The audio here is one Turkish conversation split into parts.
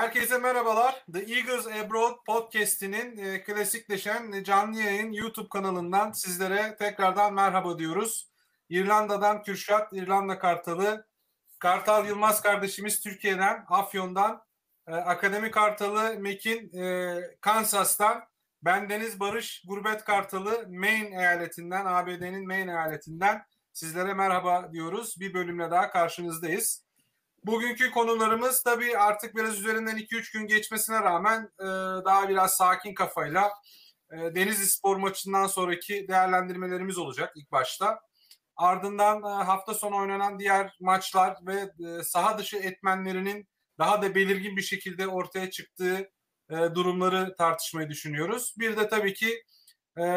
Herkese merhabalar. The Eagles Abroad podcast'inin e, klasikleşen canlı yayın YouTube kanalından sizlere tekrardan merhaba diyoruz. İrlanda'dan Kürşat, İrlanda Kartalı, Kartal Yılmaz kardeşimiz Türkiye'den, Afyon'dan, e, Akademi Kartalı Mekin, e, Kansas'tan, ben Deniz Barış, Gurbet Kartalı Maine eyaletinden, ABD'nin Maine eyaletinden sizlere merhaba diyoruz. Bir bölümle daha karşınızdayız. Bugünkü konularımız tabii artık biraz üzerinden 2-3 gün geçmesine rağmen e, daha biraz sakin kafayla e, Denizli Spor maçından sonraki değerlendirmelerimiz olacak ilk başta. Ardından e, hafta sonu oynanan diğer maçlar ve e, saha dışı etmenlerinin daha da belirgin bir şekilde ortaya çıktığı durumları tartışmayı düşünüyoruz. Bir de tabii ki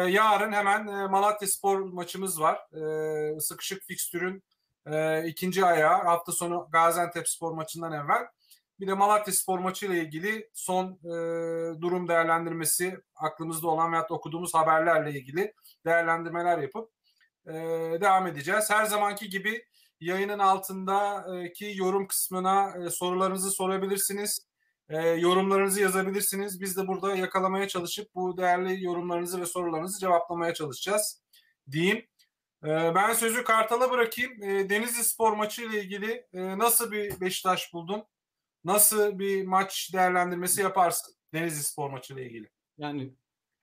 yarın hemen Malatya Spor maçımız var. Sıkışık fikstürün e, ikinci ayağı hafta sonu Gaziantep Spor maçından evvel. Bir de Malatya Spor maçı ile ilgili son e, durum değerlendirmesi aklımızda olan veyahut okuduğumuz haberlerle ilgili değerlendirmeler yapıp e, devam edeceğiz. Her zamanki gibi yayının altındaki yorum kısmına e, sorularınızı sorabilirsiniz. E, yorumlarınızı yazabilirsiniz. Biz de burada yakalamaya çalışıp bu değerli yorumlarınızı ve sorularınızı cevaplamaya çalışacağız diyeyim. Ee, ben sözü Kartal'a bırakayım. Ee, Denizli Spor maçı ile ilgili e, nasıl bir Beşiktaş buldun? Nasıl bir maç değerlendirmesi yaparsın Denizli Spor maçı ile ilgili? Yani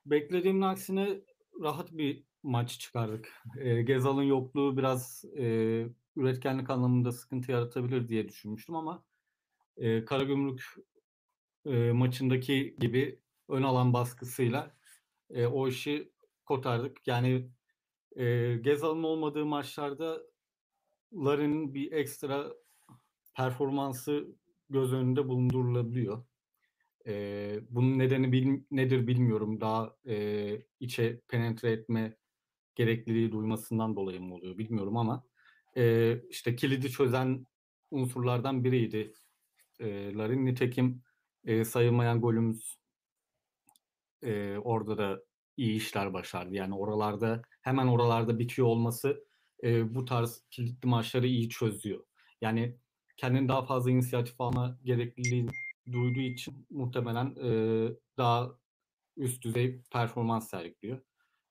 beklediğimin aksine rahat bir maç çıkardık. E, Gezal'ın yokluğu biraz e, üretkenlik anlamında sıkıntı yaratabilir diye düşünmüştüm ama e, Karagümrük maçındaki gibi ön alan baskısıyla o işi kotardık. Yani e, Gezal'ın olmadığı maçlarda Larin'in bir ekstra performansı göz önünde bulundurulabiliyor. E, bunun nedeni bil, nedir bilmiyorum. Daha e, içe penetre etme gerekliliği duymasından dolayı mı oluyor bilmiyorum ama e, işte kilidi çözen unsurlardan biriydi e, Larin. Nitekim e, sayılmayan golümüz e, orada da iyi işler başardı. Yani oralarda hemen oralarda bitiyor olması e, bu tarz kilitli maçları iyi çözüyor. Yani kendini daha fazla inisiyatif alma gerekliliği duyduğu için muhtemelen e, daha üst düzey performans sergiliyor.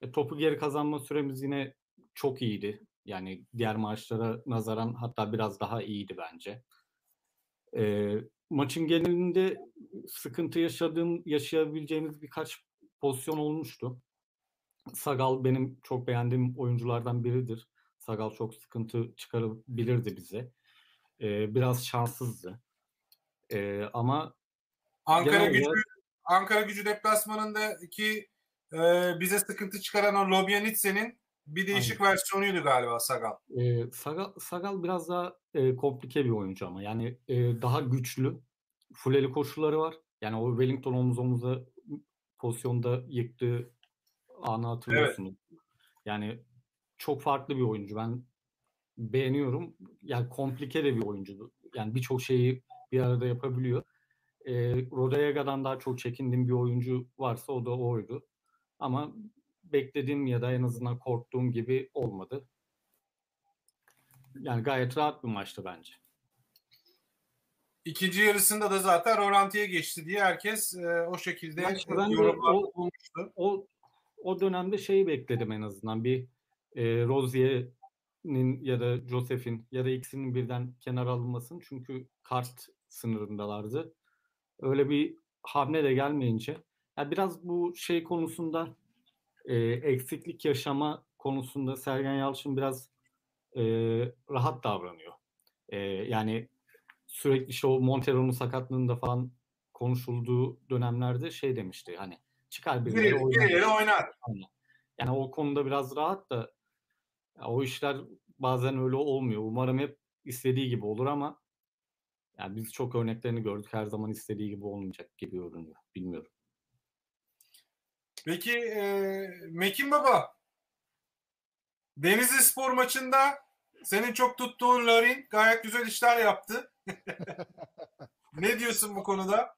E, topu geri kazanma süremiz yine çok iyiydi. Yani diğer maçlara nazaran hatta biraz daha iyiydi bence. E, maçın genelinde sıkıntı yaşadığım, yaşayabileceğimiz birkaç pozisyon olmuştu. Sagal benim çok beğendiğim oyunculardan biridir. Sagal çok sıkıntı çıkarabilirdi bize. Ee, biraz şanssızdı. Ee, ama Ankara gücü Ankara gücü deplasmanındaki e, bize sıkıntı çıkaran o Lobyanitse'nin bir değişik Aynen. versiyonuydu galiba Sagal. Ee, Sagal. Sagal biraz daha e, komplike bir oyuncu ama yani e, daha güçlü. Fuleli koşulları var. Yani o Wellington omuz omuza pozisyonda yıktığı anı hatırlıyorsunuz. Evet. Yani çok farklı bir oyuncu. Ben beğeniyorum. Yani komplike de bir oyuncu. Yani birçok şeyi bir arada yapabiliyor. E, Rodayega'dan daha çok çekindiğim bir oyuncu varsa o da oydu. Ama beklediğim ya da en azından korktuğum gibi olmadı. Yani gayet rahat bir maçtı bence. İkinci yarısında da zaten Rolanti'ye geçti diye herkes e, o şekilde yorumlar bulmuştu. O, o dönemde şeyi bekledim en azından bir e, Rozier'in ya da Joseph'in ya da ikisinin birden kenar alınmasını çünkü kart sınırındalardı. Öyle bir hamle de gelmeyince yani biraz bu şey konusunda e, eksiklik yaşama konusunda Sergen Yalçın biraz e, rahat davranıyor. E, yani sürekli işte o Montero'nun sakatlığında falan konuşulduğu dönemlerde şey demişti hani çıkar birileri oynar. Birileri oynar. Yani o konuda biraz rahat da o işler bazen öyle olmuyor. Umarım hep istediği gibi olur ama yani biz çok örneklerini gördük. Her zaman istediği gibi olmayacak gibi görünüyor. Bilmiyorum. Peki e, Mekin Baba Denizli Spor maçında senin çok tuttuğun Larin gayet güzel işler yaptı. Ne diyorsun bu konuda?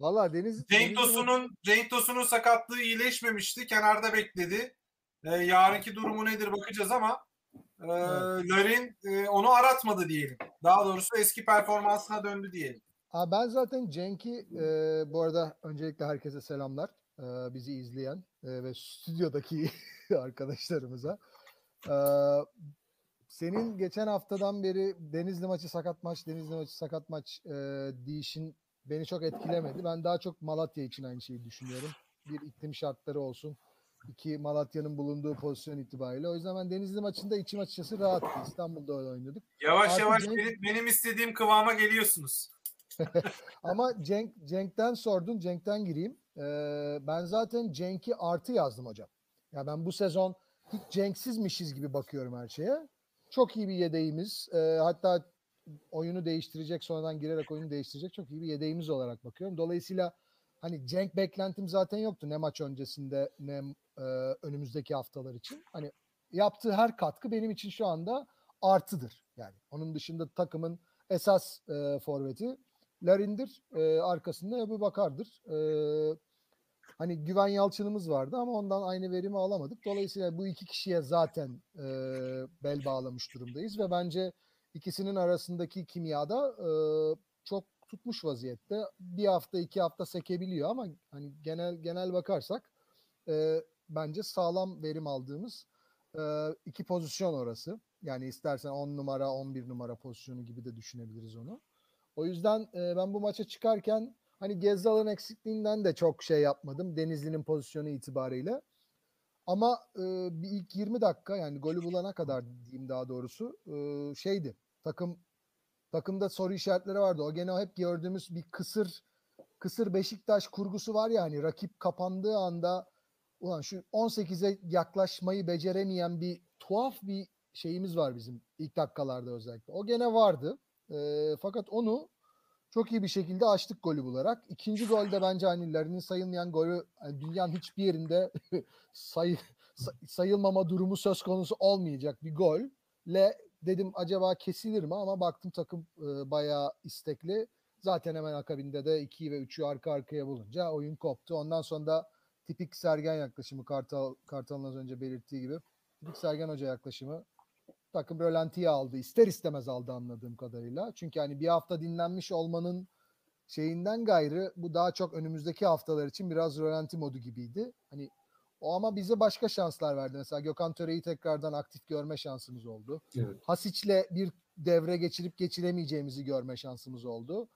Valla Deniz... Cenk Tosun'un Cenk Tosun'un sakatlığı iyileşmemişti. Kenarda bekledi. E, yarınki durumu nedir bakacağız ama e, evet. Larin e, onu aratmadı diyelim. Daha doğrusu eski performansına döndü diyelim. Abi ben zaten Cenk'i e, bu arada öncelikle herkese selamlar. E, bizi izleyen e, ve stüdyodaki arkadaşlarımıza. E, senin geçen haftadan beri Denizli maçı sakat maç, Denizli maçı sakat maç e, deyişin beni çok etkilemedi. Ben daha çok Malatya için aynı şeyi düşünüyorum. Bir iklim şartları olsun. İki Malatya'nın bulunduğu pozisyon itibariyle. O yüzden ben Denizli maçında içim açıkçası rahattı. İstanbul'da oynadık. Yavaş Artı yavaş Cenk- benim, benim istediğim kıvama geliyorsunuz. Ama Cenk Cenk'ten sordun. Cenk'ten gireyim. Ee, ben zaten Cenk'i artı yazdım hocam. Ya ben bu sezon hiç Cenk'sizmişiz gibi bakıyorum her şeye. Çok iyi bir yedeğimiz. Ee, hatta oyunu değiştirecek, sonradan girerek oyunu değiştirecek çok iyi bir yedeğimiz olarak bakıyorum. Dolayısıyla hani Cenk beklentim zaten yoktu ne maç öncesinde ne e, önümüzdeki haftalar için. Hani yaptığı her katkı benim için şu anda artıdır. Yani onun dışında takımın esas e, forveti Larin'dir. E, arkasında Ebu Bakar'dır. E, hani Güven Yalçın'ımız vardı ama ondan aynı verimi alamadık. Dolayısıyla bu iki kişiye zaten e, bel bağlamış durumdayız ve bence ikisinin arasındaki kimyada e, çok tutmuş vaziyette. Bir hafta iki hafta sekebiliyor ama hani genel genel bakarsak e, bence sağlam verim aldığımız e, iki pozisyon orası. Yani istersen 10 numara 11 numara pozisyonu gibi de düşünebiliriz onu. O yüzden e, ben bu maça çıkarken hani Gezzal'ın eksikliğinden de çok şey yapmadım. Denizli'nin pozisyonu itibariyle. Ama e, bir ilk 20 dakika yani golü bulana kadar diyeyim daha doğrusu e, şeydi. Takım takımda soru işaretleri vardı. O gene hep gördüğümüz bir kısır kısır Beşiktaş kurgusu var ya hani rakip kapandığı anda ulan şu 18'e yaklaşmayı beceremeyen bir tuhaf bir şeyimiz var bizim ilk dakikalarda özellikle. O gene vardı. E, fakat onu çok iyi bir şekilde açtık golü bularak. İkinci golde bence hani Larin'in sayılmayan golü yani dünyanın hiçbir yerinde say- sayılmama durumu söz konusu olmayacak bir golle dedim acaba kesilir mi ama baktım takım e, bayağı istekli. Zaten hemen akabinde de 2'yi ve 3'ü arka arkaya bulunca oyun koptu. Ondan sonra da tipik Sergen yaklaşımı Kartal Kartal'ın az önce belirttiği gibi tipik Sergen Hoca yaklaşımı takım rölantiye aldı. İster istemez aldı anladığım kadarıyla. Çünkü hani bir hafta dinlenmiş olmanın şeyinden gayrı bu daha çok önümüzdeki haftalar için biraz rölanti modu gibiydi. Hani o ama bize başka şanslar verdi. Mesela Gökhan Töre'yi tekrardan aktif görme şansımız oldu. Evet. Hasic'le bir devre geçirip geçiremeyeceğimizi görme şansımız oldu.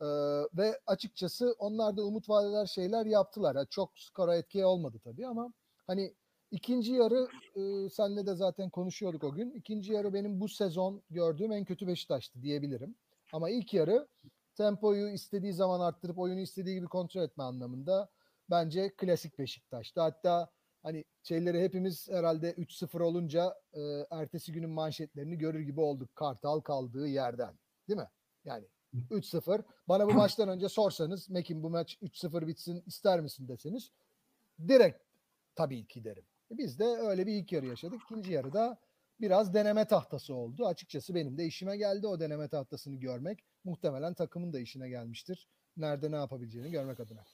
Ee, ve açıkçası onlar da umut vaat eder şeyler yaptılar. Ha, çok skora etki olmadı tabii ama hani ikinci yarı e, senle de zaten konuşuyorduk o gün. İkinci yarı benim bu sezon gördüğüm en kötü Beşiktaş'tı diyebilirim. Ama ilk yarı tempoyu istediği zaman arttırıp oyunu istediği gibi kontrol etme anlamında bence klasik Beşiktaş'tı. Hatta hani şeyleri hepimiz herhalde 3-0 olunca e, ertesi günün manşetlerini görür gibi olduk. Kartal kaldığı yerden. Değil mi? Yani 3-0. Bana bu maçtan önce sorsanız Mekin bu maç 3-0 bitsin ister misin deseniz direkt tabii ki derim. E Biz de öyle bir ilk yarı yaşadık. İkinci yarıda biraz deneme tahtası oldu. Açıkçası benim de işime geldi o deneme tahtasını görmek. Muhtemelen takımın da işine gelmiştir. Nerede ne yapabileceğini görmek adına.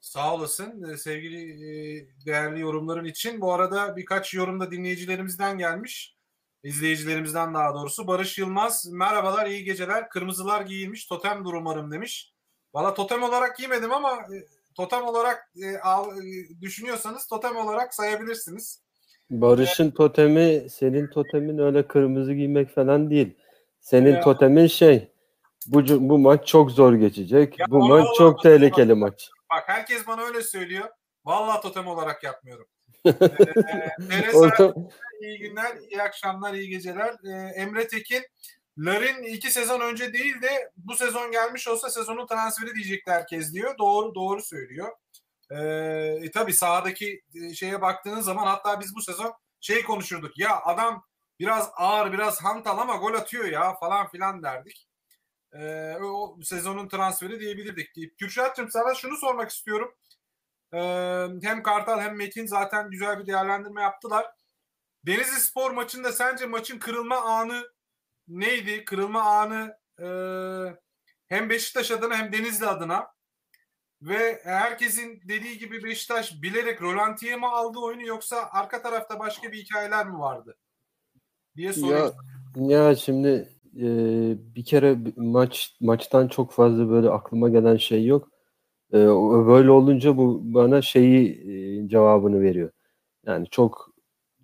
Sağ olasın e, sevgili e, değerli yorumların için. Bu arada birkaç yorum da dinleyicilerimizden gelmiş. İzleyicilerimizden daha doğrusu. Barış Yılmaz, merhabalar, iyi geceler. Kırmızılar giyilmiş, totem umarım demiş. Valla totem olarak giymedim ama e, totem olarak e, al- e, düşünüyorsanız totem olarak sayabilirsiniz. Barış'ın totemi senin totemin öyle kırmızı giymek falan değil. Senin Ya. totemin şey bu, bu maç çok zor geçecek. Bu maç çok bak- tehlikeli maç. Bak herkes bana öyle söylüyor. Vallahi totem olarak yapmıyorum. ee, Orta, İyi günler, iyi akşamlar, iyi geceler. Ee, Emre Tekin, Larin iki sezon önce değil de bu sezon gelmiş olsa sezonun transferi diyecekti herkes diyor. Doğru doğru söylüyor. Ee, e, tabii sahadaki e, şeye baktığınız zaman hatta biz bu sezon şey konuşurduk. Ya adam biraz ağır, biraz hantal ama gol atıyor ya falan filan derdik. Ee, o sezonun transferi diyebilirdik deyip. Kürşat'cığım sana şunu sormak istiyorum. Ee, hem Kartal hem Metin zaten güzel bir değerlendirme yaptılar. Denizli Spor maçında sence maçın kırılma anı neydi? Kırılma anı e, hem Beşiktaş adına hem Denizli adına ve herkesin dediği gibi Beşiktaş bilerek rolantiye mi aldı oyunu yoksa arka tarafta başka bir hikayeler mi vardı? diye ya, soruyorum. ya şimdi e, bir kere maç maçtan çok fazla böyle aklıma gelen şey yok. E, böyle olunca bu bana şeyi e, cevabını veriyor. Yani çok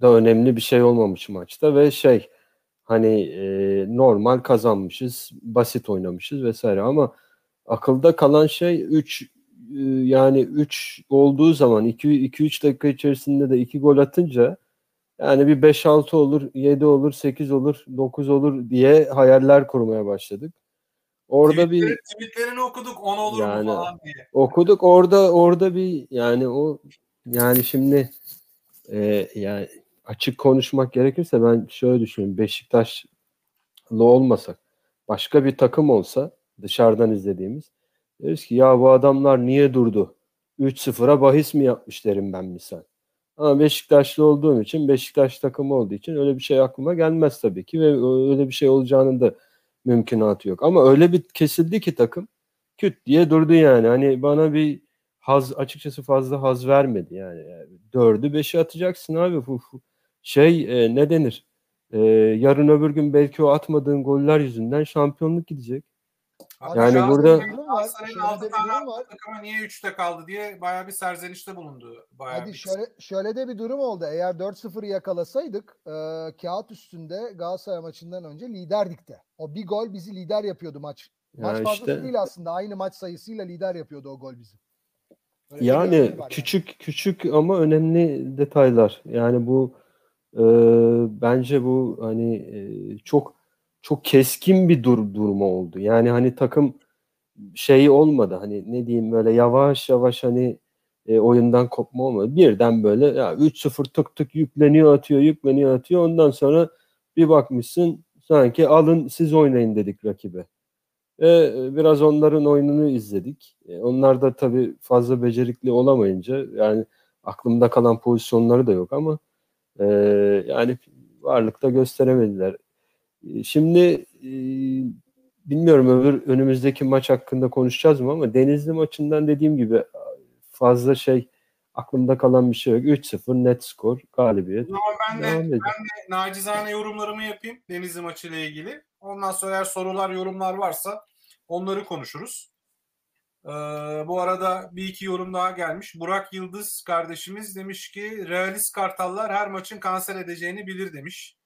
da önemli bir şey olmamış maçta ve şey hani e, normal kazanmışız, basit oynamışız vesaire ama akılda kalan şey 3 yani 3 olduğu zaman 2 2 3 dakika içerisinde de 2 gol atınca yani bir 5-6 olur, 7 olur, 8 olur, 9 olur diye hayaller kurmaya başladık. Orada Tweetleri, bir tweetlerini okuduk 10 olur Yani- mu falan diye. okuduk orada orada bir yani o yani şimdi e, yani açık konuşmak gerekirse ben şöyle düşünüyorum Beşiktaşlı olmasak başka bir takım olsa dışarıdan izlediğimiz deriz ki ya bu adamlar niye durdu 3-0'a bahis mi yapmış derim ben misal. Ama Beşiktaşlı olduğum için Beşiktaş takımı olduğu için öyle bir şey aklıma gelmez tabii ki ve öyle bir şey olacağının da mümkünatı yok. Ama öyle bir kesildi ki takım küt diye durdu yani. Hani bana bir haz açıkçası fazla haz vermedi yani. yani dördü beşi atacaksın abi. Bu, bu şey e, ne denir? E, yarın öbür gün belki o atmadığın goller yüzünden şampiyonluk gidecek. Hatta Yani Galatasaray'ın- burada- Galatasaray'ın şöyle de altı bir tane takıma niye 3'te kaldı diye bayağı bir serzenişte bulundu. Bayağı Hadi bir- şöyle şöyle de bir durum oldu. Eğer 4-0'ı yakalasaydık e, kağıt üstünde Galatasaray maçından önce liderdik de. O bir gol bizi lider yapıyordu maç. Maç Ya fazlası işte değil aslında. Aynı maç sayısıyla lider yapıyordu o gol bizi. Böyle bir yani küçük küçük ama önemli detaylar. Yani bu e, bence bu hani e, çok çok keskin bir dur durumu oldu. Yani hani takım şey olmadı. Hani ne diyeyim böyle yavaş yavaş hani e, oyundan kopma olmadı. Birden böyle ya 3-0 tık tık yükleniyor atıyor, yükleniyor atıyor. Ondan sonra bir bakmışsın sanki alın siz oynayın dedik rakibe. E, biraz onların oyununu izledik. E, onlar da tabii fazla becerikli olamayınca yani aklımda kalan pozisyonları da yok ama e, yani varlıkta gösteremediler. E, Şimdi e, bilmiyorum öbür önümüzdeki maç hakkında konuşacağız mı ama Denizli maçından dediğim gibi fazla şey aklımda kalan bir şey yok. 3-0 net skor galibiyet. Ama ben de Devam edelim. nacizane yorumlarımı yapayım Denizli maçı ile ilgili. Ondan sonra eğer sorular, yorumlar varsa onları konuşuruz. Ee, bu arada bir iki yorum daha gelmiş. Burak Yıldız kardeşimiz demiş ki realist kartallar her maçın kanser edeceğini bilir demiş.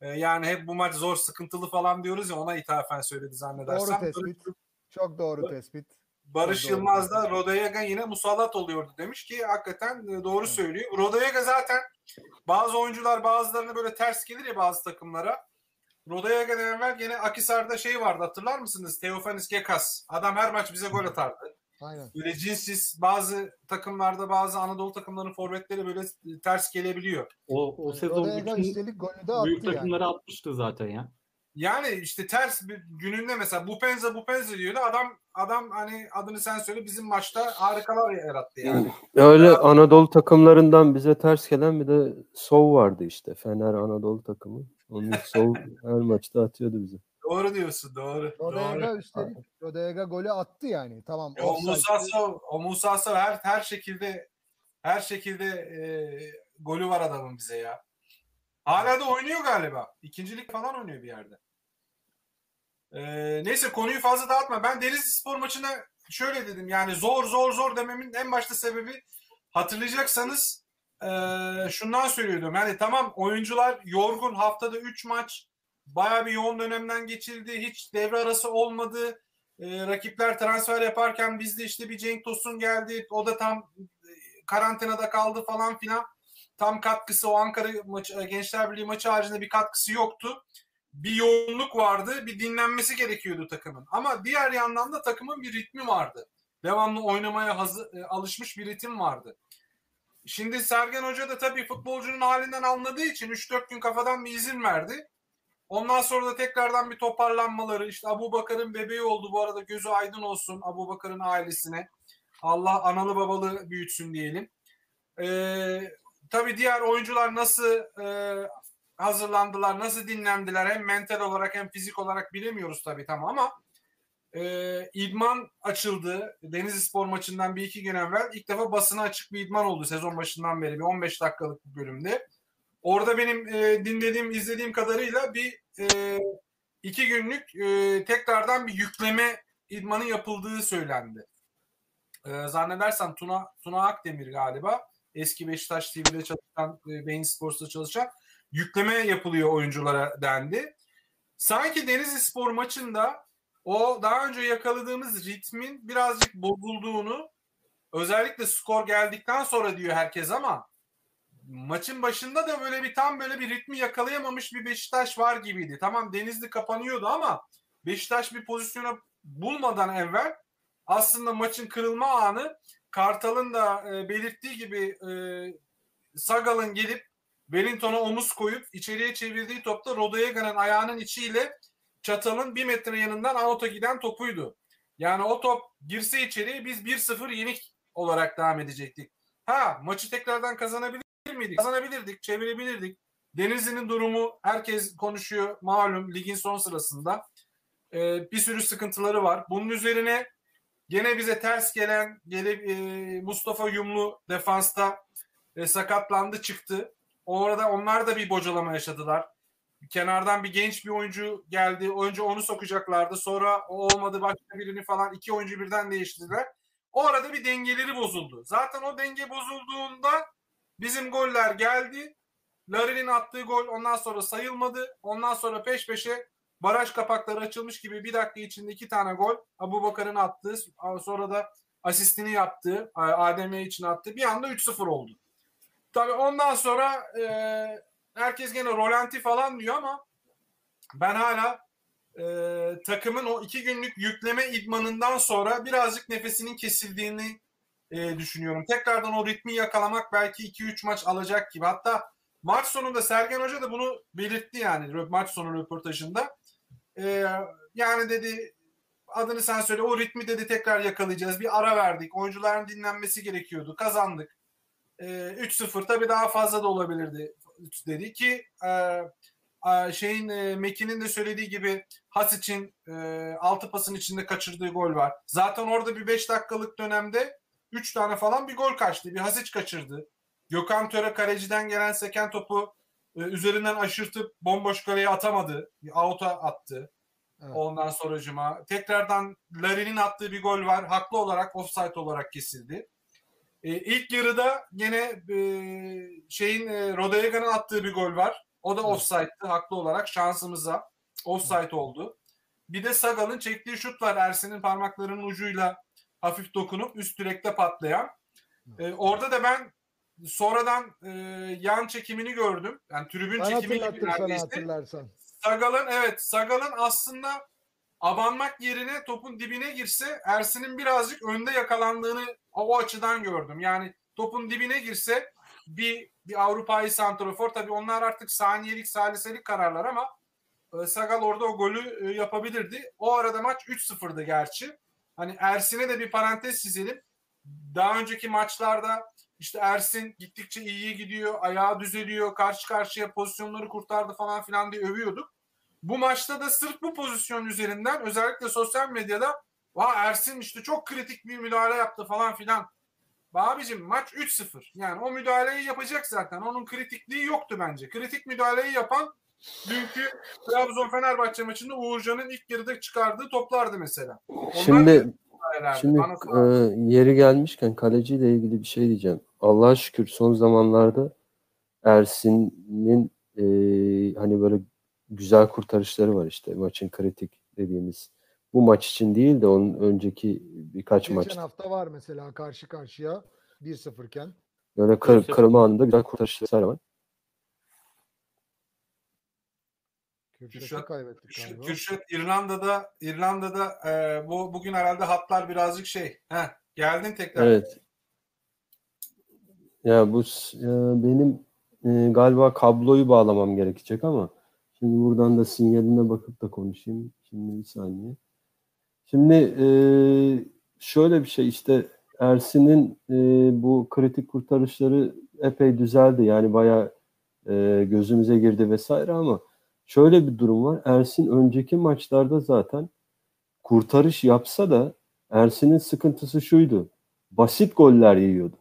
Ee, yani hep bu maç zor, sıkıntılı falan diyoruz ya ona ithafen söyledi zannedersem. Doğru tespit. Çok doğru tespit. Barış Çok doğru. Yılmaz da Rodayega yine musallat oluyordu demiş ki hakikaten e, doğru söylüyor. Rodayega zaten bazı oyuncular bazılarına böyle ters gelir ya bazı takımlara. Rodayega'dan evvel gene Akisar'da şey vardı hatırlar mısınız? Teofanis Gekas. Adam her maç bize gol atardı. Aynen. Böyle cinsiz bazı takımlarda bazı Anadolu takımlarının forvetleri böyle ters gelebiliyor. O, o sezon Rodayega bütün de attı büyük yani. takımları atmıştı zaten ya. Yani işte ters bir gününde mesela Bupenza Bupenza diyordu. Adam adam hani adını sen söyle bizim maçta harikalar yarattı yani. Öyle Anadolu takımlarından bize ters gelen bir de Sov vardı işte. Fener Anadolu takımı. Onun Sov her maçta atıyordu bize. Doğru diyorsun doğru. doğru. Rodayega üstelik Rodayega golü attı yani. Tamam. Ya O. Musa Sov, o Musa Sov her her şekilde her şekilde e, golü var adamın bize ya. Hala da oynuyor galiba. İkincilik falan oynuyor bir yerde. E, neyse konuyu fazla dağıtma. Ben Denizli Spor maçına şöyle dedim. Yani zor zor zor dememin en başta sebebi hatırlayacaksanız e, şundan söylüyordum. Yani tamam oyuncular yorgun haftada 3 maç baya bir yoğun dönemden geçildi. Hiç devre arası olmadı. E, rakipler transfer yaparken bizde işte bir Cenk Tosun geldi. O da tam karantinada kaldı falan filan. Tam katkısı o Ankara maçı, Gençler Birliği maçı haricinde bir katkısı yoktu. Bir yoğunluk vardı. Bir dinlenmesi gerekiyordu takımın. Ama diğer yandan da takımın bir ritmi vardı. Devamlı oynamaya hazır, alışmış bir ritim vardı. Şimdi Sergen Hoca da tabii futbolcunun halinden anladığı için 3-4 gün kafadan bir izin verdi. Ondan sonra da tekrardan bir toparlanmaları işte Abu Bakar'ın bebeği oldu bu arada gözü aydın olsun Abu Bakar'ın ailesine. Allah analı babalı büyütsün diyelim. Ee, tabii diğer oyuncular nasıl e, hazırlandılar, nasıl dinlendiler hem mental olarak hem fizik olarak bilemiyoruz tabii tamam ama e, idman açıldı. Denizli Spor maçından bir iki gün evvel ilk defa basına açık bir idman oldu sezon başından beri bir 15 dakikalık bir bölümde. Orada benim e, dinlediğim, izlediğim kadarıyla bir e, iki günlük e, tekrardan bir yükleme idmanı yapıldığı söylendi. E, zannedersem Tuna, Tuna Akdemir galiba eski Beşiktaş TV'de çalışan, e, Beyin Sports'ta çalışan yükleme yapılıyor oyunculara dendi. Sanki Denizli Spor maçında o daha önce yakaladığımız ritmin birazcık bozulduğunu özellikle skor geldikten sonra diyor herkes ama maçın başında da böyle bir tam böyle bir ritmi yakalayamamış bir Beşiktaş var gibiydi. Tamam Denizli kapanıyordu ama Beşiktaş bir pozisyonu bulmadan evvel aslında maçın kırılma anı Kartal'ın da e, belirttiği gibi e, Sagal'ın gelip Wellington'a omuz koyup içeriye çevirdiği topta Rodayega'nın ayağının içiyle Çatal'ın bir metre yanından out'a giden topuydu. Yani o top girse içeriye biz 1-0 yenik olarak devam edecektik. Ha maçı tekrardan kazanabilir miydik? Kazanabilirdik, çevirebilirdik. Denizli'nin durumu herkes konuşuyor malum ligin son sırasında. Ee, bir sürü sıkıntıları var. Bunun üzerine gene bize ters gelen gele, e, Mustafa Yumlu defansta e, sakatlandı çıktı. Orada onlar da bir bocalama yaşadılar. Kenardan bir genç bir oyuncu geldi. Önce onu sokacaklardı. Sonra o olmadı başka birini falan iki oyuncu birden değiştirdiler. O arada bir dengeleri bozuldu. Zaten o denge bozulduğunda bizim goller geldi. Larin'in attığı gol ondan sonra sayılmadı. Ondan sonra peş peşe baraj kapakları açılmış gibi bir dakika içinde iki tane gol. Abu Bakar'ın attığı sonra da asistini yaptığı ADM için attığı bir anda 3-0 oldu. Tabii ondan sonra e, herkes gene rolanti falan diyor ama ben hala e, takımın o iki günlük yükleme idmanından sonra birazcık nefesinin kesildiğini e, düşünüyorum. Tekrardan o ritmi yakalamak belki 2-3 maç alacak gibi. Hatta maç sonunda Sergen Hoca da bunu belirtti yani maç sonu röportajında. E, yani dedi adını sen söyle o ritmi dedi tekrar yakalayacağız. Bir ara verdik. Oyuncuların dinlenmesi gerekiyordu. Kazandık. E, 3-0 tabii daha fazla da olabilirdi dedi ki e, şeyin e, Mekin'in de söylediği gibi Hasic'in e, altı pasın içinde kaçırdığı gol var. Zaten orada bir 5 dakikalık dönemde 3 tane falan bir gol kaçtı. Bir Hasic kaçırdı. Gökhan Töre kaleciden gelen seken topu e, üzerinden aşırtıp bomboş kaleye atamadı. Bir out'a attı. Evet. Ondan sonracıma tekrardan Larin'in attığı bir gol var. Haklı olarak offside olarak kesildi. E, ilk yarıda yine e, şeyin e, Rodallega'nın attığı bir gol var. O da offside'dı haklı olarak şansımıza. Offside oldu. Bir de Sagal'ın çektiği şut var Ersin'in parmaklarının ucuyla hafif dokunup üst direkte patlayan. E, orada da ben sonradan e, yan çekimini gördüm. Yani tribün ben çekimi gibi neredeyse. Sagal'ın evet Sagal'ın aslında abanmak yerine topun dibine girse Ersin'in birazcık önde yakalandığını o açıdan gördüm. Yani topun dibine girse bir bir Avrupa'yı santrafor tabii onlar artık saniyelik saliselik kararlar ama e, Sagal orada o golü e, yapabilirdi. O arada maç 3-0'dı gerçi. Hani Ersin'e de bir parantez çizelim. Daha önceki maçlarda işte Ersin gittikçe iyiye gidiyor, ayağı düzeliyor, karşı karşıya pozisyonları kurtardı falan filan diye övüyorduk. Bu maçta da sırf bu pozisyon üzerinden özellikle sosyal medyada Va Ersin işte çok kritik bir müdahale yaptı falan filan. Abicim maç 3-0. Yani o müdahaleyi yapacak zaten. Onun kritikliği yoktu bence. Kritik müdahaleyi yapan dünkü Trabzon Fenerbahçe maçında Uğurcan'ın ilk yarıda çıkardığı toplardı mesela. Onlar şimdi şimdi e, yeri gelmişken kaleciyle ilgili bir şey diyeceğim. Allah'a şükür son zamanlarda Ersin'in e, hani böyle güzel kurtarışları var işte maçın kritik dediğimiz bu maç için değil de onun önceki birkaç Geçen maç. Geçen hafta var mesela karşı karşıya 1-0 iken. Böyle kır, kırılma anında güzel kurtarışlar var. Kürşat'ı kaybettik galiba. Kürşat İrlanda'da İrlanda'da e, bu bugün herhalde hatlar birazcık şey. Heh, geldin tekrar. Evet. Ya bu ya benim e, galiba kabloyu bağlamam gerekecek ama şimdi buradan da sinyaline bakıp da konuşayım. Şimdi bir saniye. Şimdi e, şöyle bir şey işte Ersin'in e, bu kritik kurtarışları epey düzeldi. Yani bayağı e, gözümüze girdi vesaire ama şöyle bir durum var. Ersin önceki maçlarda zaten kurtarış yapsa da Ersin'in sıkıntısı şuydu. Basit goller yiyordu.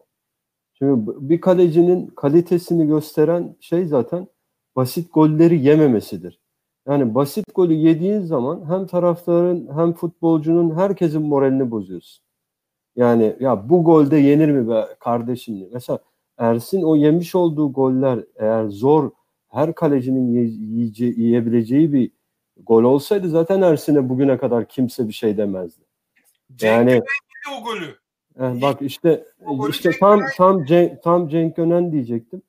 Şimdi bir kalecinin kalitesini gösteren şey zaten basit golleri yememesidir. Yani basit golü yediğin zaman hem taraftarın hem futbolcunun herkesin moralini bozuyorsun. Yani ya bu golde yenir mi be kardeşim? Mesela Ersin o yemiş olduğu goller eğer zor her kalecinin yiyece, yiyebileceği bir gol olsaydı zaten Ersin'e bugüne kadar kimse bir şey demezdi. Cenk yani o golü. Eh, bak işte işte tam tam Cenk, tam Cenk Gönen diyecektim.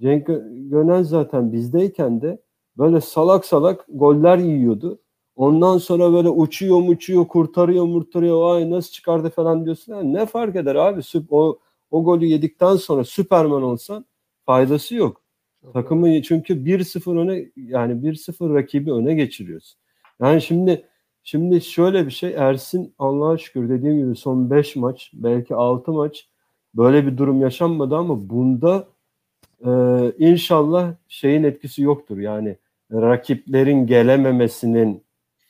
Cenk Gönen zaten bizdeyken de böyle salak salak goller yiyordu. Ondan sonra böyle uçuyor uçuyor kurtarıyor murtarıyor ay nasıl çıkardı falan diyorsun. Yani ne fark eder abi o o golü yedikten sonra Süperman olsan faydası yok. Çok Takımı çünkü 1-0 öne yani 1-0 rakibi öne geçiriyorsun. Yani şimdi şimdi şöyle bir şey Ersin Allah'a şükür dediğim gibi son 5 maç belki 6 maç böyle bir durum yaşanmadı ama bunda e, inşallah şeyin etkisi yoktur. Yani rakiplerin gelememesinin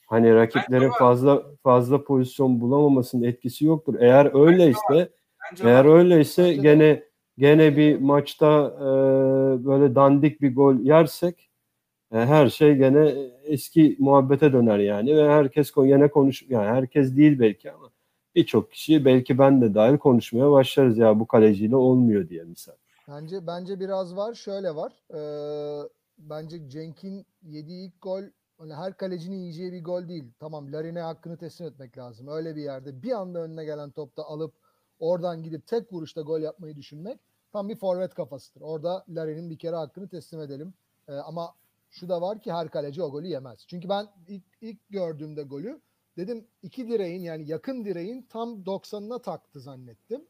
hani rakiplerin fazla fazla pozisyon bulamamasının etkisi yoktur. Eğer öyleyse eğer öyleyse gene gene bir maçta e, böyle dandik bir gol yersek e, her şey gene eski muhabbete döner yani ve herkes gene konuş yani herkes değil belki ama birçok kişi belki ben de dahil konuşmaya başlarız ya bu kaleciyle olmuyor diye misal. Bence bence biraz var. Şöyle var. Ee, bence Cenk'in yediği ilk gol hani her kalecinin yiyeceği bir gol değil. Tamam Larin'e hakkını teslim etmek lazım. Öyle bir yerde bir anda önüne gelen topta alıp oradan gidip tek vuruşta gol yapmayı düşünmek tam bir forvet kafasıdır. Orada Larin'in bir kere hakkını teslim edelim. Ee, ama şu da var ki her kaleci o golü yemez. Çünkü ben ilk, ilk gördüğümde golü dedim iki direğin yani yakın direğin tam 90'ına taktı zannettim.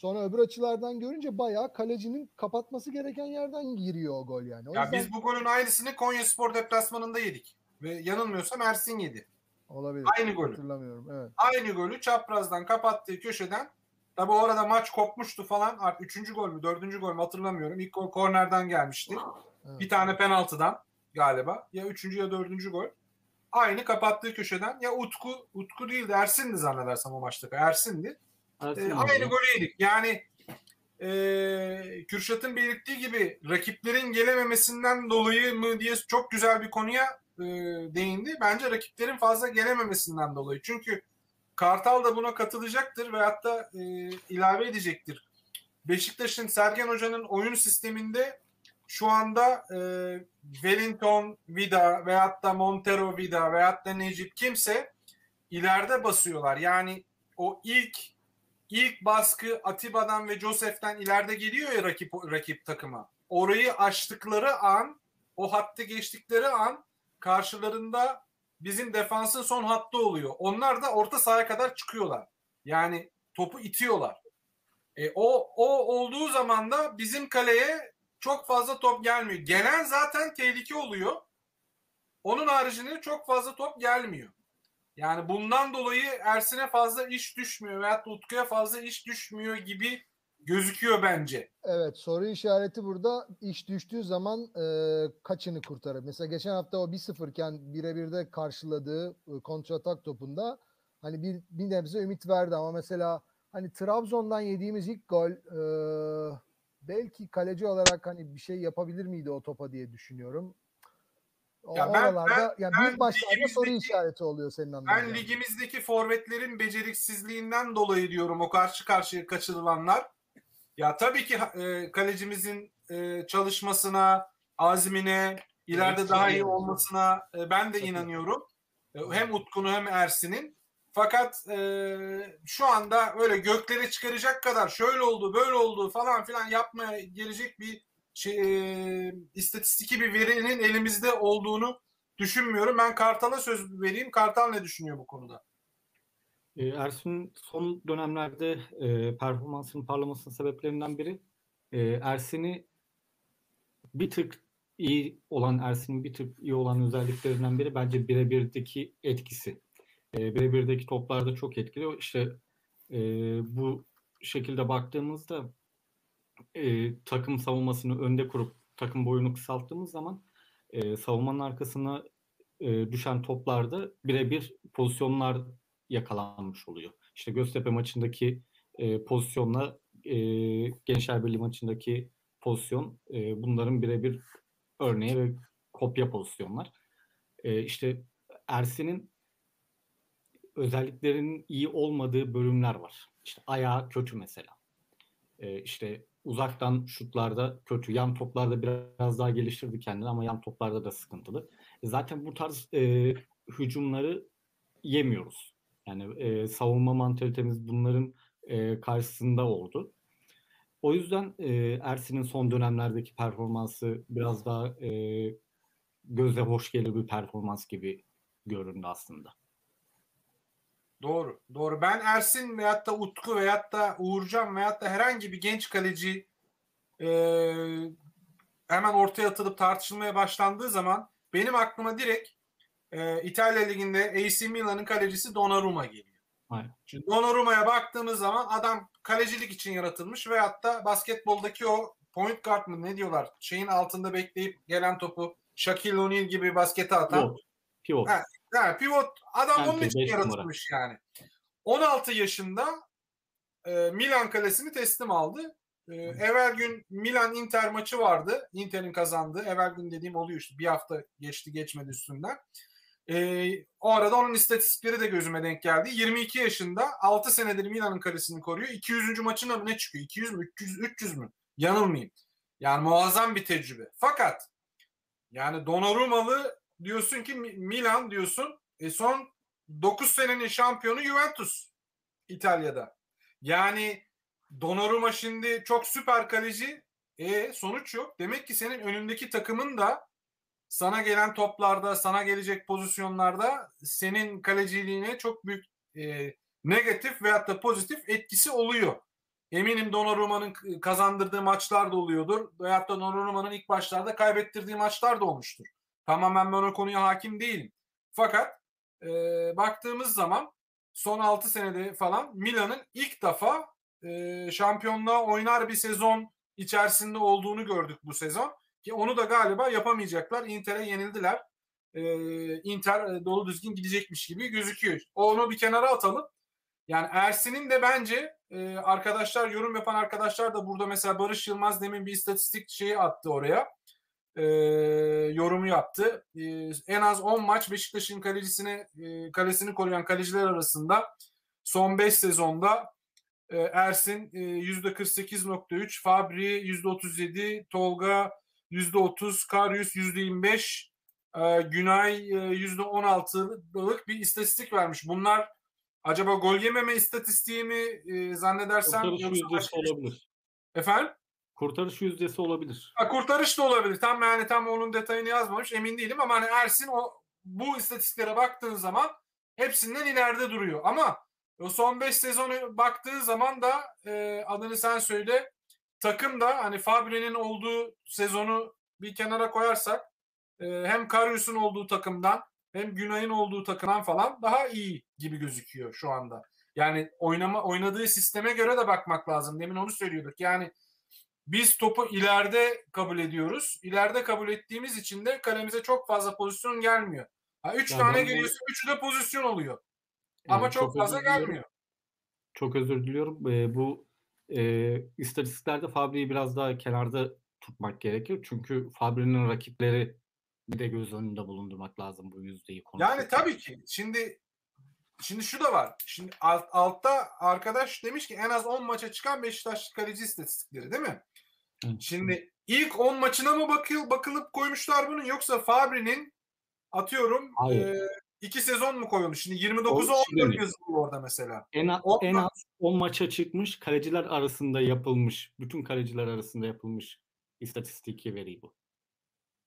Sonra öbür açılardan görünce bayağı kalecinin kapatması gereken yerden giriyor o gol yani. O ya yüzden... biz bu golün aynısını Konya Spor deplasmanında yedik. Ve yanılmıyorsam Ersin yedi. Olabilir. Aynı golü. Hatırlamıyorum. Evet. Aynı golü çaprazdan kapattığı köşeden Tabi o arada maç kopmuştu falan. Artık üçüncü gol mü dördüncü gol mü hatırlamıyorum. İlk gol kornerden gelmişti. Evet. Bir tane penaltıdan galiba. Ya üçüncü ya dördüncü gol. Aynı kapattığı köşeden ya Utku, Utku değildi Ersin'di zannedersem o maçtaki. Ersin'di. Ersin ee, aynı golü yedik. Yani e, Kürşat'ın belirttiği gibi rakiplerin gelememesinden dolayı mı diye çok güzel bir konuya e, değindi. Bence rakiplerin fazla gelememesinden dolayı. Çünkü Kartal da buna katılacaktır ve hatta e, ilave edecektir. Beşiktaş'ın Sergen Hoca'nın oyun sisteminde şu anda e, Wellington Vida veyahut da Montero Vida veyahut da Necip kimse ileride basıyorlar. Yani o ilk ilk baskı Atiba'dan ve Josef'ten ileride geliyor ya rakip rakip takıma. Orayı açtıkları an, o hattı geçtikleri an karşılarında bizim defansın son hattı oluyor. Onlar da orta sahaya kadar çıkıyorlar. Yani topu itiyorlar. E, o o olduğu zaman da bizim kaleye çok fazla top gelmiyor. Gelen zaten tehlike oluyor. Onun haricinde çok fazla top gelmiyor. Yani bundan dolayı Ersin'e fazla iş düşmüyor veyahut Utku'ya fazla iş düşmüyor gibi gözüküyor bence. Evet soru işareti burada iş düştüğü zaman e, kaçını kurtarır? Mesela geçen hafta o 1-0 iken birebir karşıladığı e, kontratak topunda hani bir, bir nebze ümit verdi ama mesela hani Trabzon'dan yediğimiz ilk gol e, belki kaleci olarak hani bir şey yapabilir miydi o topa diye düşünüyorum. O ya ben, oralarda ben, yani büyük maçlarda soru işareti oluyor senin anladığın. Ben ligimizdeki forvetlerin beceriksizliğinden dolayı diyorum o karşı karşıya kaçırılanlar. Ya tabii ki e, kalecimizin e, çalışmasına, azmine, ileride evet, daha iyi olmasına e, ben de tabii. inanıyorum. E, hem Utku'nu hem Ersin'in. Fakat e, şu anda öyle göklere çıkaracak kadar şöyle oldu, böyle oldu falan filan yapmaya gelecek bir istatistiki bir verinin elimizde olduğunu düşünmüyorum. Ben Kartal'a söz vereyim. Kartal ne düşünüyor bu konuda? E, Ersin son dönemlerde e, performansının parlamasının sebeplerinden biri e, Ersin'i bir tık iyi olan Ersin'in bir tık iyi olan özelliklerinden biri bence birebirdeki etkisi. E, birebirdeki toplarda çok etkili. İşte e, bu şekilde baktığımızda e, takım savunmasını önde kurup takım boyunu kısalttığımız zaman e, savunmanın arkasına e, düşen toplarda birebir pozisyonlar yakalanmış oluyor. İşte Göztepe maçındaki e, pozisyonla e, Gençler Birliği maçındaki pozisyon e, bunların birebir örneği ve kopya pozisyonlar. e, işte Ersin'in özelliklerinin iyi olmadığı bölümler var. İşte ayağı kötü mesela. E, işte uzaktan şutlarda kötü. Yan toplarda biraz daha geliştirdi kendini ama yan toplarda da sıkıntılı. E, zaten bu tarz e, hücumları yemiyoruz. Yani e, savunma mantalitemiz bunların e, karşısında oldu. O yüzden e, Ersin'in son dönemlerdeki performansı biraz daha e, göze hoş gelir bir performans gibi göründü aslında. Doğru. Doğru. Ben Ersin veyahut da Utku veyahut da Uğurcan veyahut da herhangi bir genç kaleci e, hemen ortaya atılıp tartışılmaya başlandığı zaman benim aklıma direkt e, İtalya Ligi'nde AC Milan'ın kalecisi Donnarumma geliyor. Aynen. Şimdi Donnarumma'ya baktığımız zaman adam kalecilik için yaratılmış veyahut da basketboldaki o point guard mı ne diyorlar şeyin altında bekleyip gelen topu Shaquille O'Neal gibi baskete atan Pivot. Pivot. Ha, pivot adam Bence onun için beş numara. yaratılmış yani. 16 yaşında e, Milan kalesini teslim aldı. E, evvel gün Milan Inter maçı vardı. Inter'in kazandığı. Evvel gün dediğim oluyor işte. Bir hafta geçti geçmedi üstünden. E, o arada onun istatistikleri de gözüme denk geldi. 22 yaşında 6 senedir Milan'ın kalesini koruyor. 200. maçına mı ne çıkıyor? 200 mü? 300, 300 mü? Yanılmayayım. Yani muazzam bir tecrübe. Fakat yani Donnarumma'lı diyorsun ki Mi- Milan diyorsun. E son 9 senenin şampiyonu Juventus İtalya'da. Yani Donnarumma şimdi çok süper kaleci. E sonuç yok. Demek ki senin önündeki takımın da sana gelen toplarda, sana gelecek pozisyonlarda senin kaleciliğine çok büyük e, negatif veyahut da pozitif etkisi oluyor. Eminim Donnarumma'nın kazandırdığı maçlar da oluyordur. Veyahut da Donnarumma'nın ilk başlarda kaybettirdiği maçlar da olmuştur. Tamamen ben o konuya hakim değilim. Fakat e, baktığımız zaman son 6 senede falan Milan'ın ilk defa e, şampiyonluğa oynar bir sezon içerisinde olduğunu gördük bu sezon. Ki onu da galiba yapamayacaklar. Inter'e yenildiler. E, Inter dolu düzgün gidecekmiş gibi gözüküyor. Onu bir kenara atalım. Yani Ersin'in de bence e, arkadaşlar yorum yapan arkadaşlar da burada mesela Barış Yılmaz demin bir istatistik şeyi attı oraya. E, yorumu yaptı. E, en az 10 maç Beşiktaş'ın kalecisine e, kalesini koruyan kaleciler arasında son 5 sezonda e, Ersin e, %48.3, Fabri %37, Tolga %30, Karyus %25, e, Günay e, %16'lık bir istatistik vermiş. Bunlar acaba gol yememe istatistiği mi e, zannedersem Kurtarış yoksa bir- olabilir. Efendim? Kurtarış yüzdesi olabilir. Ha, kurtarış da olabilir. Tam yani tam onun detayını yazmamış emin değilim ama hani Ersin o bu istatistiklere baktığın zaman hepsinden ileride duruyor. Ama o son 5 sezonu baktığın zaman da e, adını sen söyle takım da hani Fabri'nin olduğu sezonu bir kenara koyarsak e, hem Karius'un olduğu takımdan hem Günay'ın olduğu takımdan falan daha iyi gibi gözüküyor şu anda. Yani oynama oynadığı sisteme göre de bakmak lazım. Demin onu söylüyorduk. Yani biz topu ileride kabul ediyoruz. İleride kabul ettiğimiz için de kalemize çok fazla pozisyon gelmiyor. Ha, üç Ya tane ben bu- geliyorsa üçü de pozisyon oluyor. Ama Ee, çok, fazla gelmiyor. Çok özür diliyorum. Ee, bu e, istatistiklerde Fabri'yi biraz daha kenarda tutmak gerekir. Çünkü Fabri'nin rakipleri bir de göz önünde bulundurmak lazım bu yüzdeyi konuşurken. Yani tabii ki. Şimdi şimdi şu da var. Şimdi alt, altta arkadaş demiş ki en az 10 maça çıkan Beşiktaşlı kaleci istatistikleri değil mi? Şimdi ilk 10 maçına mı bakıl, bakılıp koymuşlar bunu yoksa Fabri'nin atıyorum Hayır. e, iki sezon mu koyulmuş? Şimdi 29'a O 14 şimdi- yazılı orada mesela. En, a- O- en az 10 maça çıkmış kaleciler arasında yapılmış, bütün kaleciler arasında yapılmış istatistiki veri bu.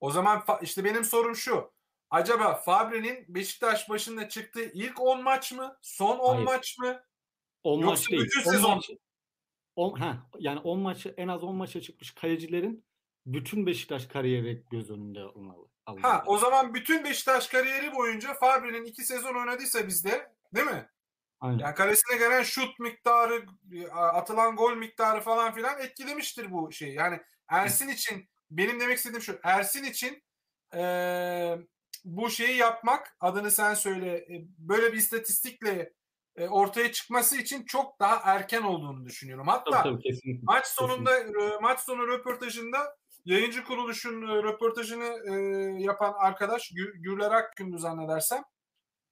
O zaman işte benim sorum şu. Acaba Fabri'nin Beşiktaş başında çıktığı ilk 10 maç mı? Son 10 Hayır. maç mı? 10 Yoksa maç değil. bütün 10 sezon- maç, 10, ha, yani 10 maçı en az 10 maça çıkmış kalecilerin bütün Beşiktaş kariyeri göz önünde alınmalı. Ha o zaman bütün Beşiktaş kariyeri boyunca Fabri'nin 2 sezon oynadıysa bizde değil mi? Aynen. Yani kalesine gelen şut miktarı, atılan gol miktarı falan filan etkilemiştir bu şeyi. Yani Ersin için benim demek istediğim şu. Ersin için eee, bu şeyi yapmak adını sen söyle e, böyle bir istatistikle e, ortaya çıkması için çok daha erken olduğunu düşünüyorum. Hatta Tabii tabii kesinlikle. maç sonunda e, maç sonu röportajında yayıncı kuruluşun e, röportajını e, yapan arkadaş Gü- Gürler Akgün'dü zannedersem.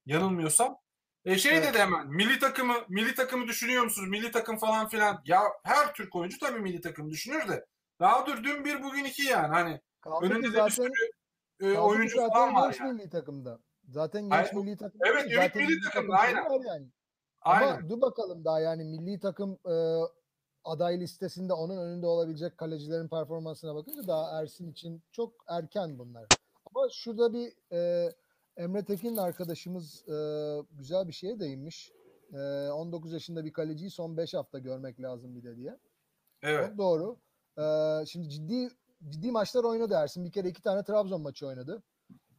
Yanılmıyorsam. E şey Evet. dedi hemen milli takımı milli takımı düşünüyor musunuz? Milli takım falan filan. Ya her Türk oyuncu tabii milli takım düşünür de. Daha dur dün bir bugün iki yani. Hani Kaldı önünde de bir sürü e, oyuncu zaten falan var genç yani. milli takımda. Zaten genç Hayır, milli takımda. evet, Ümit zaten milli takımda, takım aynen. yani. Aynen. Ama dur bakalım daha yani milli takım e, aday listesinde onun önünde olabilecek kalecilerin performansına bakınca daha Ersin için çok erken bunlar. Ama şurada bir e, Emre Tekin arkadaşımız e, güzel bir şeye değinmiş. E, 19 yaşında bir kaleciyi son 5 hafta görmek lazım bir de diye. Evet. Çok doğru. E, şimdi ciddi ciddi maçlar oynadı Ersin. Bir kere iki tane Trabzon maçı oynadı.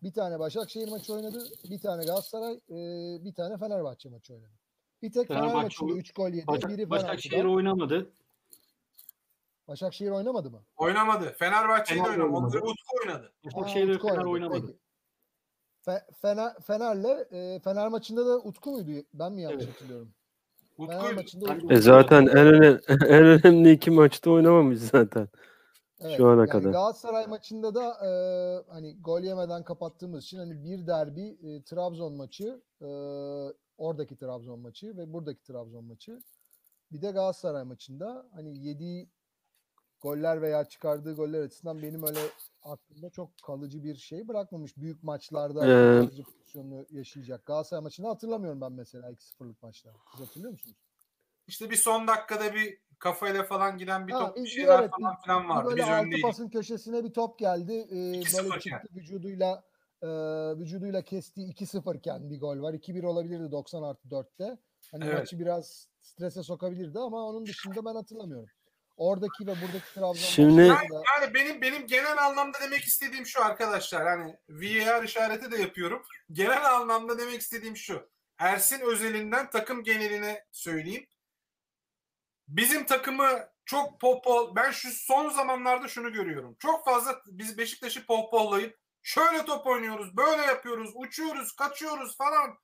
Bir tane Başakşehir maçı oynadı. Bir tane Galatasaray, e, bir tane Fenerbahçe maçı oynadı. Bir tek Fener Fenerbahçe maçında oy- 3 gol yedi. Başak, biri Başakşehir oynamadı. Başakşehir oynamadı mı? Oynamadı. Fenerbahçe'yi de Fener oynamadı. oynamadı. Utku oynadı. Başakşehir Aa, ve Utku Fener oynadı. oynamadı. Peki. Fe- Fener, Fener'le e, Fener maçında da Utku muydu? Ben mi yanlış Evet. hatırlıyorum? Fener Utku'ydu. maçında Utku. E zaten en önemli, en önemli iki maçta oynamamış zaten. Evet, Şu ana yani kadar. Galatasaray maçında da e, hani gol yemeden kapattığımız için hani bir derbi e, Trabzon maçı, e, oradaki Trabzon maçı ve buradaki Trabzon maçı. Bir de Galatasaray maçında hani yediği goller veya çıkardığı goller açısından benim öyle aklımda çok kalıcı bir şey bırakmamış. Büyük maçlarda Ee, pozisyonunu yaşayacak. Galatasaray maçını hatırlamıyorum ben mesela 2-0'lık maçta. Siz hatırlıyor musunuz? İşte bir son dakikada bir kafayla falan giden bir Ha, top bir şeyler evet, falan filan Bir vardı. böyle Biz altı pasın köşesine bir top geldi. Ee, 2-0 böyle çıktı vücuduyla e, vücuduyla kestiği 2-0 iken bir gol var. 2-1 olabilirdi 90 artı 4'te. Hani Evet. maçı biraz strese sokabilirdi ama onun dışında ben hatırlamıyorum. Oradaki ve buradaki Trabzon Şimdi- da- Yani benim benim genel anlamda demek istediğim şu arkadaşlar. Hani VAR işareti de yapıyorum. Genel anlamda demek istediğim şu. Ersin özelinden takım geneline söyleyeyim. Bizim takımı çok popol ben şu son zamanlarda şunu görüyorum. Çok fazla biz Beşiktaş'ı pohpollayıp şöyle top oynuyoruz, böyle yapıyoruz, uçuyoruz, kaçıyoruz falan.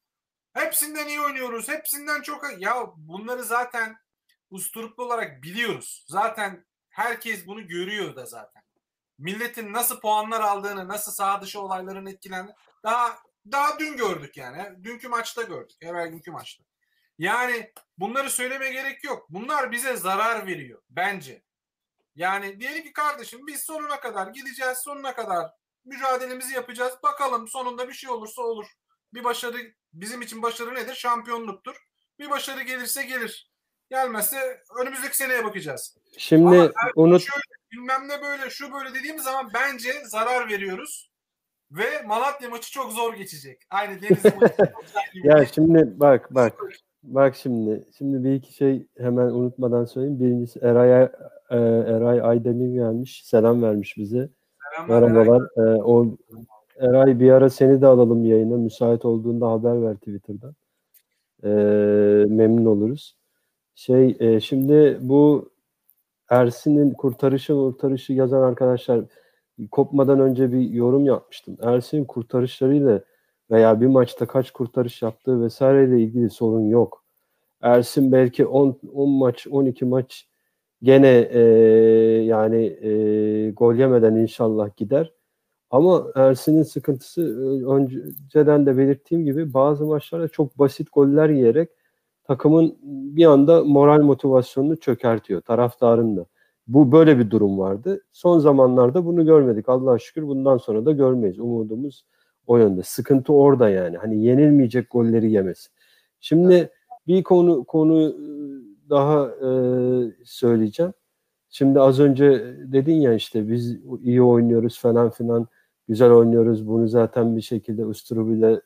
Hepsinden iyi oynuyoruz. Hepsinden çok ya bunları zaten usturuplu olarak biliyoruz. Zaten herkes bunu görüyor da zaten. Milletin nasıl puanlar aldığını, nasıl sağ dışı olayların etkilendiğini daha daha dün gördük yani. Dünkü maçta gördük. Evvel günkü maçta. Yani bunları söyleme gerek yok. Bunlar bize zarar veriyor bence. Yani diyelim ki kardeşim biz sonuna kadar gideceğiz. Sonuna kadar mücadelemizi yapacağız. Bakalım sonunda bir şey olursa olur. Bir başarı bizim için başarı nedir? Şampiyonluktur. Bir başarı gelirse gelir. Gelmezse önümüzdeki seneye bakacağız. Şimdi Ama unut şöyle, bilmem ne böyle şu böyle dediğimiz zaman bence zarar veriyoruz. Ve Malatya maçı çok zor geçecek. Aynı Denizli maçı. ya şimdi bak bak bak şimdi şimdi bir iki şey hemen unutmadan söyleyeyim. Birincisi Eray e, Eray Aydemir gelmiş. Selam vermiş bize. Merhabalar. Ee, o Eray bir ara seni de alalım yayına. Müsait olduğunda haber ver Twitter'dan. Ee, memnun oluruz. Şey e, şimdi bu Ersin'in kurtarışı kurtarışı yazan arkadaşlar kopmadan önce bir yorum yapmıştım. Ersin'in kurtarışlarıyla veya bir maçta kaç kurtarış yaptığı vesaireyle ilgili sorun yok. Ersin belki 10 10 maç 12 maç gene e, yani e, gol yemeden inşallah gider. Ama Ersin'in sıkıntısı e, önceden de belirttiğim gibi bazı maçlarda çok basit goller yiyerek takımın bir anda moral motivasyonunu çökertiyor taraftarın da. Bu böyle bir durum vardı. Son zamanlarda bunu görmedik. Allah'a şükür bundan sonra da görmeyiz. Umudumuz o yönde. Sıkıntı orada yani. Hani yenilmeyecek golleri yemesi. Şimdi bir konu konu daha e, söyleyeceğim. Şimdi az önce dedin ya işte biz iyi oynuyoruz falan filan güzel oynuyoruz. Bunu zaten bir şekilde usturubuyla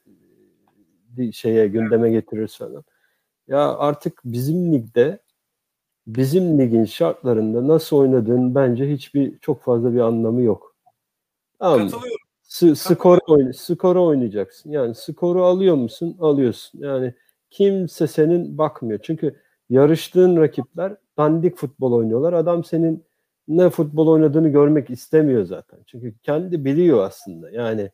bir şeye gündeme getiririz falan. Ya artık bizim ligde bizim ligin şartlarında nasıl oynadığın bence hiçbir çok fazla bir anlamı yok. Tamam mı? Katılıyorum. S- skor oyn skoru oynayacaksın. Yani skoru alıyor musun? Alıyorsun. Yani kimse senin bakmıyor. Çünkü yarıştığın rakipler dandik futbol oynuyorlar. Adam senin ne futbol oynadığını görmek istemiyor zaten. Çünkü kendi biliyor aslında. Yani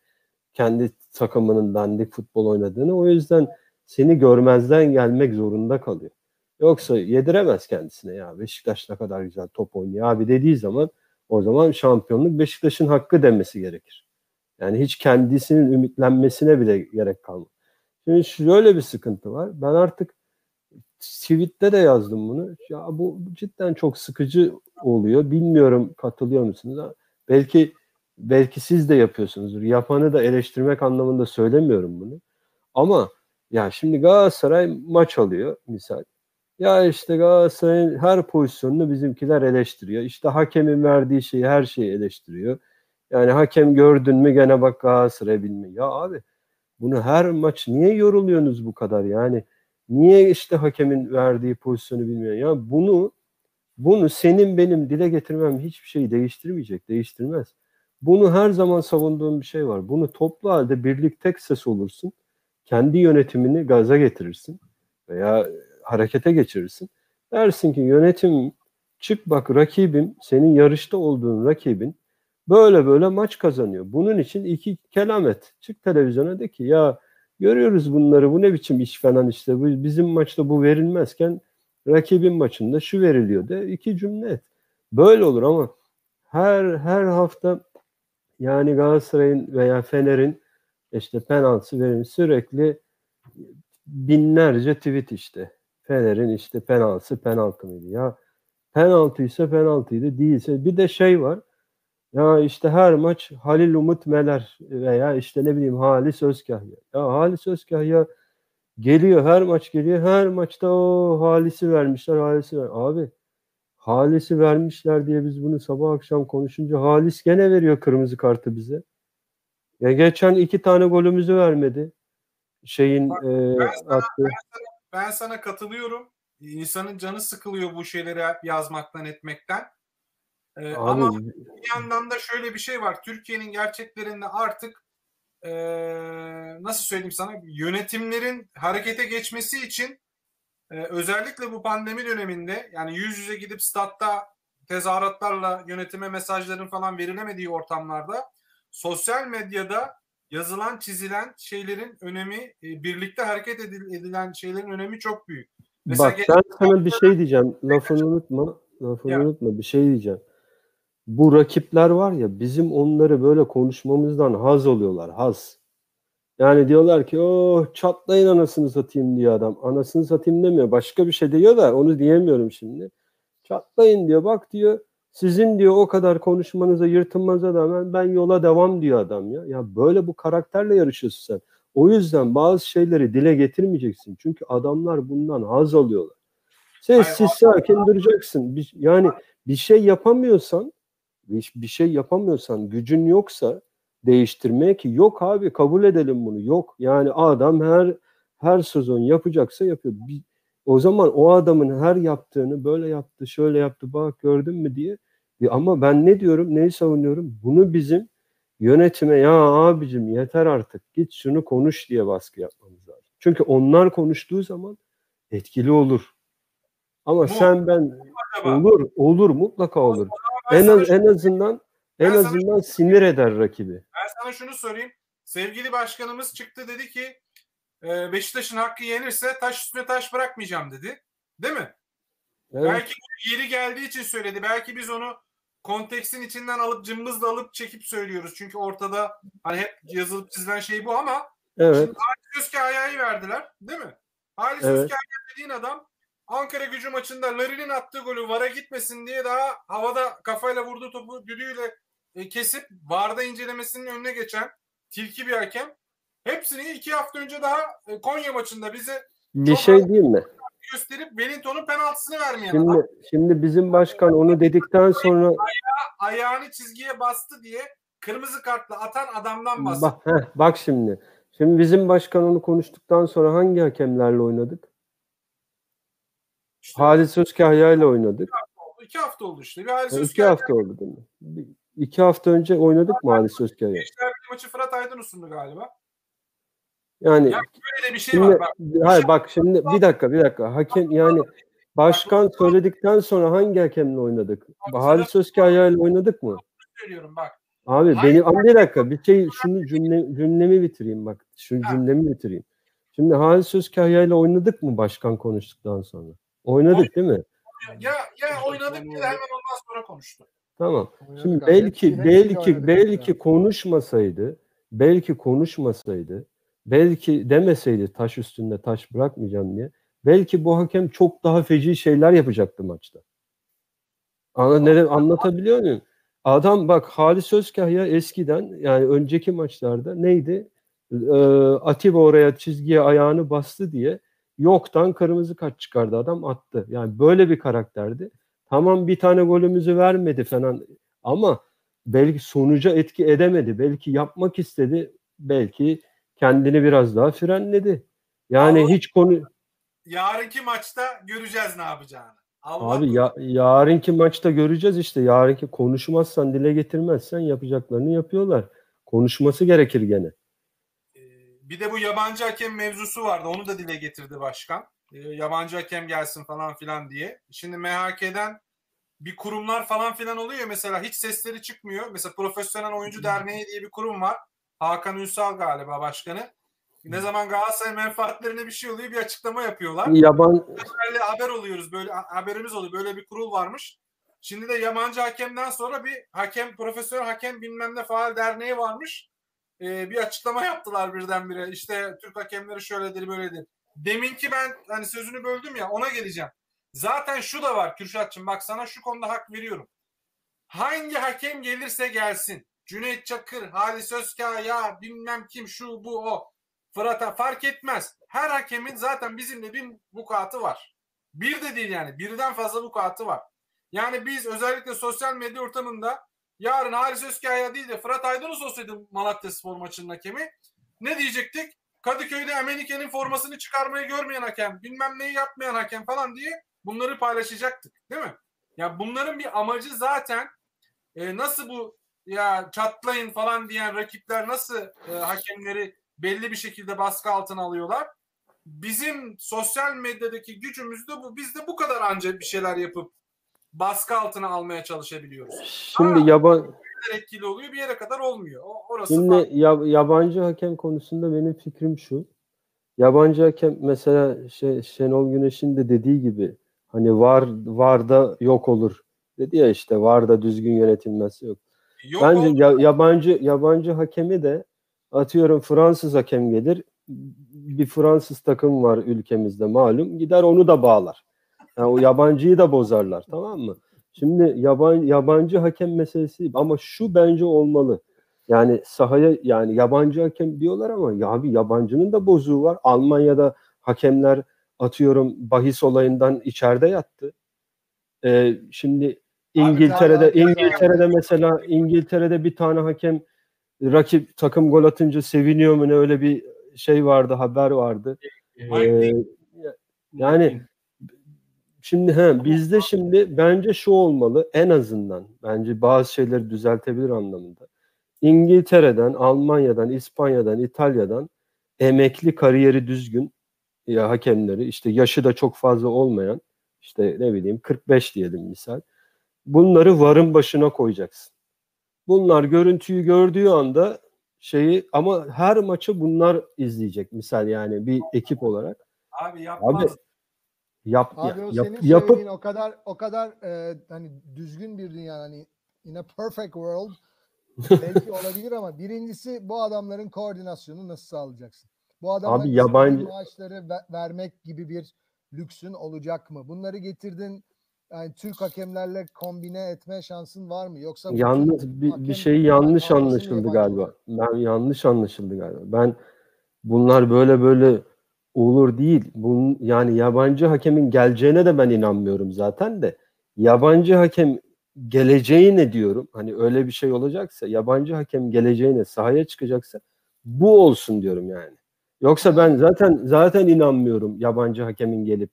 kendi takımının dandik futbol oynadığını. O yüzden seni görmezden gelmek zorunda kalıyor. Yoksa yediremez kendisine ya Beşiktaş ne kadar güzel top oynuyor abi dediği zaman O zaman şampiyonluk Beşiktaş'ın hakkı demesi gerekir. Yani hiç kendisinin ümitlenmesine bile gerek kalmıyor. Şimdi şöyle bir sıkıntı var. Ben artık tweette de yazdım bunu. Ya bu cidden çok sıkıcı oluyor. Bilmiyorum katılıyor musunuz? Belki belki siz de yapıyorsunuzdur. Yapanı da eleştirmek anlamında söylemiyorum bunu. Ama ya şimdi Galatasaray maç alıyor misal. Ya işte Galatasaray'ın her pozisyonunu bizimkiler eleştiriyor. İşte hakemin verdiği şeyi her şeyi eleştiriyor. Yani hakem gördün mü gene bak Galatasaray bilmiyor. Ya abi bunu her maç niye yoruluyorsunuz bu kadar yani? Niye işte hakemin verdiği pozisyonu bilmiyor? Ya bunu bunu senin benim dile getirmem hiçbir şeyi değiştirmeyecek, değiştirmez. Bunu her zaman savunduğum bir şey var. Bunu toplu halde birlik tek ses olursun. Kendi yönetimini gaza getirirsin veya harekete geçirirsin. Dersin ki yönetim çık bak rakibim, senin yarışta olduğun rakibin böyle böyle maç kazanıyor. Bunun için iki kelam et. Çık televizyona de ki ya görüyoruz bunları bu ne biçim iş falan işte bu, bizim maçta bu verilmezken rakibin maçında şu veriliyor de iki cümle. Böyle olur ama her her hafta yani Galatasaray'ın veya Fener'in işte penaltısı verilmiş sürekli binlerce tweet işte. Fener'in işte penaltısı penaltı mıydı? Ya penaltıysa penaltıydı değilse bir de şey var. Ya işte her maç Halil Umut Meler veya işte ne bileyim Halis Özkahya. Ya Halis Özkahya geliyor her maç geliyor. Her maçta o Halis'i vermişler Halis'i ver. Abi Halis'i vermişler diye biz bunu sabah akşam konuşunca Halis gene veriyor kırmızı kartı bize. Ya geçen iki tane golümüzü vermedi. Şeyin Bak, e, ben sana- attığı. Ben sana katılıyorum. İnsanın canı sıkılıyor bu şeyleri yazmaktan etmekten. Ee, ama bir yandan da şöyle bir şey var. Türkiye'nin gerçeklerinde artık ee, nasıl söyleyeyim sana yönetimlerin harekete geçmesi için ee, özellikle bu pandemi döneminde yani yüz yüze gidip statta tezahüratlarla yönetime mesajların falan verilemediği ortamlarda sosyal medyada yazılan çizilen şeylerin önemi e, birlikte hareket edil- edilen şeylerin önemi çok büyük. Mesela Bak ben sana bir şey diyeceğim. Lafını unutma. Lafını Ya. unutma. Bir şey diyeceğim. Bu rakipler var ya bizim onları böyle konuşmamızdan haz oluyorlar. Haz. Yani diyorlar ki oh çatlayın anasını satayım diyor adam. Anasını satayım demiyor. Başka bir şey diyor da onu diyemiyorum şimdi. Çatlayın diyor. Bak diyor sizin diyor o kadar konuşmanıza yırtınmanıza rağmen ben yola devam diyor adam ya. Ya böyle bu karakterle yarışıyorsun sen. O yüzden bazı şeyleri dile getirmeyeceksin. Çünkü adamlar bundan haz alıyorlar. Sessiz sakin duracaksın. Yani bir şey yapamıyorsan bir, bir şey yapamıyorsan gücün yoksa değiştirmeye ki yok abi kabul edelim bunu yok. Yani adam her her sezon yapacaksa yapıyor. Bir- o zaman o adamın her yaptığını böyle yaptı şöyle yaptı bak gördün mü diye. Ya ama ben ne diyorum neyi savunuyorum? Bunu bizim yönetime ya abicim yeter artık git şunu konuş diye baskı yapmamız lazım. Çünkü onlar konuştuğu zaman etkili olur. Ama Bu- sen ben acaba olur olur mutlaka olur. En az en azından en Ben sana- azından sinir eder rakibi. ben sana şunu sorayım. Sevgili başkanımız çıktı dedi ki e, Beşiktaş'ın hakkı yenirse taş üstüne taş bırakmayacağım dedi. Değil mi? Evet. Belki yeri geldiği için söyledi. Belki biz onu kontekstin içinden alıp cımbızla alıp çekip söylüyoruz. Çünkü ortada hani hep yazılıp çizilen şey bu ama Evet. Şimdi Halis Özkahya'yı verdiler değil mi? Halis Evet. Özkahya dediğin adam Ankara gücü maçında Larin'in attığı golü VAR'a gitmesin diye daha havada kafayla vurduğu topu düdüğüyle e, kesip VAR'da incelemesinin önüne geçen tilki bir hakem. Hepsini iki hafta önce daha e, Konya maçında bize Bir şey diyeyim mi? gösterip Wellington'un penaltısını vermeyen adam. Şimdi şimdi bizim başkan onu dedikten sonra Ayağını çizgiye bastı diye kırmızı kartla atan adamdan bahsediyor. bak heh, bak şimdi. Şimdi bizim başkan onu konuştuktan sonra hangi hakemlerle oynadık? İşte Halis Özkahya ile oynadık. iki hafta oldu işte. Bir Halis İki Özkahya hafta oldu değil mi? Bir- İki hafta önce oynadık mı Halis Özkahya? Gençler maçı Fırat Aydın usundu galiba. Yani Ya böyle de bir şey Şimdi, var. Bak, hayır bak şimdi bir dakika bir dakika. Hakem yani başkan söyledikten sonra hangi hakemle oynadık? Halis Özkaya ile oynadık mı? söylüyorum bak. Abi Hayır. benim ama bir dakika bir şey şunu cümle, cümlemi bitireyim bak. Şu Ha. cümlemi bitireyim. Şimdi Halis Özkaya ile oynadık mı başkan konuştuktan sonra? Oynadık değil mi? Ya ya oynadık ya hemen ondan sonra konuştu. Tamam. Şimdi belki belki belki konuşmasaydı, belki konuşmasaydı, belki demeseydi taş üstünde taş bırakmayacağım diye, belki bu hakem çok daha feci şeyler yapacaktı maçta. Ana, nere, anlatabiliyor muyum? Adam bak Halis Özkahya eskiden yani önceki maçlarda neydi? Ee, Atiba oraya çizgiye ayağını bastı diye yoktan kırmızı kart çıkardı adam attı. Yani böyle bir karakterdi. Tamam bir tane golümüzü vermedi falan ama belki sonuca etki edemedi. Belki yapmak istedi. Belki kendini biraz daha frenledi. Yani Allah- hiç konu Yarınki maçta göreceğiz ne yapacağını. Allah Abi ya, yarınki maçta göreceğiz işte. Yarınki konuşmazsan, dile getirmezsen yapacaklarını yapıyorlar. Konuşması gerekir gene. Bir de bu yabancı hakem mevzusu vardı. Onu da dile getirdi başkan. Ee, Yabancı hakem gelsin falan filan diye. Şimdi MHK'den bir kurumlar falan filan oluyor mesela hiç sesleri çıkmıyor. Mesela Profesyonel Oyuncu Derneği diye bir kurum var. Hakan Ünsal galiba başkanı. Ne zaman Galatasaray menfaatlerine bir şey oluyor bir açıklama yapıyorlar. Yaban Haberle haber oluyoruz böyle haberimiz oluyor. Böyle bir kurul varmış. Şimdi de yabancı hakemden sonra bir hakem profesyonel hakem bilmem ne faal derneği varmış. Ee, bir açıklama yaptılar birdenbire. İşte Türk hakemleri şöyledir böyledir. Deminki ben hani sözünü böldüm ya ona geleceğim. Zaten şu da var Kürşatçım bak sana şu konuda hak veriyorum. Hangi hakem gelirse gelsin. Cüneyt Çakır, Halis Özkaya, bilmem kim şu bu o. Fırat'a fark etmez. Her hakemin zaten bizimle bir vukuatı var. Bir de değil yani. Birden fazla vukuatı var. Yani biz özellikle sosyal medya ortamında yarın Halis Özkaya değil de Fırat Aydınus olsaydı Malatya Spor maçının hakemi ne diyecektik? Kadıköy'de Emenike'nin formasını çıkarmayı görmeyen hakem, bilmem neyi yapmayan hakem falan diye bunları paylaşacaktık. Değil mi? Ya bunların bir amacı zaten e, nasıl bu ya çatlayın falan diyen rakipler nasıl e, hakemleri belli bir şekilde baskı altına alıyorlar. Bizim sosyal medyadaki gücümüz de bu. Biz de bu kadar ancak bir şeyler yapıp baskı altına almaya çalışabiliyoruz. şimdi yaban Bir yere etkili oluyor bir yere kadar olmuyor. O, orası Şimdi farklı. ya- yabancı hakem konusunda benim fikrim şu. Yabancı hakem mesela şey, Şenol Güneş'in de dediği gibi hani var var da yok olur. Dedi ya işte var da düzgün yönetilmezse yok. Yok Bence oldu. ya- yabancı yabancı hakemi de atıyorum Fransız hakem gelir. Bir Fransız takım var ülkemizde malum. Gider onu da bağlar. Yani o yabancıyı da bozarlar tamam mı? Şimdi yaban, yabancı hakem meselesi ama şu bence olmalı. Yani sahaya yani yabancı hakem diyorlar ama ya abi yabancının da bozuğu var. Almanya'da hakemler atıyorum bahis olayından içeride yattı. Ee, şimdi İngiltere'de Abi, İngiltere'de mesela İngiltere'de bir tane hakem rakip takım gol atınca seviniyor mu ne öyle bir şey vardı haber vardı. Ee, yani şimdi he, bizde şimdi bence şu olmalı en azından bence bazı şeyleri düzeltebilir anlamında. İngiltere'den, Almanya'dan, İspanya'dan, İtalya'dan emekli kariyeri düzgün ya hakemleri işte yaşı da çok fazla olmayan işte ne bileyim 45 diyelim misal. Bunları varın başına koyacaksın. Bunlar görüntüyü gördüğü anda şeyi ama her maçı bunlar izleyecek misal yani bir ekip olarak. Abi yapmaz. Abi yap, Abi o yap- senin yapıp o kadar o kadar e, hani düzgün bir dünya hani in a perfect world belki olabilir ama birincisi bu adamların koordinasyonu nasıl sağlayacaksın? Bu adamların Abi yabancı- maaşları ve- vermek gibi bir lüksün olacak mı? Bunları getirdin yani Türk hakemlerle kombine etme şansın var mı? Yoksa Yalnız bir, bir şey yanlış anlaşıldı galiba. Ben yanlış anlaşıldı galiba. Ben bunlar böyle böyle olur değil. Bunun yani yabancı hakemin geleceğine de ben inanmıyorum zaten de. Yabancı hakem geleceğine diyorum. Hani öyle bir şey olacaksa yabancı hakem geleceğine sahaya çıkacaksa bu olsun diyorum yani. Yoksa ben zaten zaten inanmıyorum yabancı hakemin gelip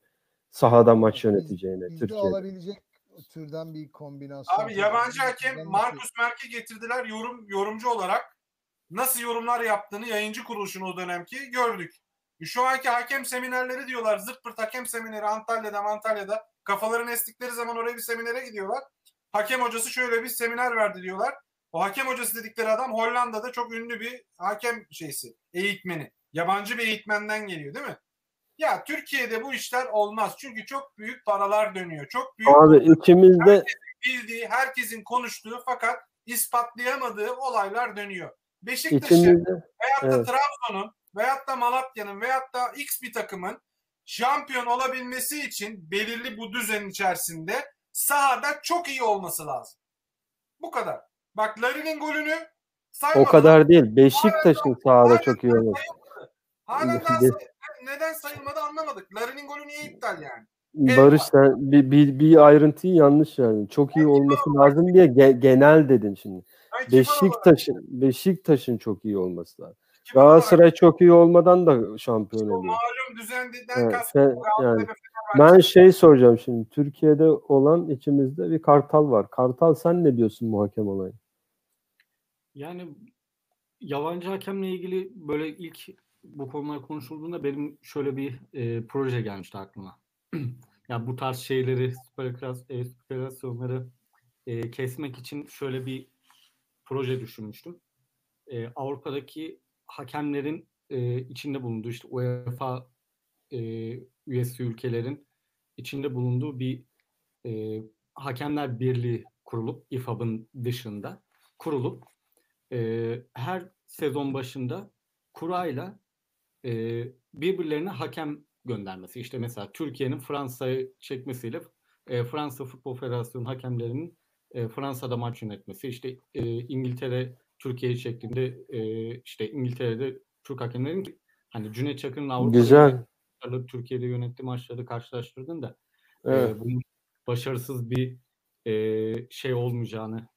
sahada maç Biz- yöneteceğine Bizde Türkiye'de. olabilecek türden bir kombinasyon. Abi yabancı hakem Markus Merk'i getirdiler yorum yorumcu olarak. Nasıl yorumlar yaptığını yayıncı kuruluşun o dönemki gördük. Şu anki hakem seminerleri diyorlar. Zırt pırt hakem semineri Antalya'da Antalya'da. Kafalarını estikleri zaman oraya bir seminere gidiyorlar. Hakem hocası şöyle bir seminer verdi diyorlar. O hakem hocası dedikleri adam Hollanda'da çok ünlü bir hakem şeysi, eğitmeni. Yabancı bir eğitmenden geliyor değil mi? Ya Türkiye'de bu işler olmaz. Çünkü çok büyük paralar dönüyor. Çok büyük Abi ikimiz de bildiği, herkesin konuştuğu fakat ispatlayamadığı olaylar dönüyor. Beşiktaş'ın İçimizde veyahut da evet. Trabzon'un veyahut da Malatya'nın veyahut da X bir takımın şampiyon olabilmesi için belirli bu düzenin içerisinde sahada çok iyi olması lazım. Bu kadar. Bak Larin'in golünü o saymadılar. kadar değil. Beşiktaş'ın sahada çok iyi olması. Halen daha say- neden sayılmadı anlamadık. Larin'in golü niye iptal yani? Barış sen bir, bir, bir ayrıntıyı yanlış verdin. Çok iyi olması lazım diye ge- genel dedin şimdi. Beşiktaş'ın Beşiktaş'ın çok iyi olması lazım. Galatasaray çok iyi olmadan da şampiyon oluyor. malum düzenden Evet, kastım. yani. Ben şey soracağım şimdi. Türkiye'de olan içimizde bir Kartal var. Kartal sen ne diyorsun bu hakem olayı? Yani yabancı hakemle ilgili böyle ilk bu konular konuşulduğunda benim şöyle bir e, proje gelmişti aklıma. ya bu tarz şeyleri, spekülas- e, spekülasyonları e, kesmek için şöyle bir proje düşünmüştüm. E, Avrupa'daki hakemlerin e, içinde bulunduğu işte UEFA e, üyesi ülkelerin içinde bulunduğu bir e, hakemler birliği kurulup İFAB'ın dışında kurulup e, her sezon başında kurayla e, birbirlerine hakem göndermesi. İşte mesela Türkiye'nin Fransa'yı çekmesiyle e, Fransa Futbol Federasyonu hakemlerinin e, Fransa'da maç yönetmesi. İşte e, İngiltere Türkiye'yi çektiğinde e, işte İngiltere'de Türk hakemlerin hani Cüneyt Çakır'ın Avrupa'da Güzel. Türkiye'de yönettiği maçları karşılaştırdın da Evet. e, bunun başarısız bir e, şey olmayacağını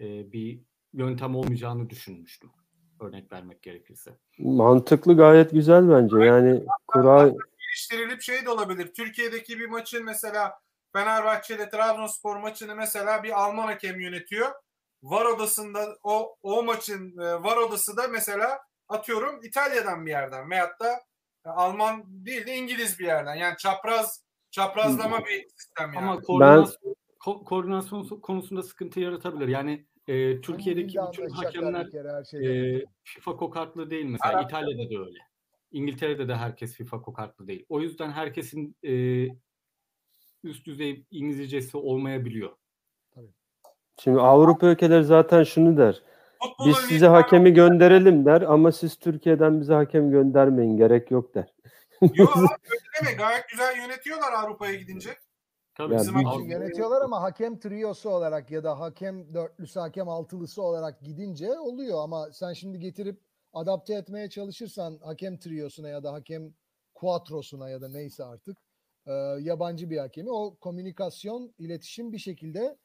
e, bir yöntem olmayacağını düşünmüştüm. Örnek vermek gerekirse. Mantıklı gayet güzel bence. Yani kura geliştirilip şey de olabilir. Türkiye'deki bir maçın mesela Fenerbahçe ile Trabzonspor maçını mesela bir Alman hakem yönetiyor. Var odasında o o maçın e, var odası da mesela atıyorum İtalya'dan bir yerden veyahut da e, Alman değil de İngiliz bir yerden. Yani çapraz çaprazlama bir sistem yani. Ama koordinasyon, ko- koordinasyon konusunda sıkıntı yaratabilir. Yani e, Türkiye'deki bütün hakemler e, FIFA kokartlı değil mesela. Arap- İtalya'da da öyle. İngiltere'de de herkes FIFA kokartlı değil. O yüzden herkesin e, üst düzey İngilizcesi olmayabiliyor. Şimdi Avrupa ülkeleri zaten şunu der. Futbolun Biz size hakemi gönderelim der ama siz Türkiye'den bize hakem göndermeyin gerek yok der. Yok öyle deme. Gayet güzel yönetiyorlar Avrupa'ya gidince. Tabii Ya bizim bir- Avrupa- Yönetiyorlar ama hakem triyosu olarak ya da hakem dörtlüsü, hakem altılısı olarak gidince oluyor ama sen şimdi getirip adapte etmeye çalışırsan hakem triyosuna ya da hakem quattrosuna ya da neyse artık e, yabancı bir hakemi o komünikasyon, iletişim bir şekilde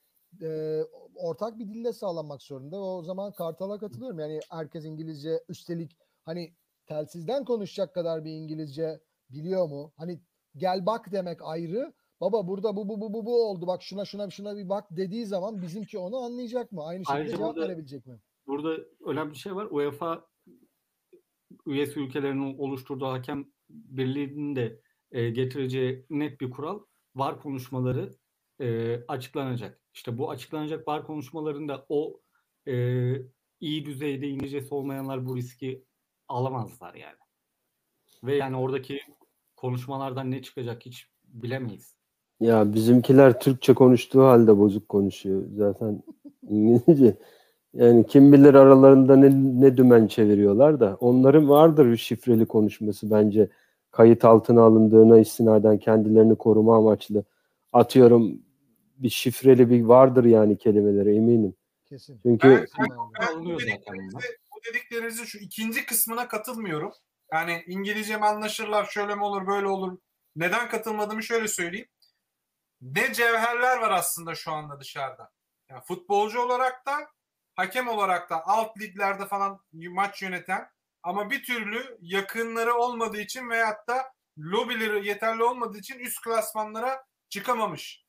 e, ortak bir dille sağlanmak zorunda. O zaman Kartal'a katılıyorum. Yani herkes İngilizce üstelik hani telsizden konuşacak kadar bir İngilizce biliyor mu? Hani gel bak demek ayrı. Baba burada bu bu bu bu bu oldu. Bak şuna şuna şuna bir bak dediği zaman bizimki onu anlayacak mı? Aynı şekilde Ayrıca cevap burada- verebilecek mi? burada önemli bir şey var. UEFA üyesi ülkelerinin oluşturduğu hakem birliğinin de e, getireceği net bir kural var konuşmaları e, açıklanacak. İşte bu açıklanacak var konuşmalarında o e, iyi düzeyde İngilizcesi olmayanlar bu riski alamazlar yani. Ve yani oradaki konuşmalardan ne çıkacak hiç bilemeyiz. Ya bizimkiler Türkçe konuştuğu halde bozuk konuşuyor. Zaten İngilizce. Yani kim bilir aralarında ne, ne dümen çeviriyorlar da. Onların vardır bir şifreli konuşması bence. Kayıt altına alındığına istinaden kendilerini koruma amaçlı. Atıyorum bir şifreli bir vardır yani kelimeleri eminim. Kesin. Çünkü Ben-. Ben bu Alınıyor zaten dediklerinize, bunlar. bu dediklerinizin şu ikinci kısmına katılmıyorum. Yani İngilizce mi anlaşırlar, şöyle mi olur, böyle olur. Neden katılmadığımı şöyle söyleyeyim. Ne cevherler var aslında şu anda dışarıda. Yani futbolcu olarak da, hakem olarak da alt liglerde falan maç yöneten ama bir türlü yakınları olmadığı için veyahut da lobileri yeterli olmadığı için üst klasmanlara çıkamamış.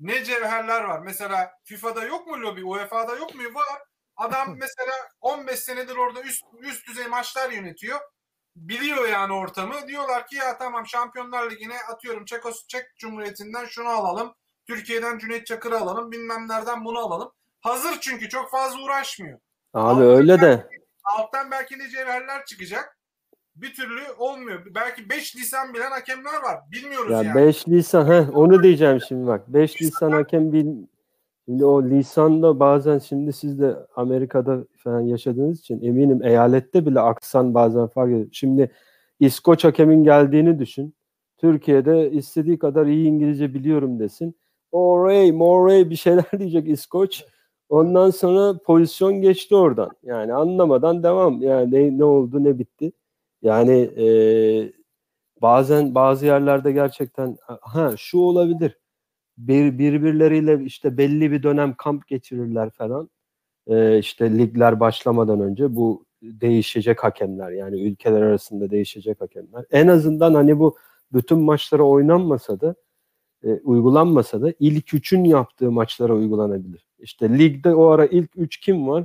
Ne cevherler var. Mesela FIFA'da yok mu lobi, UEFA'da yok mu? Var. Adam mesela 15 senedir orada üst, üst düzey maçlar yönetiyor. Biliyor yani ortamı. Diyorlar ki ya tamam Şampiyonlar Ligi'ne atıyorum Çekos Çek Cumhuriyeti'nden şunu alalım. Türkiye'den Cüneyt Çakır'ı alalım. Bilmem nereden bunu alalım. Hazır çünkü çok fazla uğraşmıyor. abi öyle de Alttan belki de cevherler çıkacak. Bir türlü olmuyor. Belki 5 lisan bilen hakemler var. Bilmiyoruz ya yani. 5 lisan heh, onu diyeceğim şimdi bak. 5 lisan hakem bil, Şimdi o lisanda bazen şimdi siz de Amerika'da falan yaşadığınız için eminim eyalette bile aksan bazen fark ediyor. Şimdi İskoç hakemin geldiğini düşün. Türkiye'de istediği kadar iyi İngilizce biliyorum desin. Moray, Moray bir şeyler diyecek İskoç. Ondan sonra pozisyon geçti oradan. Yani anlamadan devam. Yani ne, ne oldu ne bitti. Yani e, bazen bazı yerlerde gerçekten ha şu olabilir. Bir, birbirleriyle işte belli bir dönem kamp geçirirler falan. E, işte ligler başlamadan önce bu değişecek hakemler yani ülkeler arasında değişecek hakemler. En azından hani bu bütün maçlara oynanmasa da e, uygulanmasa da ilk üçün yaptığı maçlara uygulanabilir. İşte ligde o ara ilk üç kim var?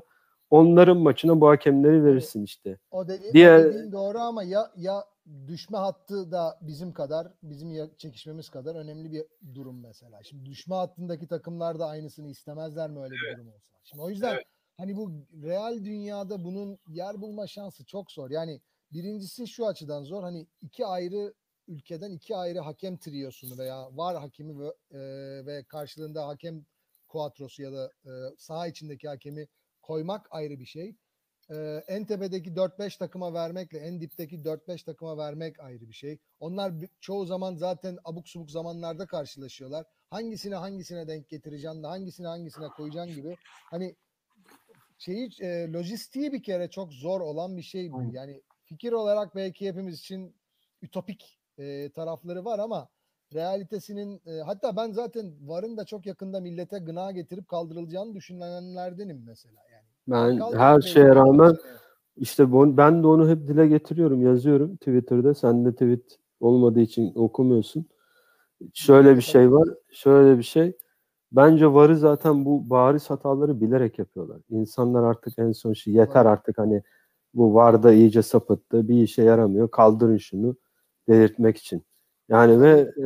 Onların maçına bu hakemleri verirsin işte. O, dedi, Diğer- o dediğin doğru ama ya ya düşme hattı da bizim kadar, bizim çekişmemiz kadar önemli bir durum mesela. Şimdi düşme hattındaki takımlar da aynısını istemezler mi öyle bir durum olsa? Şimdi o yüzden Evet. hani bu real dünyada bunun yer bulma şansı çok zor. Yani birincisi şu açıdan zor. Hani iki ayrı ülkeden iki ayrı hakem triyosunu veya var hakemi ve, e, ve karşılığında hakem kuatrosu ya da e, saha içindeki hakemi koymak ayrı bir şey. Ee, en tepedeki 4-5 takıma vermekle en dipteki 4-5 takıma vermek ayrı bir şey. Onlar çoğu zaman zaten abuk subuk zamanlarda karşılaşıyorlar. Hangisine hangisine denk getireceksin de hangisine hangisine koyacaksın gibi. Hani şeyi e, lojistiği bir kere çok zor olan bir şey bu. Yani fikir olarak belki hepimiz için ütopik e, tarafları var ama realitesinin e, hatta ben zaten varın da çok yakında millete gına getirip kaldırılacağını düşünenlerdenim mesela. Ben Kaldı her şeye rağmen sene. işte ben de onu hep dile getiriyorum, yazıyorum Twitter'da. Sen de tweet olmadığı için okumuyorsun. Şöyle bir şey var, şöyle bir şey. Bence varı zaten bu bariz hataları bilerek yapıyorlar. İnsanlar artık en son şey yeter artık hani bu var da iyice sapıttı, bir işe yaramıyor. Kaldırın şunu delirtmek için. Yani ve e,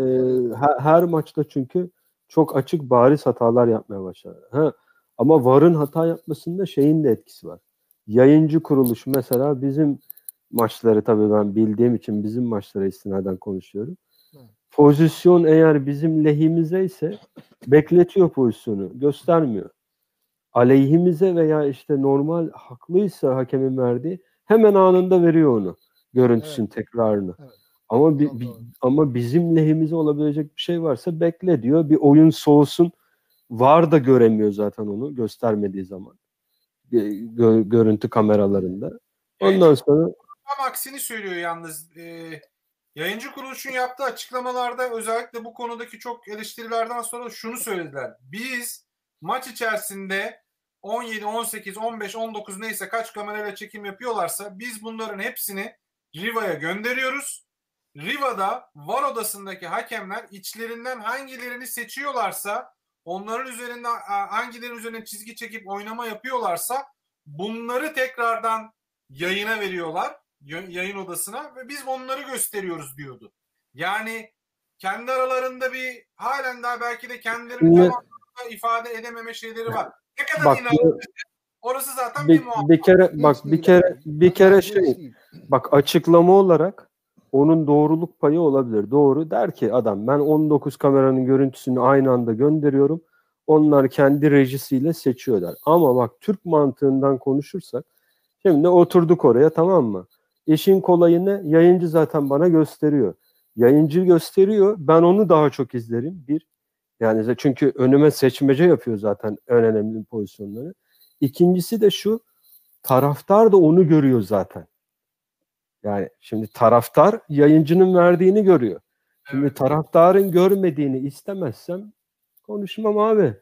her, her maçta çünkü çok açık bariz hatalar yapmaya başladı. Ha, ama VAR'ın hata yapmasında şeyin de etkisi var. Yayıncı kuruluş mesela bizim maçları tabii ben bildiğim için bizim maçlara istinaden konuşuyorum. Evet. Pozisyon eğer bizim lehimize ise bekletiyor pozisyonu, göstermiyor. Aleyhimize veya işte normal haklıysa hakemin verdiği hemen anında veriyor onu. Görüntüsün tekrarını. Evet. Ama bi- bi- ama bizim lehimize olabilecek bir şey varsa bekle diyor. Bir oyun soğusun. Var da göremiyor zaten onu göstermediği zaman. Gö- gö- görüntü kameralarında. Ondan sonra Tam aksini söylüyor yalnız. Ee, yayıncı kuruluşun yaptığı açıklamalarda özellikle bu konudaki çok eleştirilerden sonra şunu söylediler. Biz maç içerisinde 17, 18, 15, 19 neyse kaç kamerayla çekim yapıyorlarsa biz bunların hepsini Riva'ya gönderiyoruz. Riva'da var odasındaki hakemler içlerinden hangilerini seçiyorlarsa onların üzerinde hangilerinin üzerine çizgi çekip oynama yapıyorlarsa bunları tekrardan yayına veriyorlar yayın odasına ve biz onları gösteriyoruz diyordu. Yani kendi aralarında bir halen daha belki de kendilerini Ne- tam ifade edememe şeyleri var. Ne kadar bak inanılır orası zaten bir, bir, muhabbet. bir kere bak bir kere bir kere şey değil. Bak açıklama olarak onun doğruluk payı olabilir. Doğru der ki adam ben 19 kameranın görüntüsünü aynı anda gönderiyorum. Onlar kendi rejisiyle seçiyorlar. Ama bak Türk mantığından konuşursak şimdi oturduk oraya tamam mı? İşin kolayını yayıncı zaten bana gösteriyor. Yayıncı gösteriyor. Ben onu daha çok izlerim. Bir. Yani çünkü önüme seçmece yapıyor zaten en önemli pozisyonları. İkincisi de şu taraftar da onu görüyor zaten. Yani şimdi taraftar yayıncının verdiğini görüyor. Şimdi Evet. taraftarın görmediğini istemezsem konuşmam abi.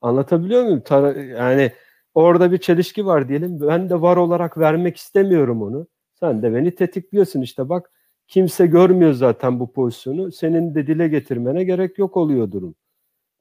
Anlatabiliyor muyum? Tara- yani orada bir çelişki var diyelim. Ben de var olarak vermek istemiyorum onu. Sen de beni tetikliyorsun işte bak kimse görmüyor zaten bu pozisyonu. Senin de dile getirmene gerek yok oluyor durum.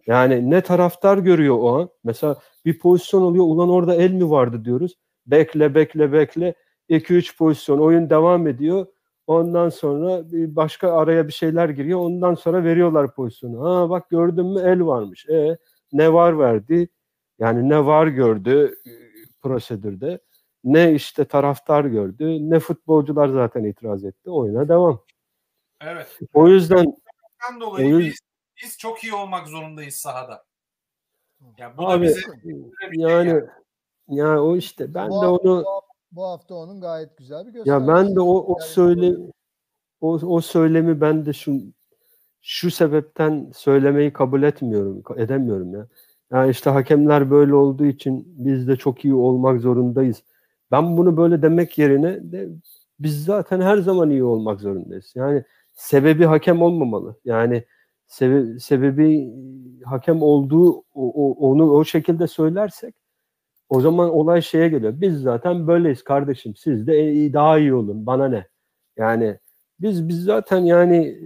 Yani ne taraftar görüyor o an. Mesela bir pozisyon oluyor. Ulan orada el mi vardı diyoruz. Bekle bekle bekle. 2-3 pozisyon oyun devam ediyor. Ondan sonra bir başka araya bir şeyler giriyor. Ondan sonra veriyorlar pozisyonu. Ha bak gördün mü el varmış. E ne var verdi? Yani ne var gördü e, prosedürde. Ne işte taraftar gördü. Ne futbolcular zaten itiraz etti. Oyuna devam. Evet. O yüzden dolayı Oyun- biz, biz çok iyi olmak zorundayız sahada. Ya bu da Abi bize yani ya o işte ben bu, de onu bu, hafta, onun gayet güzel bir göstergesi. ya ben de o o söyle o o söylemi ben de şu şu sebepten söylemeyi kabul etmiyorum, edemiyorum ya. Yani işte hakemler böyle olduğu için biz de çok iyi olmak zorundayız. Ben bunu böyle demek yerine de biz zaten her zaman iyi olmak zorundayız. Yani sebebi hakem olmamalı. Yani sebe- sebebi hakem olduğu o- o- onu o şekilde söylersek o zaman olay şeye geliyor. Biz zaten böyleyiz kardeşim. Siz de iyi- daha iyi olun. Bana ne? Yani biz biz zaten yani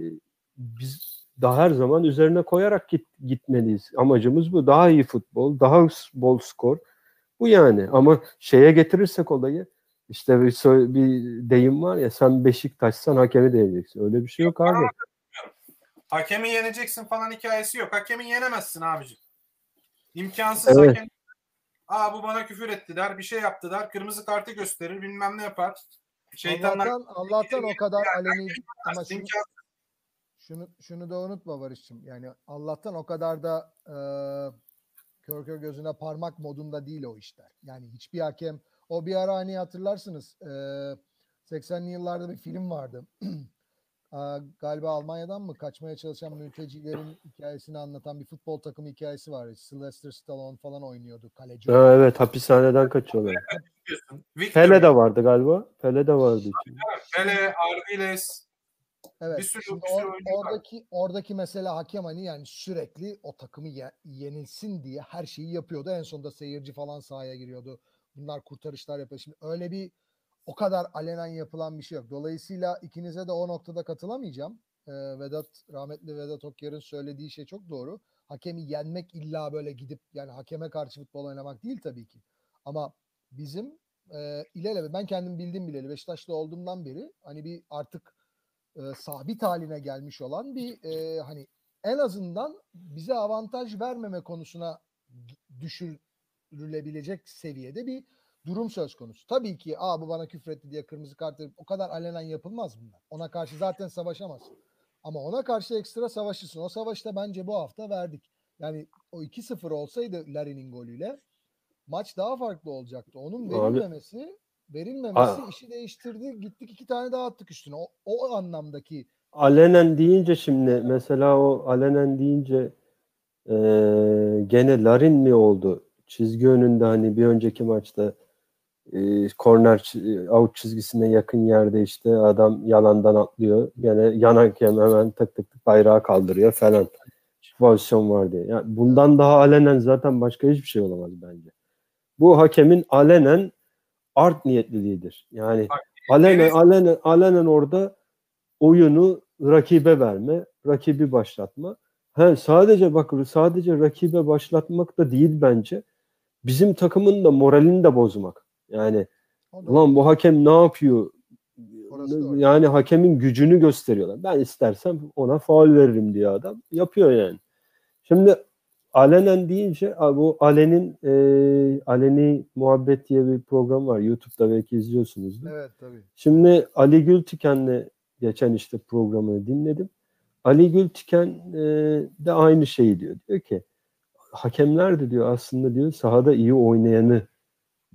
biz daha her zaman üzerine koyarak git, gitmeliyiz. Amacımız bu. Daha iyi futbol, daha bol skor. Bu yani. Ama şeye getirirsek olayı işte bir, bir deyim var ya sen Beşiktaşsan hakemi de yeneceksin. Öyle bir şey yok abi. hakemi yeneceksin falan hikayesi yok. Hakemi yenemezsin abicim. İmkansız Evet. hakem. Aa bu bana küfür etti der, bir şey yaptı der, kırmızı kartı gösterir, bilmem ne yapar. Şeytanlar Allah'tan, Allah'tan o kadar aleni ama şunu, şunu, şunu da unutma Barış'cığım. Yani Allah'tan o kadar da e, kör kör gözüne parmak modunda değil o işler. Yani hiçbir hakem o bir ara hani hatırlarsınız e, 80'li yıllarda bir film vardı. Galiba Almanya'dan mı kaçmaya çalışan mültecilerin hikayesini anlatan bir futbol takımı hikayesi var. Sylvester Stallone falan oynuyordu kaleci. Ha, evet hapishaneden kaçıyorlar. Pele de vardı galiba. Pele de vardı. Pele, Ardiles. Evet. Bir sürü- bir sürü or- oyuncu var. oradaki oradaki mesela hakem hani yani sürekli o takımı ye- yenilsin diye her şeyi yapıyordu. En sonunda seyirci falan sahaya giriyordu. Bunlar kurtarışlar yapıyor. Şimdi öyle bir o kadar alenen yapılan bir şey yok. Dolayısıyla ikinize de o noktada katılamayacağım. Ee, Vedat rahmetli Vedat Okyar'ın söylediği şey çok doğru. Hakemi yenmek illa böyle gidip yani hakeme karşı futbol oynamak değil tabii ki. Ama bizim e, ilelebet ben kendim bildim bileli Beşiktaşlı olduğumdan beri hani bir artık e, sabit haline gelmiş olan bir e, hani en azından bize avantaj vermeme konusuna düşürülebilecek seviyede bir durum söz konusu. Tabii ki Aa, bu bana küfretti diye kırmızı kart verip o kadar alenen yapılmaz bunlar. Ona karşı zaten savaşamazsın. Ama ona karşı ekstra savaşırsın. O savaşta bence bu hafta verdik. Yani o 2-0 olsaydı Larry'nin golüyle maç daha farklı olacaktı. Onun Abi- verilmemesi verilmemesi işi değiştirdi. Gittik iki tane daha attık üstüne. O, o anlamdaki Alenen deyince şimdi mesela o alenen deyince eee, gene Larin mi oldu? Çizgi önünde hani bir önceki maçta eee korner çi- out çizgisine yakın yerde işte adam yalandan atlıyor. Gene yan hakem hemen tık tık tık bayrağı kaldırıyor falan. Pozisyon var diye. Yani bundan daha alenen zaten başka hiçbir şey olamaz bence. Bu hakemin alenen art niyetliliğidir. Yani alenen Deniz- alenen alenen orada oyunu rakibe verme, rakibi başlatma. He, sadece bak sadece rakibe başlatmak da değil bence. Bizim takımın da moralini de bozmak. Yani ulan bu hakem ne yapıyor? Orası doğru. Yani hakemin gücünü gösteriyorlar. Ben istersem ona faul veririm diye adam. Yapıyor yani. Şimdi alenen deyince bu Alen'in e, Aleni Muhabbet diye bir program var. YouTube'da belki izliyorsunuzdur. Evet tabii. Şimdi Ali Gültiken'le geçen işte programını dinledim. Ali Gültiken e, de aynı şeyi diyor. Diyor ki hakemler de diyor aslında diyor sahada iyi oynayanı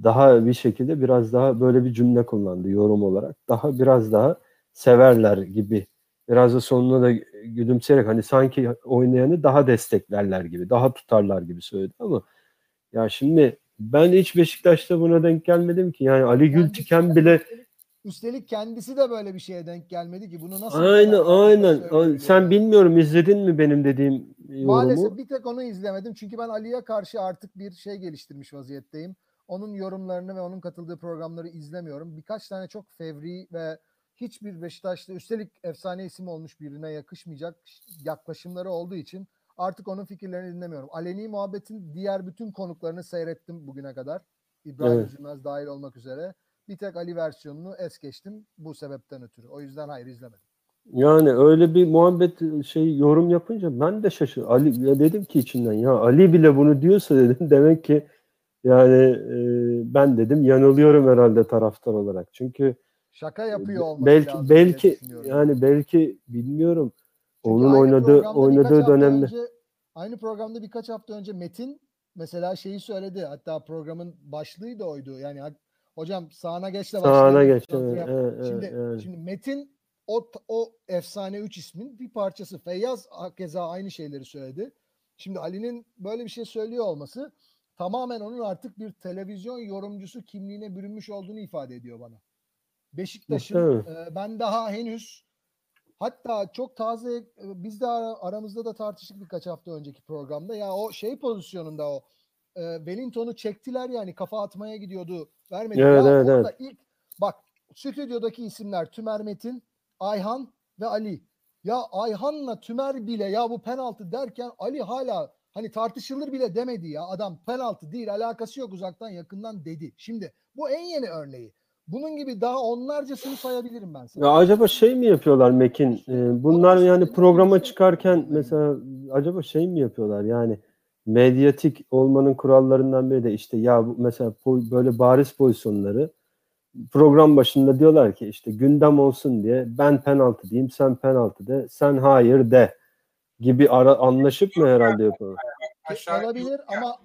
daha bir şekilde biraz daha böyle bir cümle kullandı yorum olarak. Daha biraz daha severler gibi. Biraz da sonuna da gülümseyerek hani sanki oynayanı daha desteklerler gibi, daha tutarlar gibi söyledi ama ya şimdi ben hiç Beşiktaş'ta buna denk gelmedim ki. Yani Ali Gültiken bile Üstelik, kendisi de böyle bir şeye denk gelmedi ki. Bunu nasıl Aynen aynen. Söylüyor Sen bilmiyorum izledin mi benim dediğim yorumu? Maalesef bir tek onu izlemedim. Çünkü ben Ali'ye karşı artık bir şey geliştirmiş vaziyetteyim. Onun yorumlarını ve onun katıldığı programları izlemiyorum. Birkaç tane çok fevri ve hiçbir Beşiktaşlı üstelik efsane isim olmuş birine yakışmayacak yaklaşımları olduğu için artık onun fikirlerini dinlemiyorum. Aleni Muhabbet'in diğer bütün konuklarını seyrettim bugüne kadar. İbrahim Evet. Üzülmez dahil olmak üzere. Bir tek Ali versiyonunu es geçtim bu sebepten ötürü. O yüzden hayır izlemedim. Yani öyle bir muhabbet şey yorum yapınca ben de şaşırdım. Ali ya dedim ki içinden ya Ali bile bunu diyorsa dedim demek ki yani e, ben dedim yanılıyorum herhalde taraftar olarak. Çünkü Şaka yapıyor olması belki lazım belki yani belki bilmiyorum Çünkü onun oynadığı oynadığı dönemde önce- aynı programda birkaç hafta önce Metin mesela şeyi söyledi. Hatta programın başlığı da oydu. Yani hocam sağına geç de Sağına geç. Evet, Şimdi, evet. şimdi Metin o, o efsane 3 ismin bir parçası. Feyyaz keza aynı şeyleri söyledi. Şimdi Ali'nin böyle bir şey söylüyor olması tamamen onun artık bir televizyon yorumcusu kimliğine bürünmüş olduğunu ifade ediyor bana. Beşiktaş'ın e, ben daha henüz hatta çok taze e, biz de ara- aramızda da tartıştık birkaç hafta önceki programda ya o şey pozisyonunda o e, Wellington'u çektiler yani kafa atmaya gidiyordu vermedi. Evet, ya evet, orada ilk bak stüdyodaki isimler Tümer Metin, Ayhan ve Ali. Ya Ayhan'la Tümer bile ya bu penaltı derken Ali hala hani tartışılır bile demedi ya. Adam penaltı değil alakası yok uzaktan yakından dedi. Şimdi bu en yeni örneği. Bunun gibi daha onlarcasını sayabilirim ben sana. Ya acaba şey mi yapıyorlar Mekin? Ee, bunlar yani programa çıkarken mesela acaba şey mi yapıyorlar? Yani medyatik olmanın kurallarından biri de işte ya bu mesela böyle bariz pozisyonları program başında diyorlar ki işte gündem olsun diye ben penaltı diyeyim sen penaltı de sen hayır de gibi ara anlaşıp mı herhalde? Aşağı olabilir ama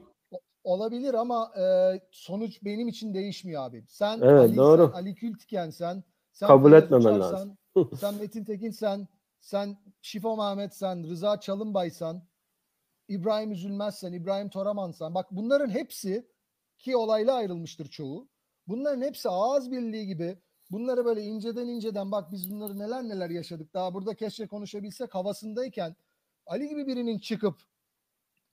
olabilir ama e, sonuç benim için değişmiyor abi. Sen Evet, Ali, doğru. sen Ali Kültiken sen, sen Kabul etmemen Uçarsan, sen Metin Tekin sen, sen Şifo Mehmet sen, Rıza Çalınbay sen, İbrahim Üzülmez sen, İbrahim Toraman sen. Bak bunların hepsi ki olayla ayrılmıştır çoğu. Bunların hepsi ağız birliği gibi bunları böyle inceden inceden bak biz bunları neler neler yaşadık. Daha burada keşke konuşabilsek havasındayken Ali gibi birinin çıkıp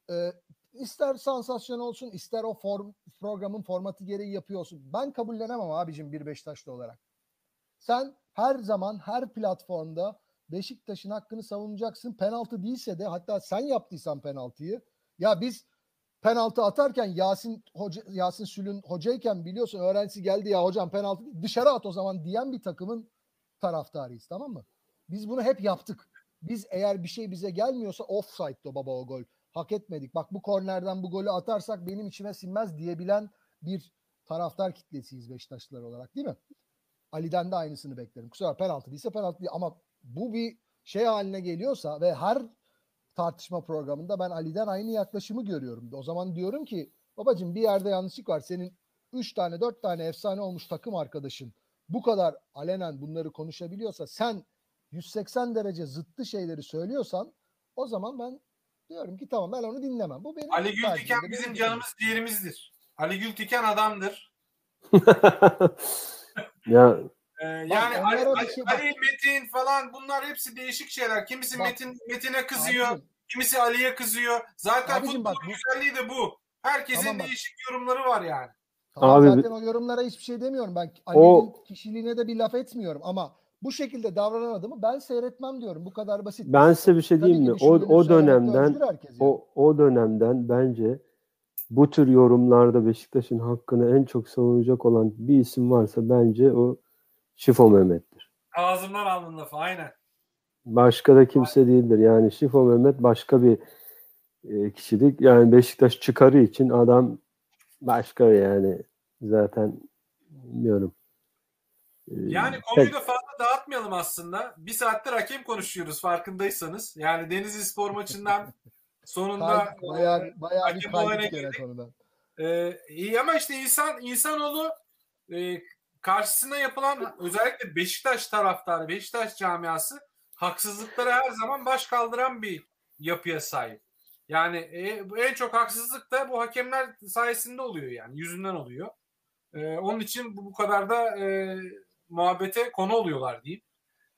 e, ister sansasyon olsun ister o form, programın formatı gereği yapıyorsun. Ben kabullenemem abicim bir Beşiktaşlı olarak. Sen her zaman her platformda Beşiktaş'ın hakkını savunacaksın. Penaltı değilse de hatta sen yaptıysan penaltıyı ya biz penaltı atarken Yasin hoca, Yasin Sülün hocayken biliyorsun öğrencisi geldi ya hocam penaltı dışarı at o zaman diyen bir takımın taraftarıyız tamam mı? Biz bunu hep yaptık. Biz eğer bir şey bize gelmiyorsa offside'dı baba o gol. Hak etmedik. Bak bu kornerden bu golü atarsak benim içime sinmez diyebilen bir taraftar kitlesiyiz Beşiktaşlılar olarak değil mi? Ali'den de aynısını beklerim. Kusura penaltı değilse penaltı değil. Ama bu bir şey haline geliyorsa ve her tartışma programında ben Ali'den aynı yaklaşımı görüyorum. O zaman diyorum ki babacığım bir yerde yanlışlık var. Senin 3 tane 4 tane efsane olmuş takım arkadaşın bu kadar alenen bunları konuşabiliyorsa sen 180 derece zıttı şeyleri söylüyorsan o zaman ben diyorum ki tamam ben onu dinlemem. Bu benim Ali Gültiken bizim canımız ciğerimizdir. Ali Gültiken adamdır. ya Ee, yani onlara Ali, Ali, şey- bak. Ali, Metin falan bunlar hepsi değişik şeyler. Kimisi Bak. Metin Metin'e kızıyor, Abicim, kimisi Ali'ye kızıyor. Zaten Abicim futbolun bak bu- güzelliği de bu. Herkesin Tamam bak. değişik yorumları var yani. Tamam Abi- zaten o yorumlara hiçbir şey demiyorum. Ben Ali'nin O- kişiliğine de bir laf etmiyorum ama bu şekilde davranan adamı ben seyretmem diyorum. Bu kadar basit. ben size bir şey diyeyim mi? O, düşündüğünü o söylemekte dönemden yani. o, o dönemden bence bu tür yorumlarda Beşiktaş'ın hakkını en çok savunacak olan bir isim varsa bence o Şifo Mehmet'tir. Ağzımdan aldın lafı aynen. Başka da kimse değildir. Yani Şifo Mehmet başka bir e, kişilik. Yani Beşiktaş çıkarı için adam başka yani zaten bilmiyorum. E, Yani konuyu da fazla dağıtmayalım aslında. Bir saattir hakem konuşuyoruz farkındaysanız. Yani Denizli Spor maçından sonunda bayağı, bayağı bir hakem olayına girdik. Ee, iyi ama işte insan insanoğlu e, karşısına yapılan özellikle Beşiktaş taraftarı, Beşiktaş camiası haksızlıklara her zaman baş kaldıran bir yapıya sahip. Yani e, en çok haksızlık da bu hakemler sayesinde oluyor yani yüzünden oluyor. E, onun için bu, bu kadar da e, muhabbete konu oluyorlar diyeyim.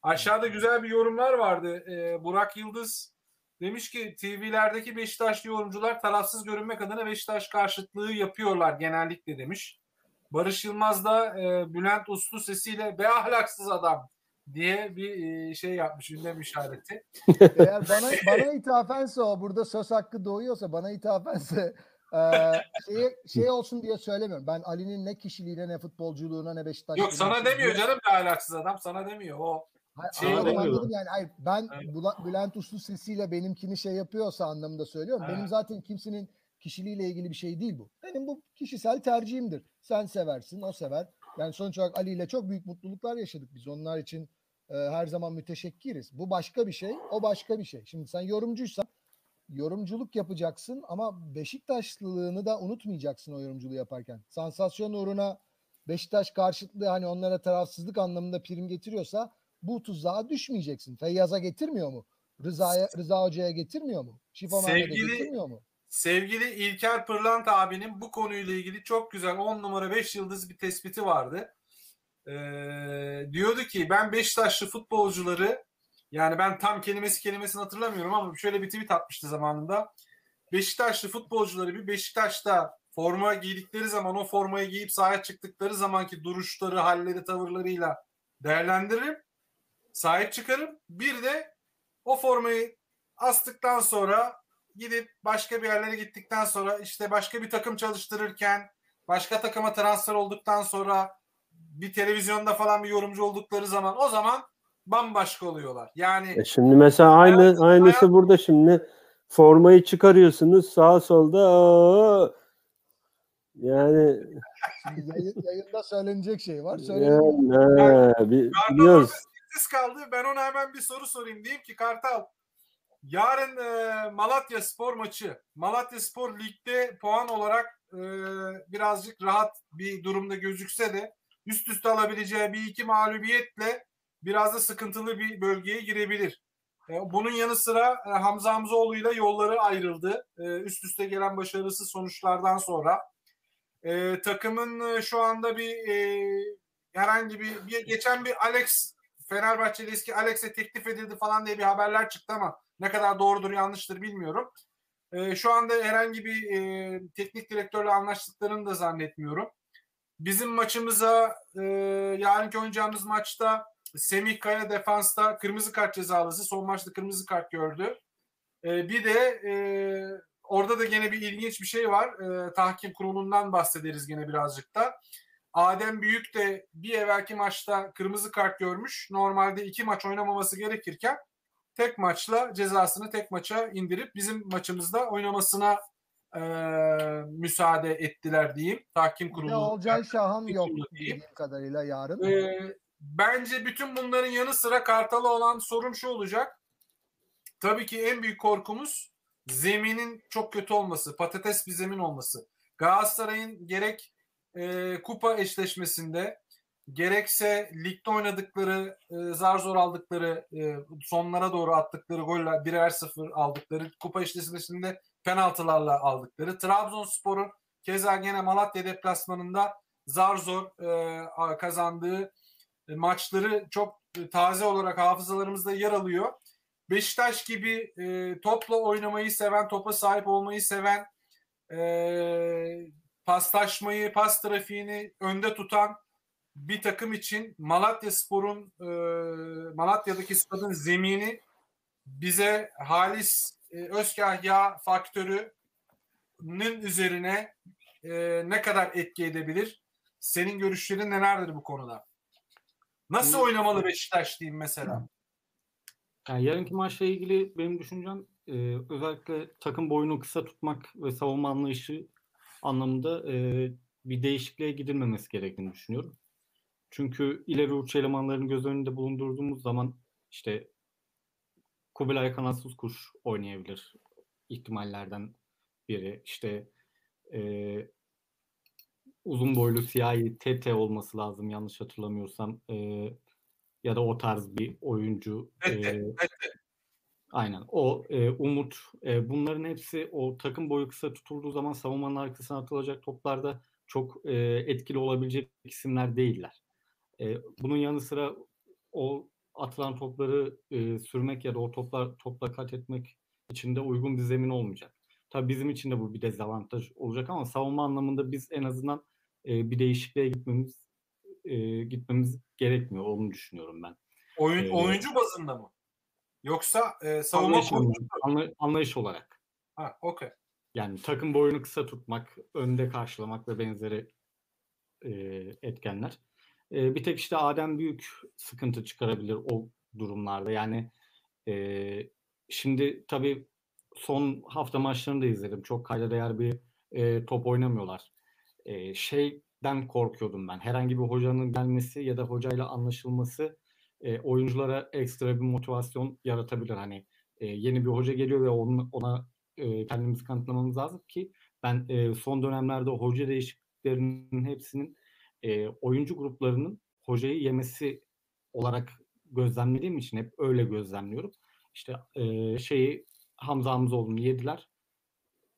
Aşağıda güzel bir yorumlar vardı. E, Burak Yıldız Demiş ki TV'lerdeki Beşiktaşlı yorumcular tarafsız görünmek adına Beşiktaş karşıtlığı yapıyorlar genellikle demiş. Barış Yılmaz da e, Bülent Uslu sesiyle be ahlaksız adam diye bir e, şey yapmış ünlem işareti. Eğer bana bana ithafense o burada söz hakkı doğuyorsa bana ithafense eee şey, şey olsun diye söylemiyorum. Ben Ali'nin ne kişiliğine ne futbolculuğuna ne Beşiktaş Yok sana demiyor canım be ahlaksız adam sana demiyor o. Hayır, Şey demiyor. anladım yani. Hayır, ben Evet. Bula- Bülent Uslu sesiyle benimkini şey yapıyorsa anlamında söylüyorum. Benim Evet. zaten kimsenin kişiliğiyle ilgili bir şey değil bu. Benim bu kişisel tercihimdir. Sen seversin, o sever. Yani sonuç olarak Ali ile çok büyük mutluluklar yaşadık biz. Onlar için e, her zaman müteşekkiriz. Bu başka bir şey, o başka bir şey. Şimdi sen yorumcuysan yorumculuk yapacaksın ama Beşiktaşlılığını da unutmayacaksın o yorumculuğu yaparken. Sansasyon uğruna Beşiktaş karşıtlığı hani onlara tarafsızlık anlamında prim getiriyorsa bu tuzağa düşmeyeceksin. Feyyaz'a getirmiyor mu? Rıza'ya, Rıza Hoca'ya getirmiyor mu? Mehmet'e Sevgili- getirmiyor mu? Sevgili İlker Pırlant abinin bu konuyla ilgili çok güzel 10 numara 5 yıldız bir tespiti vardı. Ee, diyordu ki ben Beşiktaşlı futbolcuları yani ben tam kelimesi kelimesini hatırlamıyorum ama şöyle bir tweet atmıştı zamanında. Beşiktaşlı futbolcuları bir Beşiktaş'ta forma giydikleri zaman o formayı giyip sahaya çıktıkları zamanki duruşları, halleri, tavırlarıyla değerlendiririm. Sahip çıkarım. Bir de o formayı astıktan sonra gidip başka bir yerlere gittikten sonra işte başka bir takım çalıştırırken başka takıma transfer olduktan sonra bir televizyonda falan bir yorumcu oldukları zaman o zaman bambaşka oluyorlar. Yani E şimdi mesela aynı Hayat- aynısı hayat- burada şimdi formayı çıkarıyorsunuz sağ solda aa, yani Şimdi yayın- yayında söylenecek şey var. Söyleyelim. yani, he, bi- Kartal biliyoruz. orada sessiz kaldı. Ben ona hemen bir soru sorayım. Diyeyim ki Kartal yarın e, Malatya Spor maçı. Malatya Spor ligde puan olarak e, birazcık rahat bir durumda gözükse de üst üste alabileceği bir iki mağlubiyetle biraz da sıkıntılı bir bölgeye girebilir. E, bunun yanı sıra e, Hamza Hamzoğlu ile yolları ayrıldı. E, üst üste gelen başarısız sonuçlardan sonra. Takımın şu anda bir herhangi bir, bir geçen bir Alex Fenerbahçeli eski Alex'e teklif edildi falan diye bir haberler çıktı ama ne kadar doğrudur yanlıştır bilmiyorum. Şu anda herhangi bir teknik direktörle anlaştıklarını da zannetmiyorum. Bizim maçımıza yarınki oynayacağımız maçta Semih Kaya defansta kırmızı kart cezalısı. Son maçta kırmızı kart gördü. E, bir de e, orada da gene bir ilginç bir şey var. E, tahkim kurulundan bahsederiz gene birazcık da. Adem Büyük de bir evvelki maçta kırmızı kart görmüş. Normalde iki maç oynamaması gerekirken tek maçla cezasını tek maça indirip bizim maçımızda oynamasına e, müsaade ettiler diyeyim. Tahkim kurulu. Olcay Şahan yok diyeyim. bildiğim kadarıyla yarın. E, bence bütün bunların yanı sıra Kartal'a olan sorum şu olacak. Tabii ki en büyük korkumuz zeminin çok kötü olması, patates bir zemin olması. Galatasaray'ın gerek e, kupa eşleşmesinde gerekse ligde oynadıkları e, zar zor aldıkları e, sonlara doğru attıkları goller birer sıfır aldıkları kupa eşleşmesinde penaltılarla aldıkları Trabzonspor'un keza gene Malatya deplasmanında zar zor e, kazandığı maçları çok e, taze olarak hafızalarımızda yer alıyor. Beşiktaş gibi e, topla oynamayı seven, topa sahip olmayı seven, e, paslaşmayı, pas trafiğini önde tutan bir takım için Malatya Spor'un e, Malatya'daki stadın zemini bize Halis e, Özkahya faktörünün üzerine e, ne kadar etki edebilir? Senin görüşlerin nelerdir bu konuda? Nasıl Hı. oynamalı Beşiktaş diyeyim mesela? Yani yarınki maçla ilgili benim düşüncem e, özellikle takım boyunu kısa tutmak ve savunma anlayışı anlamında e, bir değişikliğe gidilmemesi gerektiğini düşünüyorum. Çünkü ileri uç elemanların göz önünde bulundurduğumuz zaman işte Kubilay kanatsız kuş oynayabilir ihtimallerden biri. İşte e, uzun boylu siyahi TT olması lazım yanlış hatırlamıyorsam. E, ya da o tarz bir oyuncu. Tete, e, Aynen. O e, Umut e, bunların hepsi o takım boyu kısa tutulduğu zaman savunmanın arkasına atılacak toplarda çok e, etkili olabilecek isimler değiller. E, bunun yanı sıra o atılan topları e, sürmek ya da o toplar topla kat etmek için de uygun bir zemin olmayacak. Tabii bizim için de bu bir dezavantaj olacak ama savunma anlamında biz en azından e, bir değişikliğe gitmemiz e, gitmemiz gerekmiyor. Onu düşünüyorum ben. Oyun, Ee, oyuncu bazında mı? Yoksa e, savunma Anlayış, anlayış olarak. Ha, okey. Yani takım boyunu kısa tutmak, önde karşılamak ve benzeri e, etkenler. E, bir tek işte Adem Büyük sıkıntı çıkarabilir o durumlarda. Yani e, şimdi tabii son hafta maçlarını da izledim. Çok kayda değer bir e, top oynamıyorlar. E, şeyden korkuyordum ben. Herhangi bir hocanın gelmesi ya da hocayla anlaşılması e, oyunculara ekstra bir motivasyon yaratabilir. Hani e, yeni bir hoca geliyor ve onun, ona e, kendimizi kanıtlamamız lazım ki ben e, son dönemlerde hoca değişikliklerinin hepsinin e, oyuncu gruplarının hocayı yemesi olarak gözlemlediğim için hep öyle gözlemliyorum. İşte e, şeyi Hamza Hamzoğlu'nu yediler.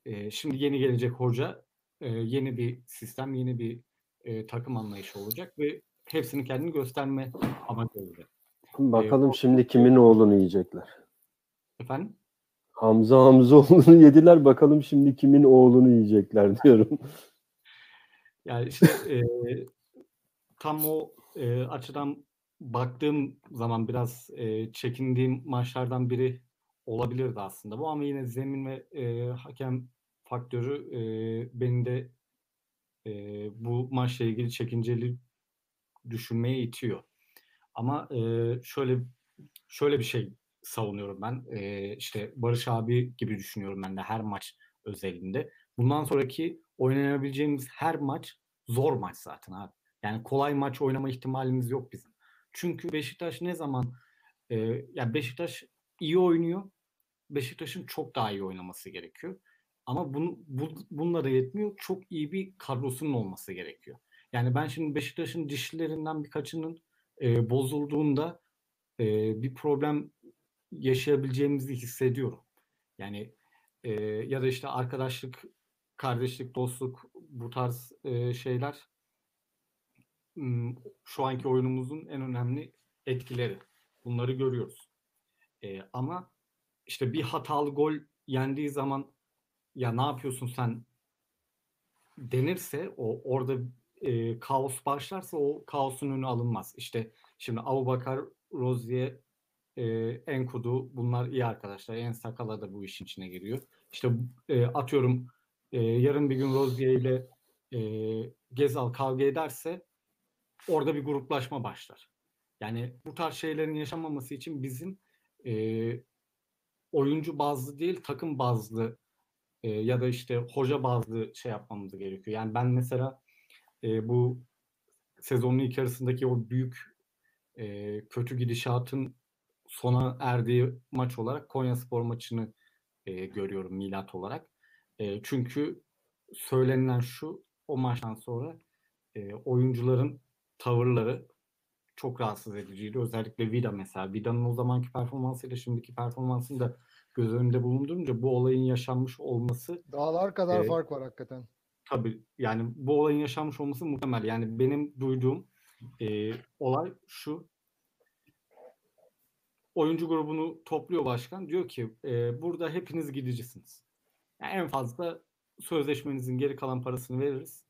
E, şimdi yeni gelecek hoca e, yeni bir sistem, yeni bir e, takım anlayışı olacak ve hepsini kendini gösterme amacı olacak. Bakalım o- şimdi kimin oğlunu yiyecekler. Efendim? Hamza Hamzoğlu'nu yediler. Bakalım şimdi kimin oğlunu yiyecekler diyorum. Yani işte e, tam o e, açıdan baktığım zaman biraz e, çekindiğim maçlardan biri olabilirdi aslında bu ama yine zemin ve e, hakem faktörü e, beni de e, bu maçla ilgili çekinceli düşünmeye itiyor. Ama e, şöyle şöyle bir şey savunuyorum ben. E, işte Barış abi gibi düşünüyorum ben de her maç özelinde. Bundan sonraki oynayabileceğimiz her maç zor maç zaten abi. Yani kolay maç oynama ihtimalimiz yok bizim. Çünkü Beşiktaş ne zaman e, ya Beşiktaş iyi oynuyor. Beşiktaş'ın çok daha iyi oynaması gerekiyor. Ama bunu, bu, bunlara yetmiyor. Çok iyi bir kadrosunun olması gerekiyor. Yani ben şimdi Beşiktaş'ın dişlilerinden birkaçının e, bozulduğunda e, bir problem yaşayabileceğimizi hissediyorum. Yani e, ya da işte arkadaşlık, kardeşlik, dostluk bu tarz e, şeyler şu anki oyunumuzun en önemli etkileri. Bunları görüyoruz. E, ama işte bir hatalı gol yendiği zaman ya ne yapıyorsun sen denirse o orada e, kaos başlarsa o kaosun önü alınmaz. İşte şimdi Abubakar, Rozier, e, Enkudu bunlar iyi arkadaşlar. En Sakala da bu işin içine giriyor. İşte e, atıyorum e, yarın bir gün Rozier ile e, Gezal kavga ederse orada bir gruplaşma başlar. Yani bu tarz şeylerin yaşanmaması için bizim e, oyuncu bazlı değil takım bazlı e, ya da işte hoca bazlı şey yapmamız gerekiyor. Yani ben mesela e, bu sezonun ilk yarısındaki o büyük e, kötü gidişatın sona erdiği maç olarak Konya Spor maçını e, görüyorum milat olarak. E, çünkü söylenilen şu o maçtan sonra e, oyuncuların tavırları çok rahatsız ediciydi. Özellikle Vida mesela. Vida'nın o zamanki performansıyla şimdiki performansını da göz önünde bulundurunca bu olayın yaşanmış olması Dağlar kadar Evet. fark var hakikaten. tabii yani bu olayın yaşanmış olması muhtemel. Yani benim duyduğum e, olay şu. Oyuncu grubunu topluyor başkan. Diyor ki e, burada hepiniz gidicisiniz. Yani en fazla sözleşmenizin geri kalan parasını veririz.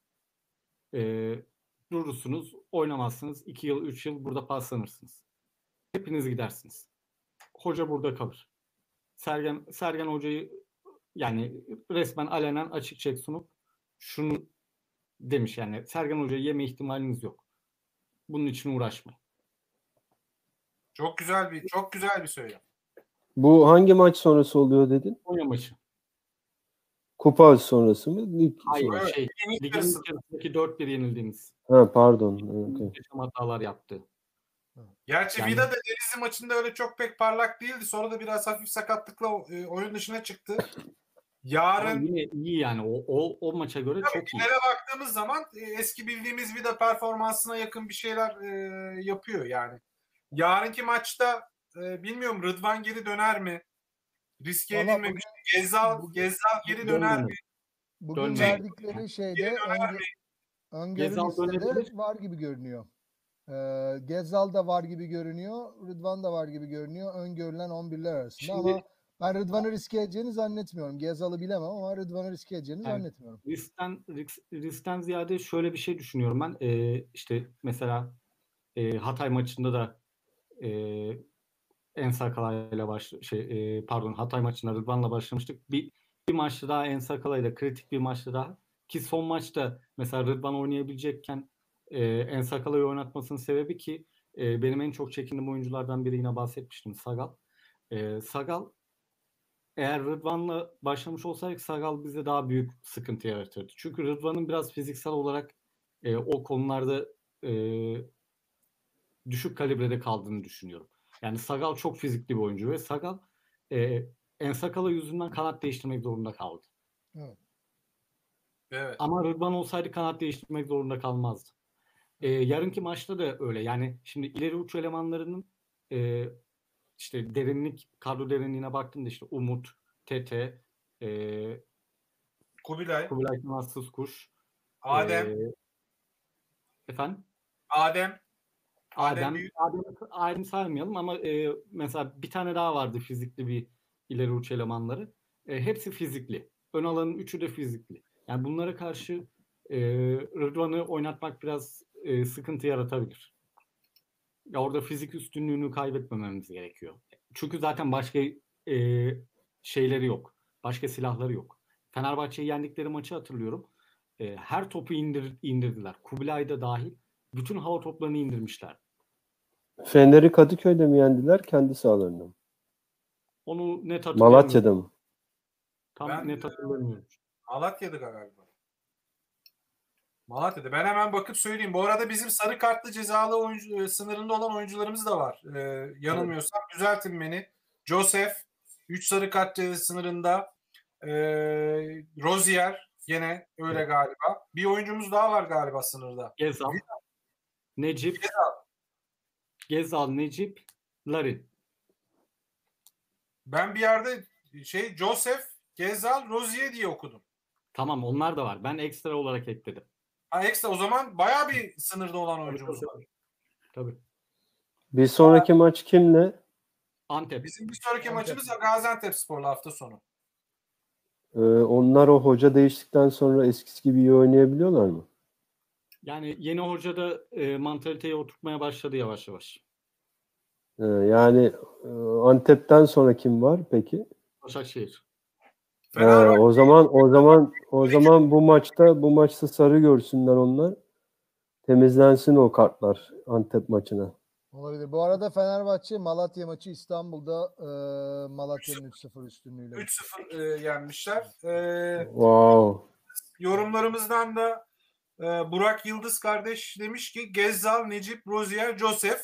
E, durursunuz, oynamazsınız. 2 yıl, 3 yıl burada paslanırsınız. Hepiniz gidersiniz. Hoca burada kalır. Sergen, Sergen hocayı yani resmen alenen açık çek sunup şunu demiş yani Sergen Hoca'yı yeme ihtimaliniz yok. Bunun için uğraşmayın. Çok güzel bir çok güzel bir söylem. Bu hangi maç sonrası oluyor dedin? Konya maçı. Kupa sonrası mı? Lig Hayır sonrası. şey ligin içerisindeki 4-1 yenildiğimiz. Ha pardon. Muhteşem hatalar yaptı. Gerçi Yani- Vida da Denizli maçında öyle çok pek parlak değildi. Sonra da biraz hafif sakatlıkla e, oyun dışına çıktı. Yarın yine iyi yani o, o, o maça göre Tabii çok iyi. baktığımız zaman e, eski bildiğimiz Vida performansına yakın bir şeyler e, yapıyor yani. Yarınki maçta e, bilmiyorum Rıdvan geri döner mi? Riske edilmemiş. Gezal, bugün- Gezal geri döner mi? Bugün verdikleri şeyde öngörü Gezal listede dönebilir. var gibi görünüyor. Ee, Gezal da var gibi görünüyor. Rıdvan da var gibi görünüyor. Öngörülen 11'ler arasında Şimdi- ama ben Rıdvan'ı riske edeceğini zannetmiyorum. Gezal'ı bilemem ama Rıdvan'ı riske edeceğini Evet. zannetmiyorum. Riskten, risk, riskten ziyade şöyle bir şey düşünüyorum ben. Ee, işte mesela e, Hatay maçında da e, Ensakalay'la baş şey e, pardon Hatay maçında Rıdvan'la başlamıştık. Bir bir maçta daha Ensakalay'la kritik bir maçta daha ki son maçta mesela Rıdvan oynayabilecekken e, Ensakalay'ı oynatmasının sebebi ki e, benim en çok çekindiğim oyunculardan biri yine bahsetmiştim Sagal. E, Sagal eğer Rıdvan'la başlamış olsaydık Sagal bize daha büyük sıkıntı yaratırdı. Çünkü Rıdvan'ın biraz fiziksel olarak e, o konularda e, düşük kalibrede kaldığını düşünüyorum. Yani Sagal çok fizikli bir oyuncu ve Sagal e, Ensakala yüzünden kanat değiştirmek zorunda kaldı. Evet. Ama Rıdvan olsaydı kanat değiştirmek zorunda kalmazdı. Ee, yarınki maçta da öyle. Yani şimdi ileri uç elemanlarının e, işte derinlik, kadro derinliğine baktığımda işte Umut, Tete, e, Kubilay, Kubilay Kanatsız Kuş, Adem, e, efendim? Adem, Adem. Adem, Adem saymayalım ama e, mesela bir tane daha vardı fizikli bir ileri uç elemanları. E, hepsi fizikli. Ön alanın üçü de fizikli. Yani bunlara karşı e, Rıdvan'ı oynatmak biraz e, sıkıntı yaratabilir. Ya orada fizik üstünlüğünü kaybetmememiz gerekiyor. Çünkü zaten başka e, şeyleri yok. Başka silahları yok. Fenerbahçe'yi yendikleri maçı hatırlıyorum. E, her topu indir, indirdiler. Kubilay da dahil. Bütün hava toplarını indirmişler. Fener'i Kadıköy'de mi yendiler kendi sahalarında mı? Onu net hatırlamıyorum. Malatya'da mı? Tam Ben net hatırlamıyorum. Malatya'da galiba. Malatya'da. Ben hemen bakıp söyleyeyim. Bu arada bizim sarı kartlı cezalı oyuncu e, sınırında olan oyuncularımız da var. Ee, yanılmıyorsam. Düzeltin beni. Joseph 3 sarı kart cezası sınırında. Ee, Rozier yine öyle galiba. Bir oyuncumuz daha var galiba sınırda. Gezal, Necip, Gezal, Necip, Larin. Ben bir yerde şey Joseph, Gezal, Rozier diye okudum. Tamam onlar da var. Ben ekstra olarak ekledim. Ha ekstra o zaman bayağı bir sınırda olan oyuncumuz var. Tabii. Bir sonraki maç kimle? Antep. Bizim bir sonraki Antep. maçımız da Gaziantep Spor'la hafta sonu. Ee, onlar o hoca değiştikten sonra eskisi gibi iyi oynayabiliyorlar mı? Yani yeni hoca da e, mantaliteyi oturtmaya başladı yavaş yavaş. Ee, yani e, Antep'ten sonra kim var peki? Başakşehir. Ee, Fenerbahçe o zaman o zaman o zaman bu maçta bu maçta sarı görsünler onlar. Temizlensin o kartlar Antep maçına. Olabilir. Bu arada Fenerbahçe Malatya maçı İstanbul'da e, Malatya'nın 3-0 üstünlüğüyle. 3-0 e, yenmişler. E, Wow. yorumlarımızdan da e, Burak Yıldız kardeş demiş ki Gezzal, Necip, Rozier, Joseph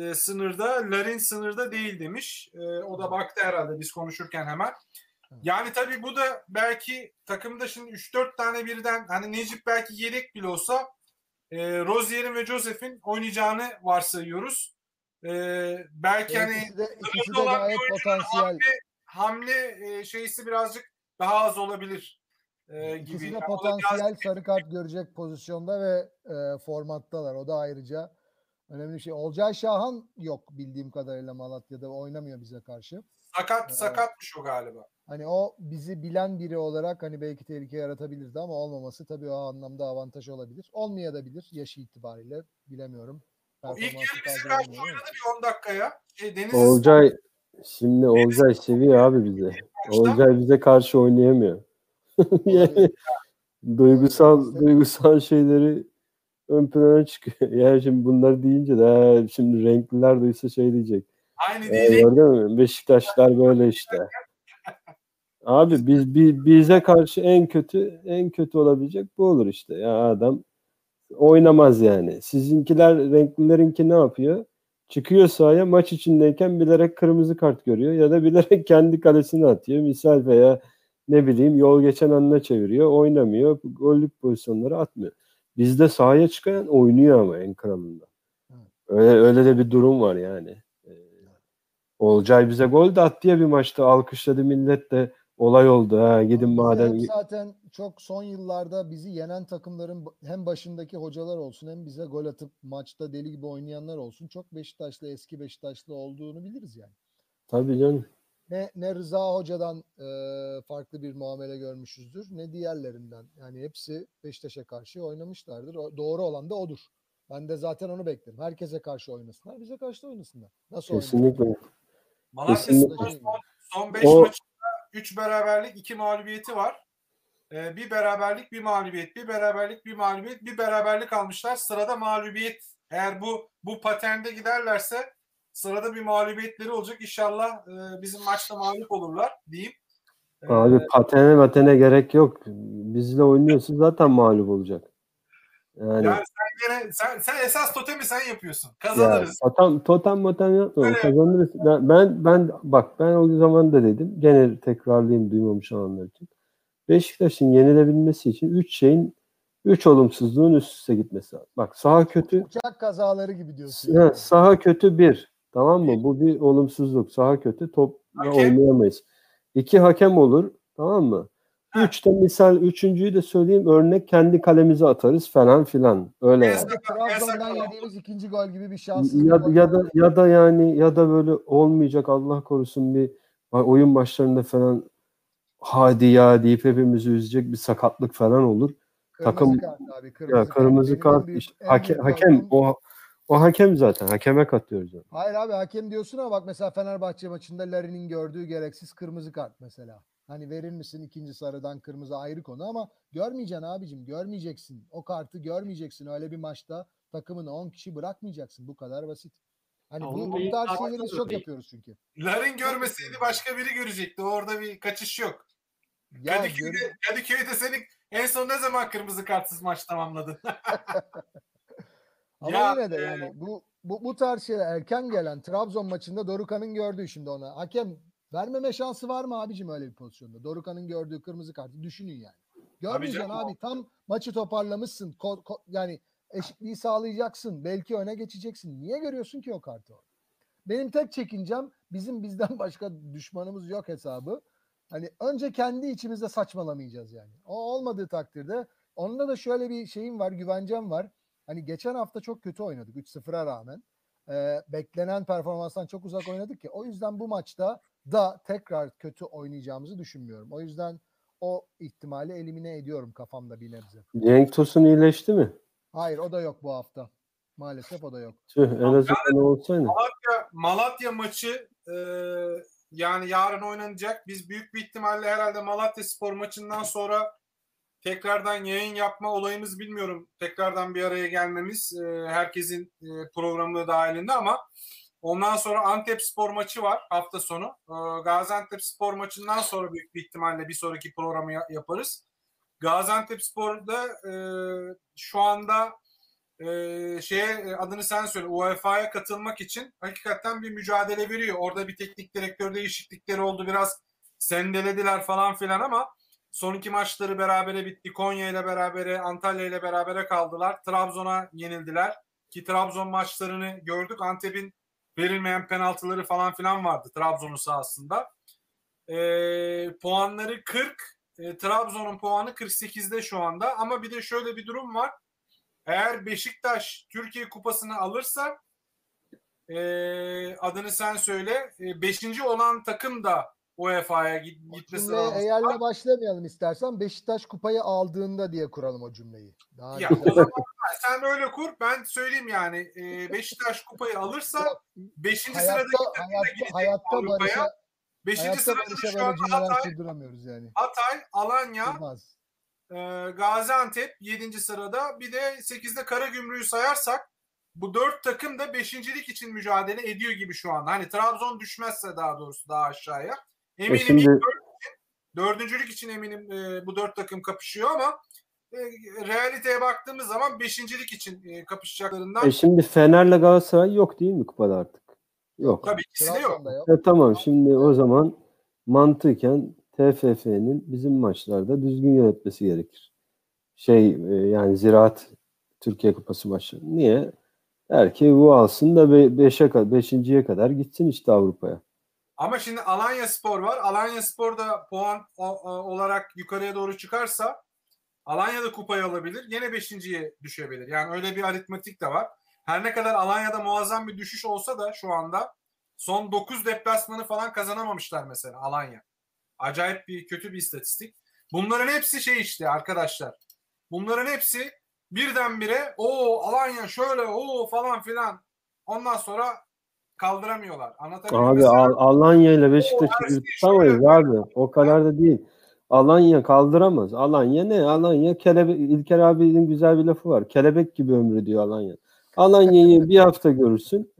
e, sınırda, Larin sınırda değil demiş. E, o da baktı herhalde biz konuşurken hemen. Yani tabii bu da belki takımda şimdi 3-4 tane birden hani Necip belki yedek bile olsa e, Rozier'in ve Joseph'in oynayacağını varsayıyoruz. E, belki hani İkisi de, ikisi de gayet potansiyel. hamle, hamle e, şeysi birazcık daha az olabilir e, gibi. İkisi de Yani potansiyel biraz- sarı kart görecek pozisyonda ve e, formattalar. O da ayrıca önemli bir şey. Olcay Şahan yok bildiğim kadarıyla Malatya'da oynamıyor bize karşı. sakat Evet. sakatmış o galiba. Hani o bizi bilen biri olarak hani belki tehlike yaratabilirdi ama olmaması tabii o anlamda avantaj olabilir. Olmayabilir yaşı itibariyle bilemiyorum. O ilk yarı edemiyorum ama. oynadı bir 10 dakikaya. Şey, Deniz Olcay şimdi Olcay seviyor abi bize. Olcay bize karşı oynayamıyor. yani duygusal duygusal şeyleri ön plana çıkıyor. Yani şimdi bunları deyince de "Ha, şimdi renkliler duysa şey diyecek. aynı "Ya diyecek. gördün mü? Beşiktaşlar böyle işte. Abi biz bi- bize karşı en kötü en kötü olabilecek bu olur işte. Ya adam oynamaz yani. Sizinkiler renklilerinki ne yapıyor? Çıkıyor sahaya maç içindeyken bilerek kırmızı kart görüyor ya da bilerek kendi kalesine atıyor. Misal veya ne bileyim yol geçen anına çeviriyor. Oynamıyor. Gollük pozisyonları atmıyor. Bizde sahaya çıkan oynuyor ama en kralında. Öyle, öyle de bir durum var yani. Ee, Olcay bize gol de attı ya bir maçta alkışladı millet de olay oldu. Ha, gidin Bize madem zaten çok son yıllarda bizi yenen takımların hem başındaki hocalar olsun hem bize gol atıp maçta deli gibi oynayanlar olsun çok Beşiktaşlı eski Beşiktaşlı olduğunu biliriz yani. tabii canım. Ne, ne Rıza Hoca'dan e, farklı bir muamele görmüşüzdür ne diğerlerinden. Yani hepsi Beşiktaş'a karşı oynamışlardır. O- doğru olan da odur. Ben de zaten onu beklerim. Herkese karşı oynasınlar, bize karşı da oynasınlar. Nasıl Kesinlikle. Malatya Kesinlikle. Son, son 5 O- maçında 3 beraberlik 2 mağlubiyeti var. Ee, bir beraberlik bir mağlubiyet, bir beraberlik bir mağlubiyet, bir beraberlik almışlar. Sırada mağlubiyet. Eğer bu bu paternde giderlerse sırada bir mağlubiyetleri olacak. İnşallah e, bizim maçta mağlup olurlar diyeyim. Ee, Abi patene matene gerek yok. Bizle oynuyorsa zaten mağlup olacak. Yani Yani sen gene sen, sen esas totemi sen yapıyorsun. ya Kazanırız. totem totem motem. Öyle. Kazanırız. Ben, ben ben bak ben o zaman da dedim. Gene tekrarlayayım duymamış olanlar için. Beşiktaş'ın yenilebilmesi için 3 şeyin 3 olumsuzluğun üst üste gitmesi lazım. Bak saha kötü. Uçak kazaları gibi diyorsun. Ha, yani. saha kötü bir. Tamam mı? Bu bir olumsuzluk. Saha kötü. Hakem. oynayamayız. İki hakem olur. Tamam mı? Ha. Üçte misal üçüncüyü de söyleyeyim. Örnek kendi kalemize atarız falan filan. Öyle yani. Trabzon'dan yediğimiz ikinci gol gibi bir şanssız Ya, ya da ya da yani ya da böyle olmayacak Allah korusun bir oyun başlarında falan hadi ya deyip hepimizi üzecek bir sakatlık falan olur. Kırmızı takım- kart abi. Kırmızı Ya kırmızı kart büyük- işte hake- hakem o o hakem zaten hakeme katıyoruz. Yani. Hayır abi hakem diyorsun ama bak mesela Fenerbahçe maçında Larin'in gördüğü gereksiz kırmızı kart mesela. Hani verir misin ikinci sarıdan kırmızı ayrı konu ama görmeyeceksin abicim görmeyeceksin. O kartı görmeyeceksin. Öyle bir maçta takımını 10 kişi bırakmayacaksın. Bu kadar basit. Hani Ya bu, tarz şeyleri çok değil. yapıyoruz çünkü. Larin görmeseydi başka biri görecekti. Orada bir kaçış yok. Ya Kadıköy'de, gör- Kadıköy'de senin en son ne zaman kırmızı kartsız maç tamamladın? Ama Ya, yine de e, yani bu, bu bu tarz şeyler erken gelen Trabzon maçında Dorukan'ın gördüğü şimdi ona. Hakem vermeme şansı var mı abicim öyle bir pozisyonda? Dorukan'ın gördüğü kırmızı kartı düşünün yani. Görmeyeceksin abi. Tam maçı toparlamışsın. Ko- ko- yani eşitliği sağlayacaksın. Belki öne geçeceksin. Niye görüyorsun ki o kartı? Benim tek çekincem bizim bizden başka düşmanımız yok hesabı. Hani önce kendi içimizde saçmalamayacağız yani. O olmadığı takdirde onda da şöyle bir şeyim var, güvencem var. Hani geçen hafta çok kötü oynadık 3-0'a rağmen. Ee, beklenen performanstan çok uzak oynadık ki. O yüzden bu maçta da tekrar kötü oynayacağımızı düşünmüyorum. O yüzden o ihtimali elimine ediyorum kafamda bir nebze. Cenk Tosun iyileşti mi? Hayır o da yok bu hafta. Maalesef o da yok. Tüh en azından ne olsaydı. Malatya, Malatya maçı e, yani yarın oynanacak. Biz büyük bir ihtimalle herhalde Malatya spor maçından sonra tekrardan yayın yapma olayımız bilmiyorum. Tekrardan bir araya gelmemiz e, herkesin e, programı dahilinde ama ondan sonra Antep spor maçı var hafta sonu. E, Gaziantep spor maçından sonra büyük bir ihtimalle bir sonraki programı ya- yaparız. Gaziantep spor'da e, şu anda e, şeye e, adını sen söyle UEFA'ya katılmak için hakikaten bir mücadele veriyor. Orada bir teknik direktör değişiklikleri oldu biraz sendelediler falan filan ama son iki maçları berabere bitti. Konya ile berabere, Antalya ile berabere kaldılar. Trabzon'a yenildiler. Ki Trabzon maçlarını gördük. Antep'in verilmeyen penaltıları falan filan vardı Trabzon'un sahasında. E, puanları 40. E, Trabzon'un puanı 48'de şu anda. Ama bir de şöyle bir durum var. Eğer Beşiktaş Türkiye Kupası'nı alırsa e, adını sen söyle. 5. olan takım da UEFA'ya git- gitmesi Cümleye lazım. eğerle başlamayalım istersen. Beşiktaş kupayı aldığında diye kuralım o cümleyi. Daha Ya, o zaman sen öyle kur. Ben söyleyeyim yani. E, Beşiktaş kupayı alırsa 5. hayatta, sıradaki takım da hayatta, gidecek hayatta Avrupa'ya. barışa, 5. hayatta sırada şu cümleler Hatay, yani. Hatay, Alanya, Olmaz. e, Gaziantep 7. sırada. Bir de 8'de Karagümrük'ü sayarsak bu dört takım da beşincilik için mücadele ediyor gibi şu an. Hani Trabzon düşmezse daha doğrusu daha aşağıya. Eminim E şimdi- dört dördüncülük için eminim e, bu dört takım kapışıyor ama e, realiteye baktığımız zaman beşincilik için e, kapışacaklarından E şimdi Fener'le Galatasaray yok değil mi kupada artık? Yok. tabii ikisi de yok. E tamam şimdi o zaman mantıken TFF'nin bizim maçlarda düzgün yönetmesi gerekir. Şey e, yani Ziraat Türkiye Kupası maçı. Niye? Der ki bu alsın da 5'e kadar 5.ye kadar gitsin işte Avrupa'ya. Ama şimdi Alanya Spor var. Alanya Spor da puan olarak yukarıya doğru çıkarsa Alanya da kupayı alabilir. Yine beşinciye düşebilir. Yani öyle bir aritmetik de var. Her ne kadar Alanya'da muazzam bir düşüş olsa da şu anda son 9 deplasmanı falan kazanamamışlar mesela Alanya. Acayip bir kötü bir istatistik. Bunların hepsi şey işte arkadaşlar. Bunların hepsi birdenbire o Alanya şöyle o falan filan. Ondan sonra kaldıramıyorlar. Anlatabiliyor? Abi Mesela- Al- Alanya ile Beşiktaş'ı şey tutamayız abi. O kadar da değil. Alanya kaldıramaz. Alanya ne? Alanya kelebek İlker abinin güzel bir lafı var. Kelebek gibi ömrü diyor Alanya. Alanya'yı bir hafta görürsün.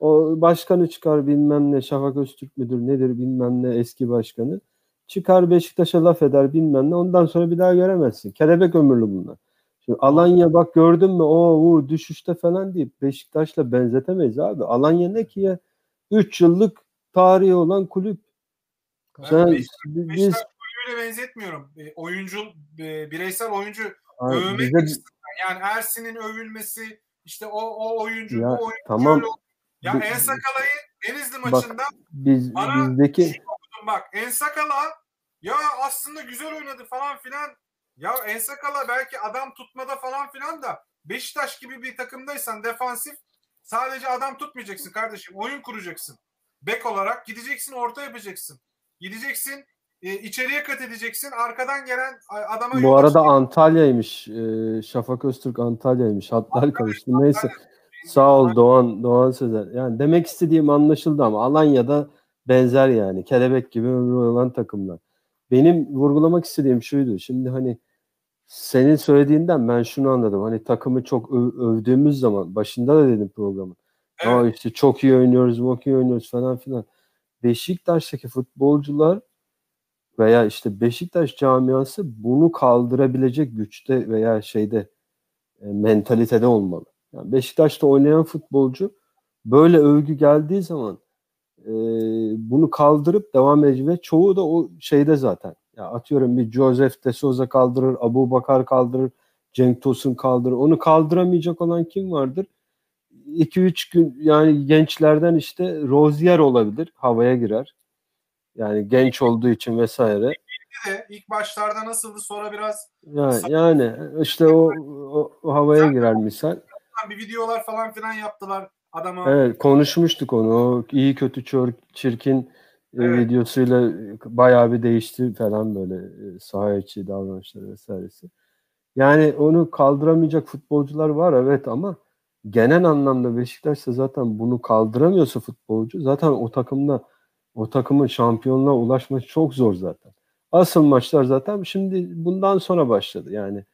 O başkanı çıkar bilmem ne Şafak Öztürk müdür nedir bilmem ne eski başkanı. Çıkar Beşiktaş'a laf eder bilmem ne. Ondan sonra bir daha göremezsin. Kelebek ömürlü bunlar. Şimdi Alanya bak gördün mü o u, düşüşte falan deyip Beşiktaş'la benzetemeyiz abi. Alanya ne ki ya? 3 yıllık tarihi olan kulüp. Ben Sen, Beşiktaş- biz Beşiktaş kulübüyle benzetmiyorum. E, oyuncu, e, bireysel oyuncu Abi övmek bize. Yani Ersin'in övülmesi, işte o, o oyuncu, Ya, bu oyuncu tamam. Ya Bi- Ensakala'yı Denizli Bak, maçında biz Bana- bizdeki okudum bak. Ensakala ya aslında güzel oynadı falan filan. Ya Ensakala belki adam tutmada falan filan da Beşiktaş gibi bir takımdaysan defansif sadece adam tutmayacaksın kardeşim. Oyun kuracaksın. Bek olarak gideceksin orta yapacaksın. Gideceksin e, içeriye kat edeceksin. Arkadan gelen adama bu arada açacaksın. Antalya'ymış. Ee, Şafak Öztürk Antalya'ymış. Hatlar karıştı. Neyse. Sağ ol Doğan Doğan Sözer. Yani demek istediğim anlaşıldı ama Alanya'da benzer yani. Kelebek gibi ömrü olan takımlar. Benim vurgulamak istediğim şuydu. Şimdi hani senin söylediğinden ben şunu anladım. Hani takımı çok öv- övdüğümüz zaman başında da dedim programın. Evet. Aa işte çok iyi oynuyoruz, çok iyi oynuyoruz falan filan. Beşiktaş'taki futbolcular veya işte Beşiktaş camiası bunu kaldırabilecek güçte veya şeyde e, mentalitede olmalı. Yani Beşiktaş'ta oynayan futbolcu böyle övgü geldiği zaman e, bunu kaldırıp devam edecek ve çoğu da o şeyde zaten. Ya atıyorum bir Joseph de Souza kaldırır, Abu Bakar kaldırır, Cenk Tosun kaldırır. Onu kaldıramayacak olan kim vardır? 2-3 gün yani gençlerden işte Rozier olabilir. Havaya girer. Yani genç olduğu için vesaire. de ilk başlarda nasıldı sonra biraz Yani, yani işte o, o, o havaya girer misal. bir videolar falan filan yaptılar adama. Evet konuşmuştuk onu. O iyi kötü çirkin Evet. videosuyla bayağı bir değişti falan böyle e, saha içi davranışları vesairesi. Yani onu kaldıramayacak futbolcular var evet ama genel anlamda Beşiktaş'ta zaten bunu kaldıramıyorsa futbolcu zaten o takımda o takımın şampiyonluğa ulaşması çok zor zaten. Asıl maçlar zaten şimdi bundan sonra başladı. Yani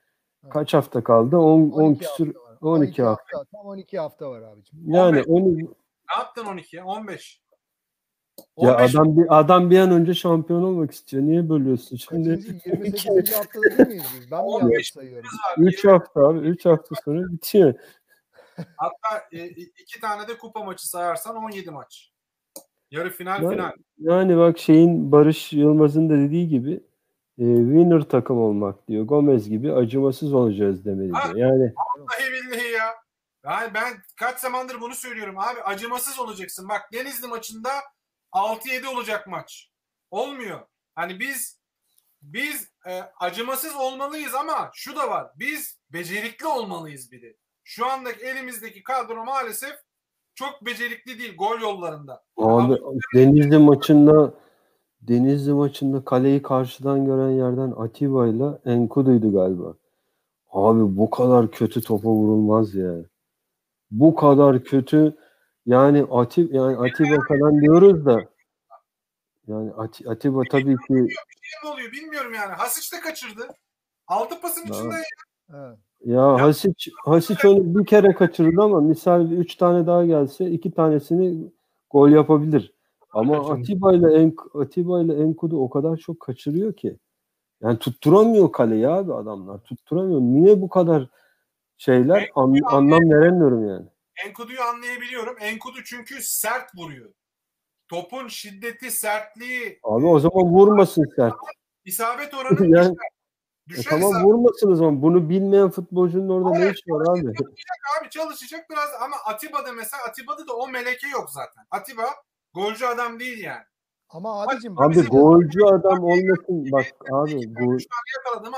kaç hafta kaldı? 10 10 12 küsür hafta var. 12 hafta. Tam 12 hafta var abicim. Yani 15. onu Ne yaptın 12'ye? 15. Ya 15 adam bir adam bir an önce şampiyon olmak istiyor. Niye bölüyorsun şimdi? Kaçıncı? 28. haftada değil miyiz biz? Ben mi 15 yanlış sayıyorum? var. 3 hafta abi. 3 hafta sonra bitiyor. Hatta e, iki tane de kupa maçı sayarsan 17 maç. Yarı final Ben- final. Yani bak şeyin Barış Yılmaz'ın da dediği gibi e, winner takım olmak diyor. Gomez gibi acımasız olacağız demeli Ha. diyor. Yani Vallahi billahi ya. Yani ben kaç zamandır bunu söylüyorum abi. Acımasız olacaksın. Bak Denizli maçında 6-7 olacak maç. Olmuyor. Hani biz biz e, acımasız olmalıyız ama şu da var. Biz becerikli olmalıyız bir de. Şu andaki elimizdeki kadro maalesef çok becerikli değil gol yollarında. abi Denizli maçında Denizli maçında kaleyi karşıdan gören yerden Atiba ile Enkudu'ydu galiba. Abi bu kadar kötü topa vurulmaz ya. Bu kadar kötü yani Atib yani Atiba falan diyoruz da yani Ati- Atiba tabii ki Ne mi oluyor bilmiyorum yani. Hasic de kaçırdı. Altı pasın Ya. içinde Evet. ya Hasic Hasic onu bir kere kaçırdı ama misal bir üç tane daha gelse iki tanesini gol yapabilir. Ama. Atiba ile En- Atiba ile Enkudu o kadar çok kaçırıyor ki. Yani tutturamıyor kaleyi abi adamlar. Tutturamıyor. Niye bu kadar şeyler an- anlam veremiyorum yani. Enkudu'yu anlayabiliyorum. Enkudu çünkü sert vuruyor. Topun şiddeti, sertliği, Abi o zaman vurmasın sert. isabet oranı Yani- düşer. E Düşer tamam isabet vurmasın o zaman. Bunu bilmeyen futbolcunun orada ne işi var abi? abi çalışacak biraz ama Atiba'da mesela Atiba'da da o meleke yok zaten. Atiba golcü adam değil yani. Ama abicim Abi Bizim- golcü adam olmasın. Bak abi gol,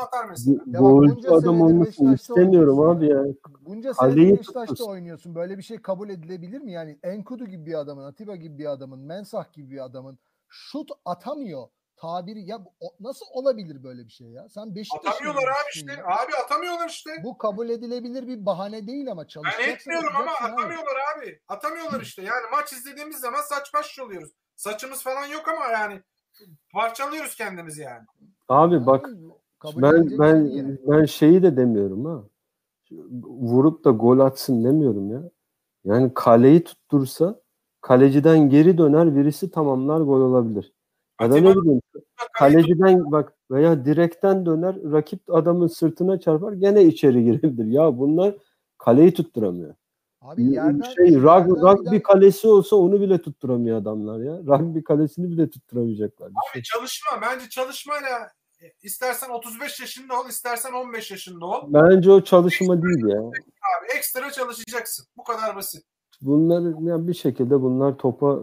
atar mesela. Golcü adam olmasın Beşiktaş'ta istemiyorum abi ya. bunca senedir Beşiktaş'ta tutuyorsun. oynuyorsun. Böyle bir şey kabul edilebilir mi? Yani Enkudu gibi bir adamın, Atiba gibi bir adamın, Mensah gibi bir adamın şut atamıyor. Tabiri ya bu- o- nasıl olabilir böyle bir şey ya? Sen Beşiktaş'ın Atamıyorlar abi oyuncusun işte. ya. Abi atamıyorlar işte. Bu kabul edilebilir bir bahane değil ama Ben çalışacaksın. etmiyorum ama yapacaksın abi. atamıyorlar abi. Atamıyorlar işte. Yani maç izlediğimiz zaman saç baş oluyoruz. Saçımız falan yok ama yani parçalıyoruz kendimizi yani. Abi bak kabul ben ben şey yani. ben şeyi de demiyorum ha. Vurup da gol atsın demiyorum ya. Yani kaleyi tuttursa kaleciden geri döner birisi tamamlar gol olabilir. Ya da ne bileyim kaleciden bak veya direkten döner rakip adamın sırtına çarpar gene içeri girebilir. Ya bunlar kaleyi tutturamıyor. Abi Bir- yerden, şey yerden rug, bir rugby kalesi olsa onu bile tutturamıyor adamlar ya. Rugby kalesini bile tutturamayacaklar. Abi çalışma. Bence çalışmayla e, istersen 35 yaşında ol, istersen 15 yaşında ol. Bence o çalışma değil ya. Abi ekstra çalışacaksın. Bu kadar basit. Bunlar ya bir şekilde bunlar topa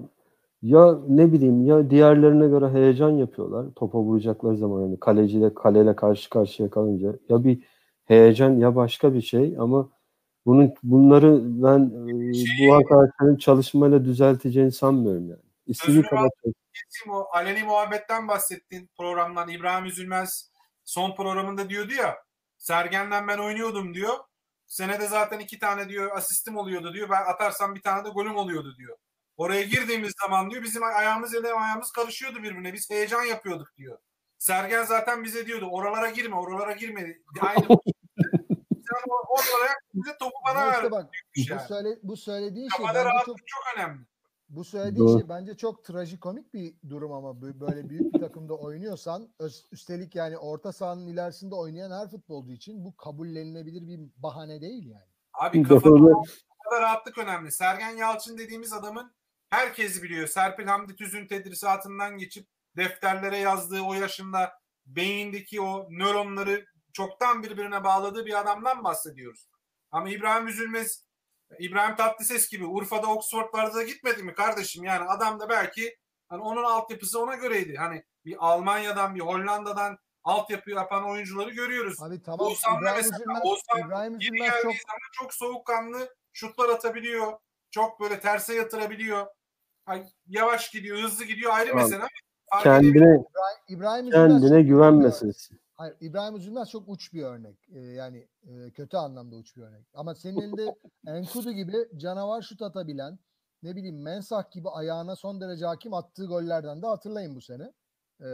ya ne bileyim ya diğerlerine göre heyecan yapıyorlar. Topa vuracakları zaman yani kaleciyle kaleyle karşı karşıya kalınca ya bir heyecan ya başka bir şey ama bunun bunları ben e, bu arkadaşların çalışmayla düzelteceğini sanmıyorum yani. İstediği kadar o aleni muhabbetten bahsettiğin programdan İbrahim Üzülmez son programında diyordu ya Sergen'den ben oynuyordum diyor. Senede zaten iki tane diyor asistim oluyordu diyor. Ben atarsam bir tane de golüm oluyordu diyor. Oraya girdiğimiz zaman diyor bizim ayağımız ele ayağımız karışıyordu birbirine. Biz heyecan yapıyorduk diyor. Sergen zaten bize diyordu oralara girme oralara girme. Aynı Oralara bize topu bana Ama ver. işte bak diyormuş bu, yani. söyle, bu söylediğin şey bence çok çok önemli. Bu söylediğin Doğru. şey bence çok trajikomik bir durum ama bö- böyle büyük bir takımda oynuyorsan üstelik yani orta sahanın ilerisinde oynayan her futbolcu için bu kabullenilebilir bir bahane değil yani. Abi kafada rahatlık önemli. Sergen Yalçın dediğimiz adamın herkes biliyor. Serpil Hamdi Tüz'ün tedrisatından geçip defterlere yazdığı o yaşında beyindeki o nöronları çoktan birbirine bağladığı bir adamdan bahsediyoruz. Ama İbrahim Üzülmez, İbrahim Tatlıses gibi Urfa'da Oxford'larda gitmedi mi kardeşim? Yani adam da belki hani onun altyapısı ona göreydi. Hani bir Almanya'dan bir Hollanda'dan altyapı yapan oyuncuları görüyoruz. Abi tamam Oğuzhan da İbrahim mesela, Üzülmez, Oğuzhan İbrahim Üzülmez çok zaman çok soğukkanlı şutlar atabiliyor. Çok böyle terse yatırabiliyor. Ay, yavaş gidiyor, hızlı gidiyor ayrı Tamam. mesele. kendine İbrahim Üzülmez çok kendine güven meselesi. Hayır İbrahim Üzülmez çok uç bir örnek. Ee, yani e, kötü anlamda uç bir örnek. Ama senin elinde Enkudu gibi canavar şut atabilen ne bileyim Mensah gibi ayağına son derece hakim attığı gollerden de hatırlayın bu sene. Ee,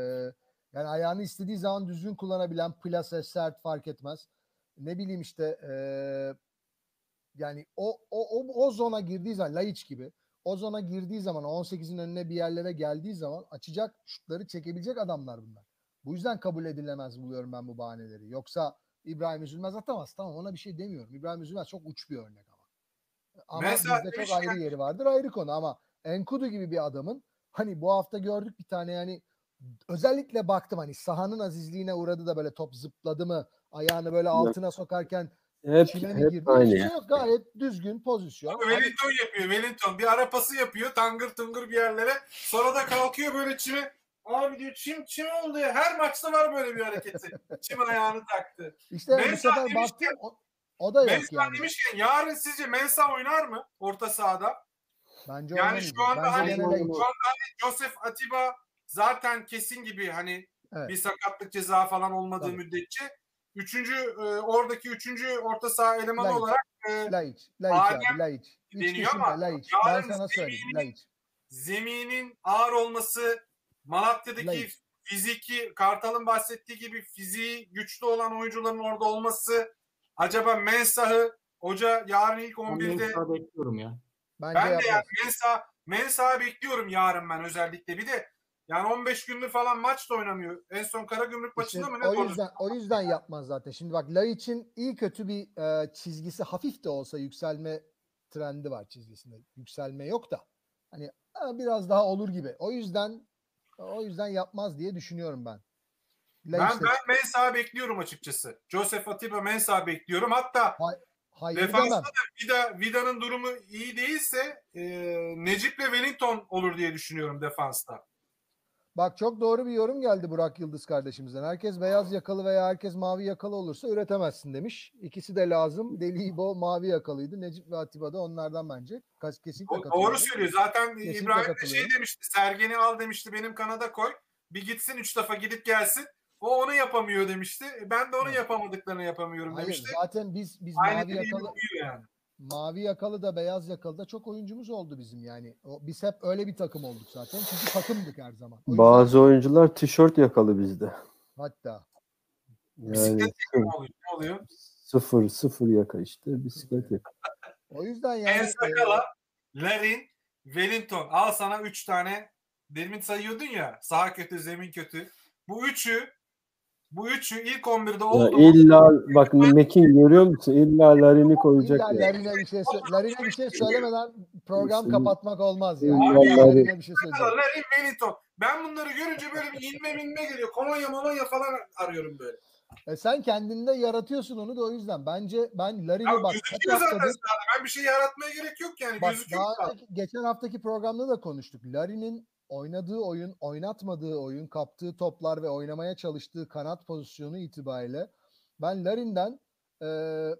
yani ayağını istediği zaman düzgün kullanabilen plase, sert fark etmez. Ne bileyim işte e, yani o, o, o, o zona girdiği zaman Laiç gibi o zona girdiği zaman 18'in önüne bir yerlere geldiği zaman açacak şutları çekebilecek adamlar bunlar. Bu yüzden kabul edilemez buluyorum ben bu bahaneleri. Yoksa İbrahim Üzülmez atamaz. Tamam ona bir şey demiyorum. İbrahim Üzülmez çok uç bir örnek ama. Ama Mesela bizde çok ayrı yeri vardır ayrı konu ama Enkudu gibi bir adamın hani bu hafta gördük bir tane yani özellikle baktım hani sahanın azizliğine uğradı da böyle top zıpladı mı ayağını böyle altına sokarken Hep çile mi hep girdi? aynı şey yok. Gayet düzgün pozisyon. Abi Wellington yapıyor. Wellington bir ara pası yapıyor. Tangır tungur bir yerlere. Sonra da kalkıyor böyle çime. Abi diyor çim çim oldu ya. Her maçta var böyle bir hareketi. çim ayağını taktı. işte bu Mensah sefer baktım o, o da yok Mensah yani. demişken yarın sizce Mensah oynar mı orta sahada? Bence Yani oynamayacak. şu anda Bence hani gene şu anda hani Joseph Atiba zaten kesin gibi hani Evet. bir sakatlık ceza falan olmadığı Tabii. müddetçe üçüncü e, oradaki üçüncü orta saha elemanı Laiç. olarak e, Laiç. Laiç Adem. Laiç. Deniyor ama Laiç. Ben sana söyleyeyim. zeminin- Laiç. zeminin ağır olması Malatya'daki Laiç. fiziki Kartal'ın bahsettiği gibi fiziği güçlü olan oyuncuların orada olması acaba Mensah'ı hoca yarın ilk Ben 11'de Mensah'ı bekliyorum ya. Bence ben de yani Mensah Mensah'ı bekliyorum yarın ben özellikle bir de yani 15 gündür falan maç da oynamıyor. En son Karagümrük İşte maçında mı ne o yüzden o yüzden yapmaz zaten. Şimdi bak Laiç'in iyi kötü bir e, çizgisi hafif de olsa yükselme trendi var çizgisinde. Yükselme yok da. Hani ha, biraz daha olur gibi. O yüzden o yüzden yapmaz diye düşünüyorum ben. Ben, Laiç de- ben Mensah'ı bekliyorum açıkçası. Joseph Atiba Mensah'ı bekliyorum. Hatta hayır defansta demem. da Vida, Vida'nın durumu iyi değilse e, Necip'le Wellington olur diye düşünüyorum defansta. Bak çok doğru bir yorum geldi Burak Yıldız kardeşimizden. Herkes beyaz yakalı veya herkes mavi yakalı olursa üretemezsin demiş. İkisi de lazım. Deli İbo mavi yakalıydı. Necip ve Atiba da onlardan bence. Kas- Kesinlikle O- doğru söylüyor. Zaten Kesinlikle İbrahim de şey demişti. Sergen'i al demişti. Benim kanada koy. Bir gitsin üç defa gidip gelsin. O onu yapamıyor demişti. E, Ben de onun yapamadıklarını yapamıyorum Hayır demişti. zaten biz biz Aynı mavi yakalı yani. Mavi yakalı da beyaz yakalı da çok oyuncumuz oldu bizim yani. O, biz hep öyle bir takım olduk zaten. Çünkü takımdık her zaman. O yüzden- Bazı oyuncular tişört yakalı bizde. hatta Yani Bisiklet takımı oluyor. Ne oluyor? sıfır sıfır yaka işte bisiklet yaka. o yüzden En yani e, Sakala, Larin, Wellington. Al sana üç tane demin sayıyordun ya sağ kötü, zemin kötü. Bu üçü bu üçü ilk 11'de Ya oldu. mu? illa bak Mekin görüyor musun? İlla Larin'i koyacak. İlla ya. Larin'e bir şey sö- Larin'e bir şey söylemeden program kapatmak olmaz ya. Senin İlla vallahi- Larin'e bir şey söyleyeceğim. Larin, Wellington. Ben bunları görünce böyle bir inme minme geliyor. Kolonya molonya falan arıyorum böyle. E sen kendinde yaratıyorsun onu da o yüzden. Bence ben Ya Larin'i bak gözüküyor zaten haftadır. Ben bir şey yaratmaya gerek yok yani. Bak gözüküyor. daha önceki- geçen haftaki programda da konuştuk. Larin'in oynadığı oyun, oynatmadığı oyun, kaptığı toplar ve oynamaya çalıştığı kanat pozisyonu itibariyle ben Larin'den eee,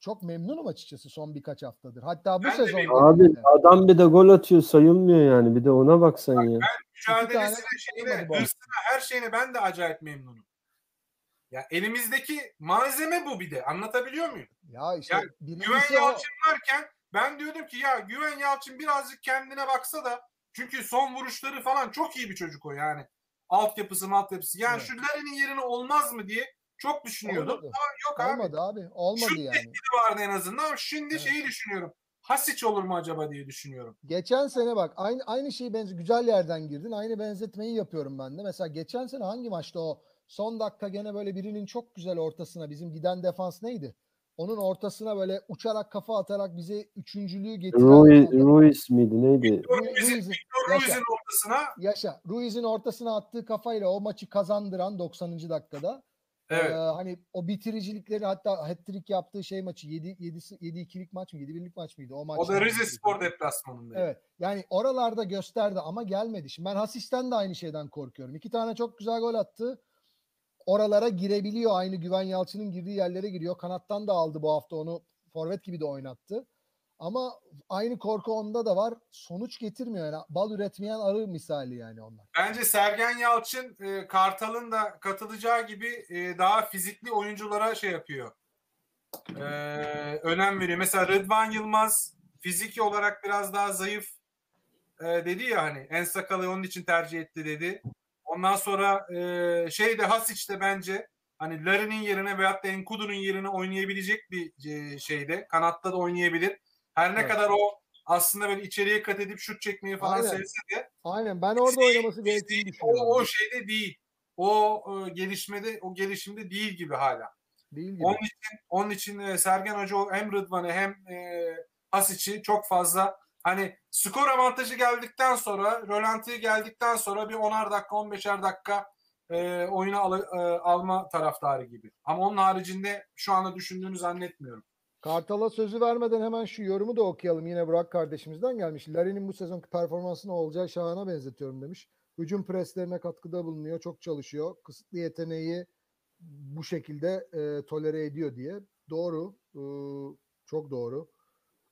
çok memnunum açıkçası son birkaç haftadır. Hatta bu Ben sezon. Abi genelinde. adam bir de gol atıyor sayılmıyor yani. Bir de ona baksan ya. Mücadelesine, tane şeyine, hırsına, her şeyine ben de acayip memnunum. Ya elimizdeki malzeme bu bir de. Anlatabiliyor muyum? ya işte Yani Güven birincisi o. Yalçın varken ben diyordum ki ya Güven Yalçın birazcık kendine baksa da çünkü son vuruşları falan çok iyi bir çocuk o yani. Altyapısı altyapısı. Yani Evet. şu Larin'in yerine olmaz mı diye çok düşünüyordum. Olmadı. Ama yok abi. Olmadı abi. Olmadı Şu yani. vardı en azından. Ama Şimdi Evet. şeyi düşünüyorum. Hasic olur mu acaba diye düşünüyorum. Geçen sene bak aynı aynı şeyi benzer güzel yerden girdin. Aynı benzetmeyi yapıyorum ben de. Mesela geçen sene hangi maçta o son dakika gene böyle birinin çok güzel ortasına bizim giden defans neydi? Onun ortasına böyle uçarak kafa atarak bize üçüncülüğü getiren Rui, adam- Ruiz miydi neydi? Ru- Ruiz'in. Ruiz'in ortasına yaşa. Ruiz'in ortasına attığı kafayla o maçı kazandıran 90. dakikada. evet. Ee, hani o bitiricilikleri hatta hat-trick yaptığı şey maçı 7 7 7 2'lik maç mı 7 1'lik maç mıydı? O maç. o da Rize Spor deplasmanında. Evet. Yani oralarda gösterdi ama gelmedi. Şimdi ben Hasis'ten de aynı şeyden korkuyorum. İki tane çok güzel gol attı. Oralara girebiliyor. Aynı Güven Yalçın'ın girdiği yerlere giriyor. Kanattan da aldı bu hafta onu. Forvet gibi de oynattı. Ama aynı korku onda da var. Sonuç getirmiyor. Yani bal üretmeyen arı misali yani onlar. Bence Sergen Yalçın e, Kartal'ın da katılacağı gibi e, daha fizikli oyunculara şey yapıyor. E, önem veriyor. Mesela Rıdvan Yılmaz fiziki olarak biraz daha zayıf e, dedi ya hani en sakalı onun için tercih etti dedi. Ondan sonra e, şey de Hasic de bence hani Larin'in yerine veyahut da Enkudu'nun yerine oynayabilecek bir e, şeyde. Kanatta da oynayabilir. Her ne Evet. kadar o aslında böyle içeriye kat edip şut çekmeyi falan Aynen. sevse de Aynen. Ben orada oynaması gerektiğini düşünüyorum. o, o şeyde değil. O e, gelişmede, o gelişimde değil gibi hala. Değil gibi. Onun için, onun için e, Sergen Hoca o hem Rıdvan'ı hem e, Hasic'i çok fazla hani skor avantajı geldikten sonra, rölanti geldikten sonra bir 10'ar dakika, 15'er dakika e, oyuna al- e, alma taraftarı gibi. Ama onun haricinde şu anda düşündüğünü zannetmiyorum. Kartal'a sözü vermeden hemen şu yorumu da okuyalım. Yine Burak kardeşimizden gelmiş. Larin'in bu sezonki performansını olacağı Şahan'a benzetiyorum demiş. Hücum preslerine katkıda bulunuyor. Çok çalışıyor. Kısıtlı yeteneği bu şekilde e, tolere ediyor diye. Doğru. e, çok doğru.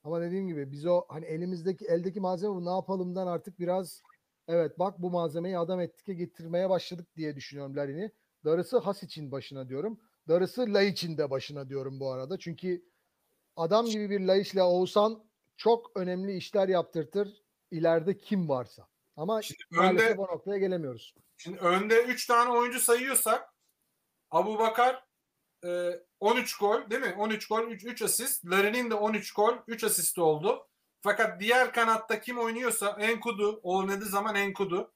Ama dediğim gibi biz o hani elimizdeki eldeki malzeme bu ne yapalımdan artık biraz evet bak bu malzemeyi adam etike getirmeye başladık diye düşünüyorum Larin'i. Darısı Has için başına diyorum. Darısı Laiç'in de başına diyorum bu arada. Çünkü adam gibi bir Laiç'le Oğuzhan çok önemli işler yaptırtır ileride kim varsa. Ama Şimdi maalesef önde o noktaya gelemiyoruz. Şimdi önde 3 tane oyuncu sayıyorsak Abu Bakar e, 13 gol değil mi? 13 gol 3, 3 asist. Larin'in de 13 gol 3 asisti oldu. Fakat diğer kanatta kim oynuyorsa Enkudu oynadığı zaman Enkudu.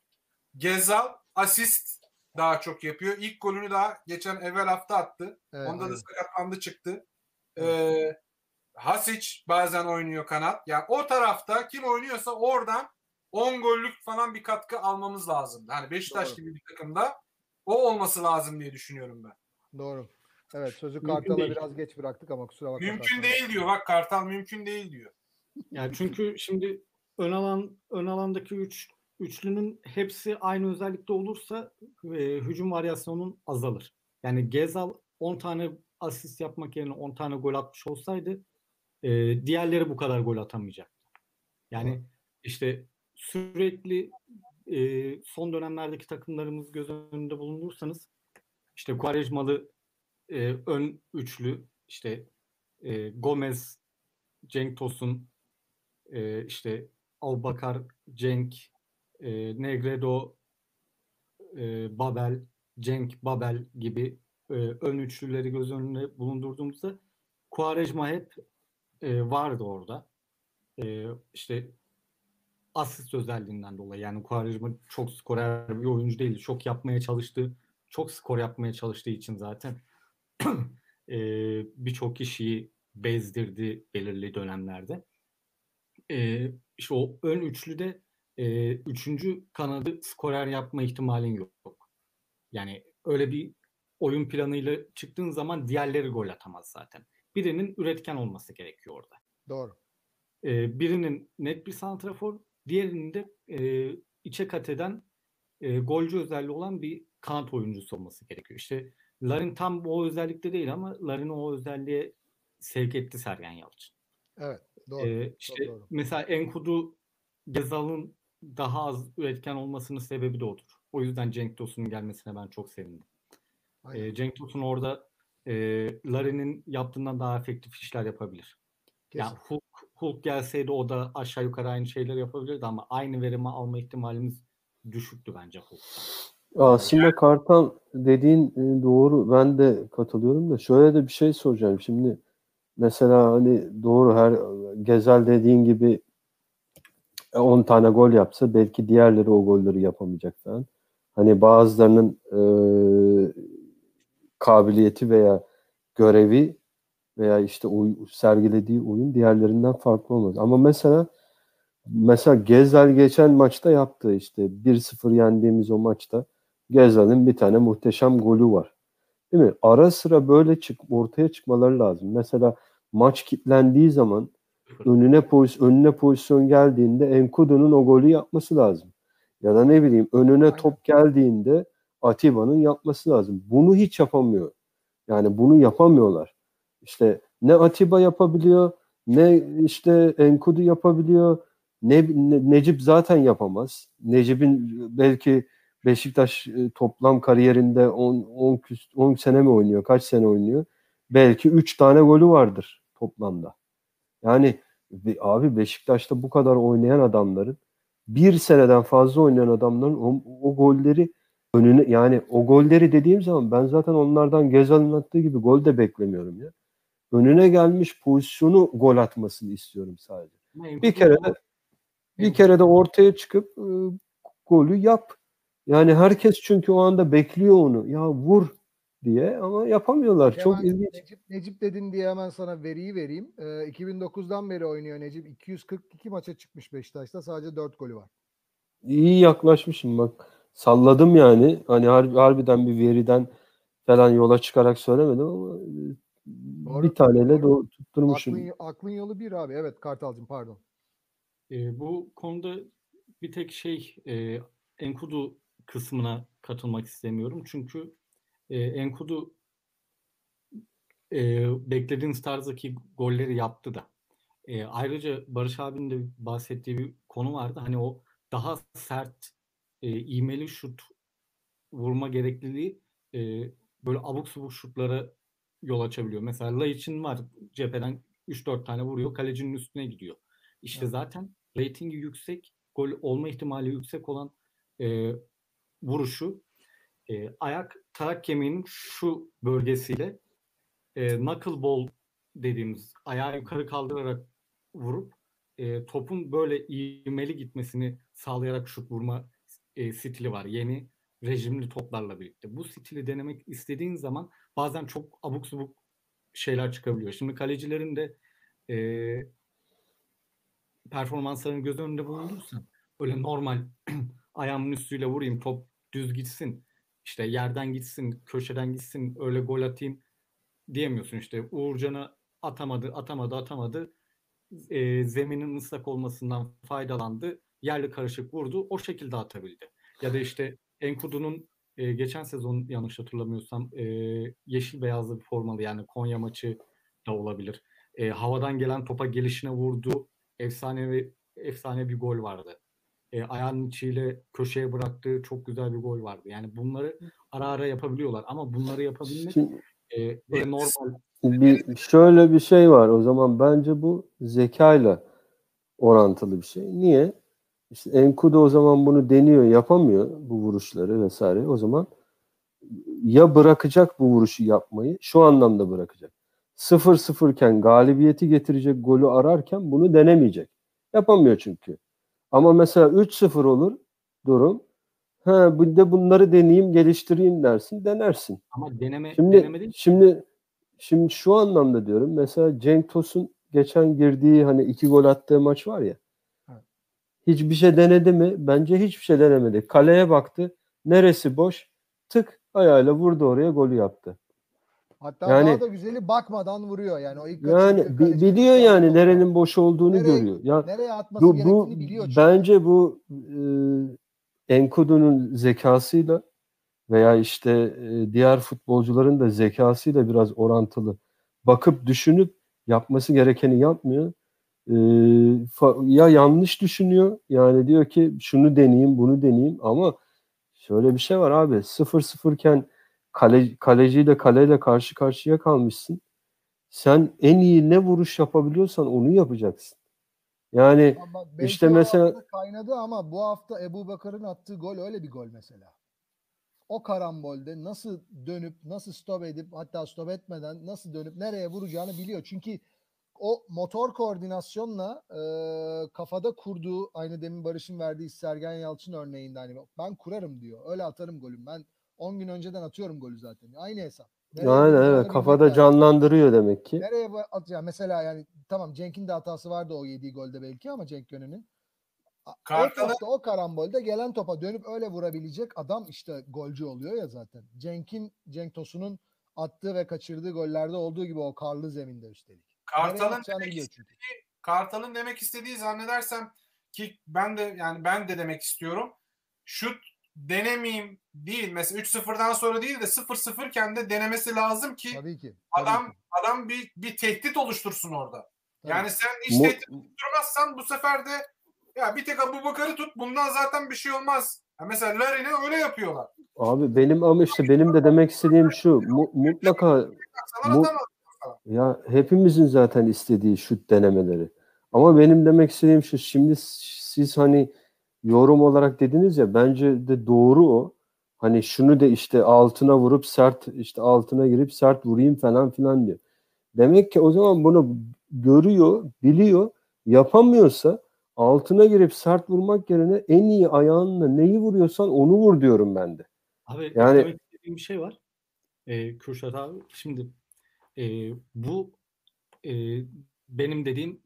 Gezal asist daha çok yapıyor. İlk golünü daha geçen evvel hafta attı. Evet, Onda da aynen. sakatlandı çıktı. Ee, Hasic bazen oynuyor kanat. Yani o tarafta kim oynuyorsa oradan 10 gollük falan bir katkı almamız lazım. Hani Beşiktaş Doğru. gibi bir takımda o olması lazım diye düşünüyorum ben. Doğru. Evet sözü Mümkün Kartal'a değil. biraz geç bıraktık ama kusura bakma. Mümkün Kartal. değil diyor. Bak Kartal mümkün değil diyor. Yani çünkü şimdi ön alan ön alandaki üç üçlünün hepsi aynı özellikte olursa e, hücum varyasyonun azalır. Yani Gezal 10 tane asist yapmak yerine 10 tane gol atmış olsaydı e, diğerleri bu kadar gol atamayacaktı. Yani işte sürekli e, son dönemlerdeki takımlarımız göz önünde bulundursanız işte Quaresmalı e, ön üçlü işte e, Gomez, Cenk Tosun, e, işte Abubakar, Cenk, e, Negredo, e, Babel, Cenk, Babel gibi e, ön üçlüleri göz önünde bulundurduğumuzda Quaresma hep e, vardı orada. E, işte asist özelliğinden dolayı. Yani Quaresma çok skorer bir oyuncu değil. Çok yapmaya çalıştığı, çok skor yapmaya çalıştığı için zaten e, birçok kişiyi bezdirdi belirli dönemlerde. E, işte o ön üçlüde e, üçüncü kanadı skorer yapma ihtimalin yok. Yani öyle bir oyun planıyla çıktığın zaman diğerleri gol atamaz zaten. Birinin üretken olması gerekiyor orada. Doğru. E, birinin net bir santrafor, diğerinin de e, içe kat eden e, golcü özelliği olan bir kanat oyuncusu olması gerekiyor. İşte Larin tam o özellikte değil ama Larin o özelliğe sevk etti Sergen Yalçın. Evet. Doğru. Ee, işte doğru. mesela Enkudu Gezal'ın daha az üretken olmasının sebebi de odur. O yüzden Cenk Tosun'un gelmesine ben çok sevindim. Aynen. Ee, Cenk Tosun orada e, Larin'in yaptığından daha efektif işler yapabilir. Kesin. Yani Hulk, Hulk gelseydi o da aşağı yukarı aynı şeyleri yapabilirdi ama aynı verimi alma ihtimalimiz düşüktü bence Hulk'tan. Aslında Kartal dediğin e, doğru. Ben de katılıyorum da şöyle de bir şey soracağım. Şimdi mesela hani doğru her Gezel dediğin gibi 10 tane gol yapsa belki diğerleri o golleri yapamayacak falan. Hani bazılarının e, kabiliyeti veya görevi veya işte oy, sergilediği oyun diğerlerinden farklı olmaz. Ama mesela mesela Gezel geçen maçta yaptı işte 1-0 yendiğimiz o maçta Gezel'in bir tane muhteşem golü var. Değil mi? Ara sıra böyle çık ortaya çıkmaları lazım. Mesela maç kilitlendiği zaman önüne pozisyon, önüne pozisyon geldiğinde Enkudu'nun o golü yapması lazım. Ya da ne bileyim önüne top geldiğinde Atiba'nın yapması lazım. Bunu hiç yapamıyor. Yani bunu yapamıyorlar. İşte ne Atiba yapabiliyor, ne işte Enkudu yapabiliyor, ne, ne Necip zaten yapamaz. Necip'in belki Beşiktaş e, toplam kariyerinde 10 10 10 sene mi oynuyor? Kaç sene oynuyor? Belki 3 tane golü vardır toplamda. Yani abi Beşiktaş'ta bu kadar oynayan adamların bir seneden fazla oynayan adamların o, o golleri önüne yani o golleri dediğim zaman ben zaten onlardan Gezal'ın attığı gibi gol de beklemiyorum ya. Önüne gelmiş pozisyonu gol atmasını istiyorum sadece. Ama Bir kere de bir kere de ortaya çıkıp e, golü yap. Yani herkes çünkü o anda bekliyor onu. Ya vur diye ama yapamıyorlar. Çok Hemen ilginç. Necip, Necip dedin diye hemen sana veriyi vereyim. Ee, 2009'dan beri oynuyor Necip. 242 maça çıkmış Beşiktaş'ta. Sadece 4 golü var. İyi yaklaşmışım bak. Salladım yani. Hani harbi, harbiden bir veriden falan yola çıkarak söylemedim ama e, Doğru, bir taneyle doğru. tutturmuşum. Aklın, aklın yolu bir abi. Evet Kartalcığım pardon. E, bu konuda bir tek şey e, Enkudu kısmına katılmak istemiyorum. Çünkü e, Enkudu e, beklediğiniz tarzdaki golleri yaptı da. E, ayrıca Barış abinin de bahsettiği bir konu vardı. Hani o daha sert, e, iğmeli şut vurma gerekliliği e, böyle abuk subuk şutlara yol açabiliyor. Mesela Laiç'in var cepheden 3-4 tane vuruyor. Kalecinin üstüne gidiyor. İşte Evet. zaten reytingi yüksek, gol olma ihtimali yüksek olan e, vuruşu e, ayak tarak kemiğinin şu bölgesiyle e, knuckle ball dediğimiz ayağı yukarı kaldırarak vurup e, topun böyle ivmeli gitmesini sağlayarak şut vurma e, stili var. Yeni rejimli toplarla birlikte. Bu stili denemek istediğin zaman bazen çok abuk subuk şeyler çıkabiliyor. Şimdi kalecilerin de e, performanslarını göz önünde bulundurursan öyle normal ayağımın üstüyle vurayım top düz gitsin işte yerden gitsin köşeden gitsin öyle gol atayım diyemiyorsun işte Uğurcan'a atamadı atamadı atamadı e, zeminin ıslak olmasından faydalandı yerli karışık vurdu o şekilde atabildi ya da işte Enkudu'nun e, geçen sezon yanlış hatırlamıyorsam e, yeşil beyazlı bir formalı yani Konya maçı da olabilir. E, havadan gelen topa gelişine vurdu. Efsane ve efsane bir gol vardı. E, ayağının içiyle köşeye bıraktığı çok güzel bir gol vardı. Yani bunları ara ara yapabiliyorlar ama bunları yapabilmek e, böyle normal bir şöyle bir şey var. O zaman bence bu zekayla orantılı bir şey. Niye? İşte Enkudu o zaman bunu deniyor, yapamıyor bu vuruşları vesaire. O zaman ya bırakacak bu vuruşu yapmayı, şu anlamda bırakacak. 0-0 iken galibiyeti getirecek golü ararken bunu denemeyecek. Yapamıyor çünkü. Ama mesela 3-0 olur durum. Ha bir de bunları deneyeyim, geliştireyim dersin, denersin. Ama deneme Şimdi deneme değil. şimdi şimdi şu anlamda diyorum. Mesela Cenk Tosun geçen girdiği hani iki gol attığı maç var ya. Evet. Hiçbir şey denedi mi? Bence hiçbir şey denemedi. Kaleye baktı. Neresi boş? Tık ayağıyla vurdu oraya golü yaptı. Hatta Yani- daha da güzeli bakmadan vuruyor yani. O ilk Yani bi- biliyor yani nerenin boş olduğunu Nereye- görüyor. Ya Nereye atması bu, gerektiğini bu biliyor çünkü. bence bu e, Enkudu'nun zekasıyla veya işte e, diğer futbolcuların da zekasıyla biraz orantılı. Bakıp düşünüp yapması gerekeni yapmıyor. E, fa- ya yanlış düşünüyor. Yani diyor ki şunu deneyeyim, bunu deneyeyim ama şöyle bir şey var abi. 0-0 iken kale, kaleciyle kaleyle karşı karşıya kalmışsın. Sen en iyi ne vuruş yapabiliyorsan onu yapacaksın. Yani Ama işte mesela- kaynadı ama bu hafta Ebu Bakar'ın attığı gol öyle bir gol mesela. O karambolde nasıl dönüp nasıl stop edip hatta stop etmeden nasıl dönüp nereye vuracağını biliyor. Çünkü o motor koordinasyonla e, kafada kurduğu aynı demin Barış'ın verdiği Sergen Yalçın örneğinde hani ben kurarım diyor. Öyle atarım golüm. Ben 10 gün önceden atıyorum golü zaten. Aynı hesap. Nereye aynen evet kafada lazım. canlandırıyor demek ki. Nereye atacağım? Mesela yani tamam Cenk'in de hatası vardı o yediği golde belki ama Cenk Gönül'ün. A- O topta o karambolde gelen topa dönüp öyle vurabilecek adam işte golcü oluyor ya zaten. Cenk'in Cenk Tosun'un attığı ve kaçırdığı gollerde olduğu gibi o karlı zeminde üstelik. Kartal'ın demek çünkü. Kartal'ın demek istediği zannedersem ki ben de yani ben de demek istiyorum. Şut denemeyeyim değil. Mesela 3-0'dan sonra değil de 0-0 iken de denemesi lazım ki Tabii ki. tabii adam ki, adam bir bir tehdit oluştursun orada. tabii. Yani sen hiç Mu- tehdit tutturmazsan bu sefer de ya bir tek Abu Bakar'ı tut bundan zaten bir şey olmaz. Ya mesela Larin'e öyle yapıyorlar. Abi benim ama işte benim de demek istediğim şu mu- mutlaka Mu-. Ya hepimizin zaten istediği şut denemeleri. Ama benim demek istediğim şu şimdi siz hani yorum olarak dediniz ya bence de doğru o. Hani şunu da işte altına vurup sert işte altına girip sert vurayım falan filan diyor. Demek ki o zaman bunu görüyor, biliyor, yapamıyorsa altına girip sert vurmak yerine en iyi ayağınla neyi vuruyorsan onu vur diyorum ben de. Abi Yani- bir şey var. Ee, Kürşat abi şimdi e, bu e, benim dediğim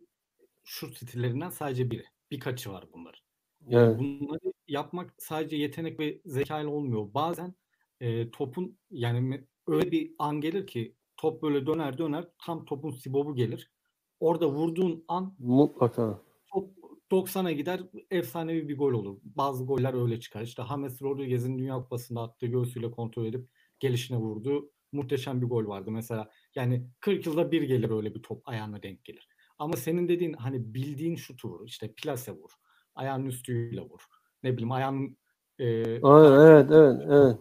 şut stillerinden sadece biri. Birkaçı var bunların. Evet. Bunları yapmak sadece yetenek ve zeka ile olmuyor. Bazen e, topun yani öyle bir an gelir ki top böyle döner döner tam topun sibobu gelir. Orada vurduğun an Mutlaka. top 90'a gider efsanevi bir gol olur. Bazı goller öyle çıkar. İşte James Rodriguez'in Dünya Kupası'nda attığı göğsüyle kontrol edip gelişine vurduğu muhteşem bir gol vardı. Mesela yani 40 yılda bir gelir öyle bir top ayağına denk gelir. Ama senin dediğin hani bildiğin şutu vur. işte plase vur. Ayağının üstüyle vur. Ne bileyim ayağının e, evet, evet, evet.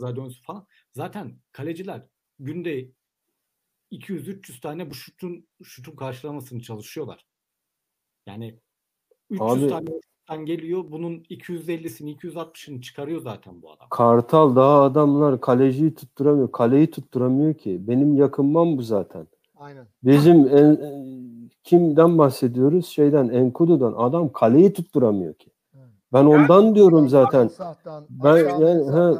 daha dönsün falan. Zaten kaleciler günde 200-300 tane bu şutun şutun karşılamasını çalışıyorlar. Yani 300 Abi- tane şuttan geliyor. Bunun 250'sini 260'ını çıkarıyor zaten bu adam. Kartal daha adamlar kaleciyi tutturamıyor. Kaleyi tutturamıyor ki. Benim yakınmam bu zaten. Aynen. Bizim en, en- kimden bahsediyoruz? Şeyden Enkudu'dan. Adam kaleyi tutturamıyor ki. Ben ondan diyorum zaten. Sahtan, Ben yani, he.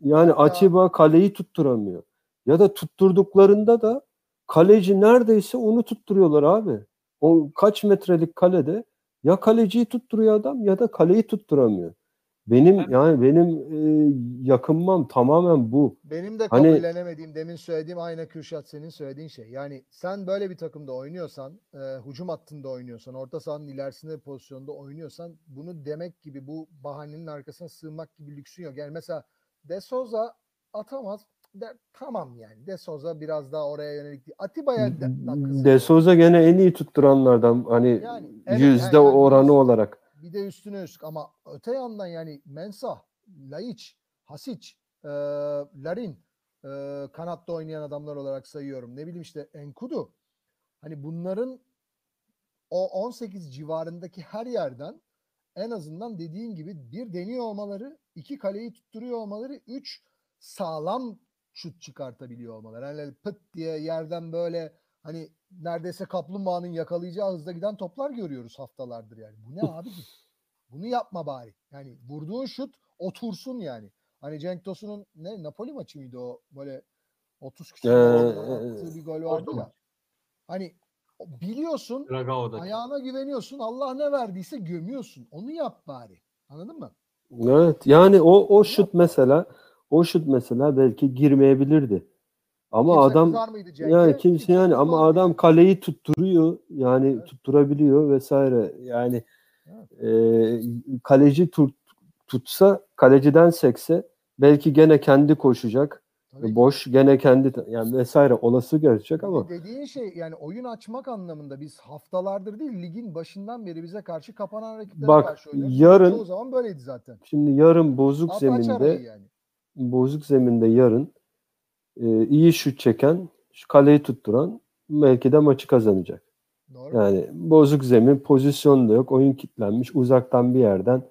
Yani Hatta- Atiba kaleyi tutturamıyor. Ya da tutturduklarında da kaleci neredeyse onu tutturuyorlar abi. O kaç metrelik kalede ya kaleciyi tutturuyor adam ya da kaleyi tutturamıyor. Benim Ben- yani benim e, yakınmam tamamen bu. Benim de Hani- kabullenemediğim, demin söylediğim aynı Kürşat senin söylediğin şey. Yani sen böyle bir takımda oynuyorsan, e, hücum hattında oynuyorsan, orta sahanın ilerisinde bir pozisyonda oynuyorsan bunu demek gibi bu bahanenin arkasına sığınmak gibi lüksün yok. Yani mesela De Souza atamaz. De, tamam yani. De Souza biraz daha oraya yönelik değil. Atiba'ya de, De. Souza gene en iyi tutturanlardan hani Yani evet, yüzde yani oranı biz- olarak. Bir de üstüne üstlük ama öte yandan yani Mensah, Laiç, Hasic, e, Larin e, kanatta oynayan adamlar olarak sayıyorum. Ne bileyim işte Enkudu. Hani bunların o 18 civarındaki her yerden en azından dediğin gibi bir deniyor olmaları, iki kaleyi tutturuyor olmaları, üç sağlam şut çıkartabiliyor olmaları. Yani pıt diye yerden böyle hani neredeyse kaplumbağanın yakalayacağı hızda giden toplar görüyoruz haftalardır yani. Bu ne abi? Bunu yapma bari. Yani vurduğun şut otursun yani. Hani Cenk Tosun'un ne Napoli maçı mıydı o böyle 30 küsur Ee, bir gol vardı ya. Hani biliyorsun Dragao'da. ayağına güveniyorsun. Allah ne verdiyse gömüyorsun. Onu yap bari. Anladın mı? Evet yani o o şut mesela o şut mesela belki girmeyebilirdi. Ama Kimse adam kızar mıydı Cenk'e? yani kimse Kimse yani ama adam kaleyi tutturuyor. Yani Evet. tutturabiliyor vesaire. Yani e, kaleci tut, tutsa kaleciden sekse belki gene kendi koşacak. Tabii. Boş gene kendi yani vesaire olası de ama Dediğin şey yani oyun açmak anlamında biz haftalardır değil ligin başından beri bize karşı kapanan rakiplere Bak, karşı oynuyoruz. yarın- Çoğu zaman böyleydi zaten. şimdi yarın bozuk At aç zeminde yani. bozuk zeminde yarın e, iyi şut çeken, şu kaleyi tutturan belki de maçı kazanacak. Doğru. Yani bozuk zemin, pozisyon da yok, oyun kilitlenmiş. Uzaktan bir yerden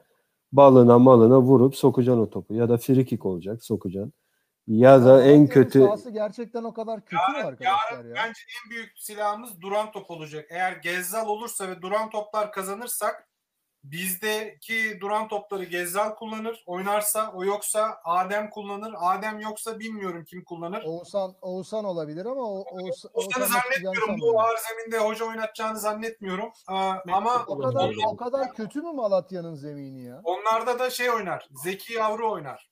balına malına vurup sokacaksın o topu. Ya da free kick olacak, sokacaksın. Ya da en kötü sahası gerçekten o kadar kötü mü Yarın, arkadaşlar yarın ya? bence en büyük silahımız duran top olacak. Eğer Gezzal olursa ve duran toplar kazanırsak bizdeki duran topları Gezzal kullanır. Oynarsa o yoksa Adem kullanır. Adem yoksa bilmiyorum kim kullanır. Oğuzhan, Oğuzhan olabilir ama o, Oğuz, Oğuzhan'ı zannetmiyorum. Bu ağır zeminde hoca oynatacağını zannetmiyorum. Aa, ama O kadar, o kadar kötü mü Malatya'nın zemini ya? onlarda da şey oynar. Zeki Yavru oynar.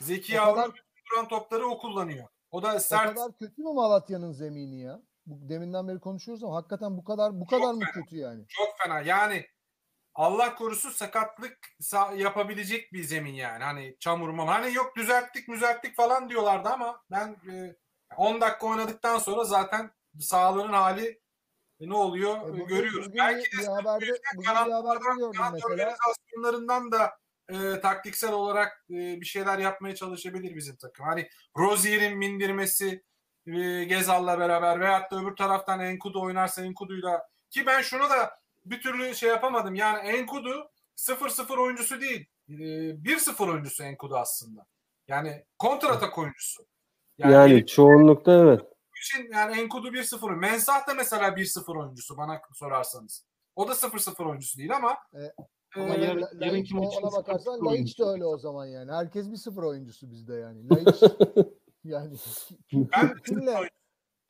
Zeki O Yavru kadar- duran topları o kullanıyor. O da O sert. kadar kötü mü Malatya'nın zemini ya? Bu, deminden beri konuşuyoruz ama hakikaten bu kadar bu kadar mı kötü yani? Çok fena. Yani Allah korusun sakatlık sa- yapabilecek bir zemin yani. Hani çamur mam. Hani yok düzelttik düzelttik falan diyorlardı ama ben e, 10 dakika oynadıktan sonra zaten sahaların hali ne oluyor E, bugün- görüyoruz. bugün Belki bir, de haberde bugün bir haberde gördüm mesela. organizasyonlarından da e, taktiksel olarak e, bir şeyler yapmaya çalışabilir bizim takım. Hani Rozier'in bindirmesi e, Gezal'la beraber veyahut da öbür taraftan Enkudu oynarsa Enkudu'yla ki ben şunu da bir türlü şey yapamadım. Yani Enkudu 0-0 oyuncusu değil. E, 1-0 oyuncusu Enkudu aslında. Yani kontratak oyuncusu. yani, benim çoğunlukta evet. için yani Enkudu 1-0. Mensah da mesela 1-0 oyuncusu bana sorarsanız. O da 0-0 oyuncusu değil ama E, e, Ama yarın- La- yarınki maçın ona bakarsan Laiç de öyle o zaman yani. Herkes bir sıfır oyuncusu bizde yani. Laiç yani ben kimle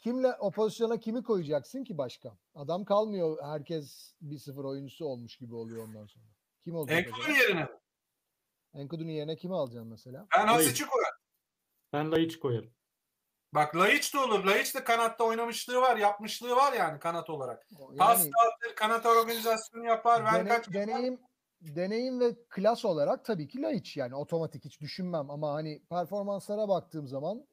kimle o pozisyona kimi koyacaksın ki başka? Adam kalmıyor. Herkes bir sıfır oyuncusu olmuş gibi oluyor ondan sonra. Kim olacak Enkudu'nun yerine? Enkudu'nun yerine kimi alacaksın mesela? Ben Hasic'i koyarım. Ben Laiç koyarım. Bak Laiç de olur. Laiç de kanatta oynamışlığı var, yapmışlığı var yani kanat olarak. Pas Yani dağıtır, kanat organizasyonu yapar. dene- Verkaç deneyim deneyim ve klas olarak tabii ki Laiç yani otomatik hiç düşünmem ama hani performanslara baktığım zaman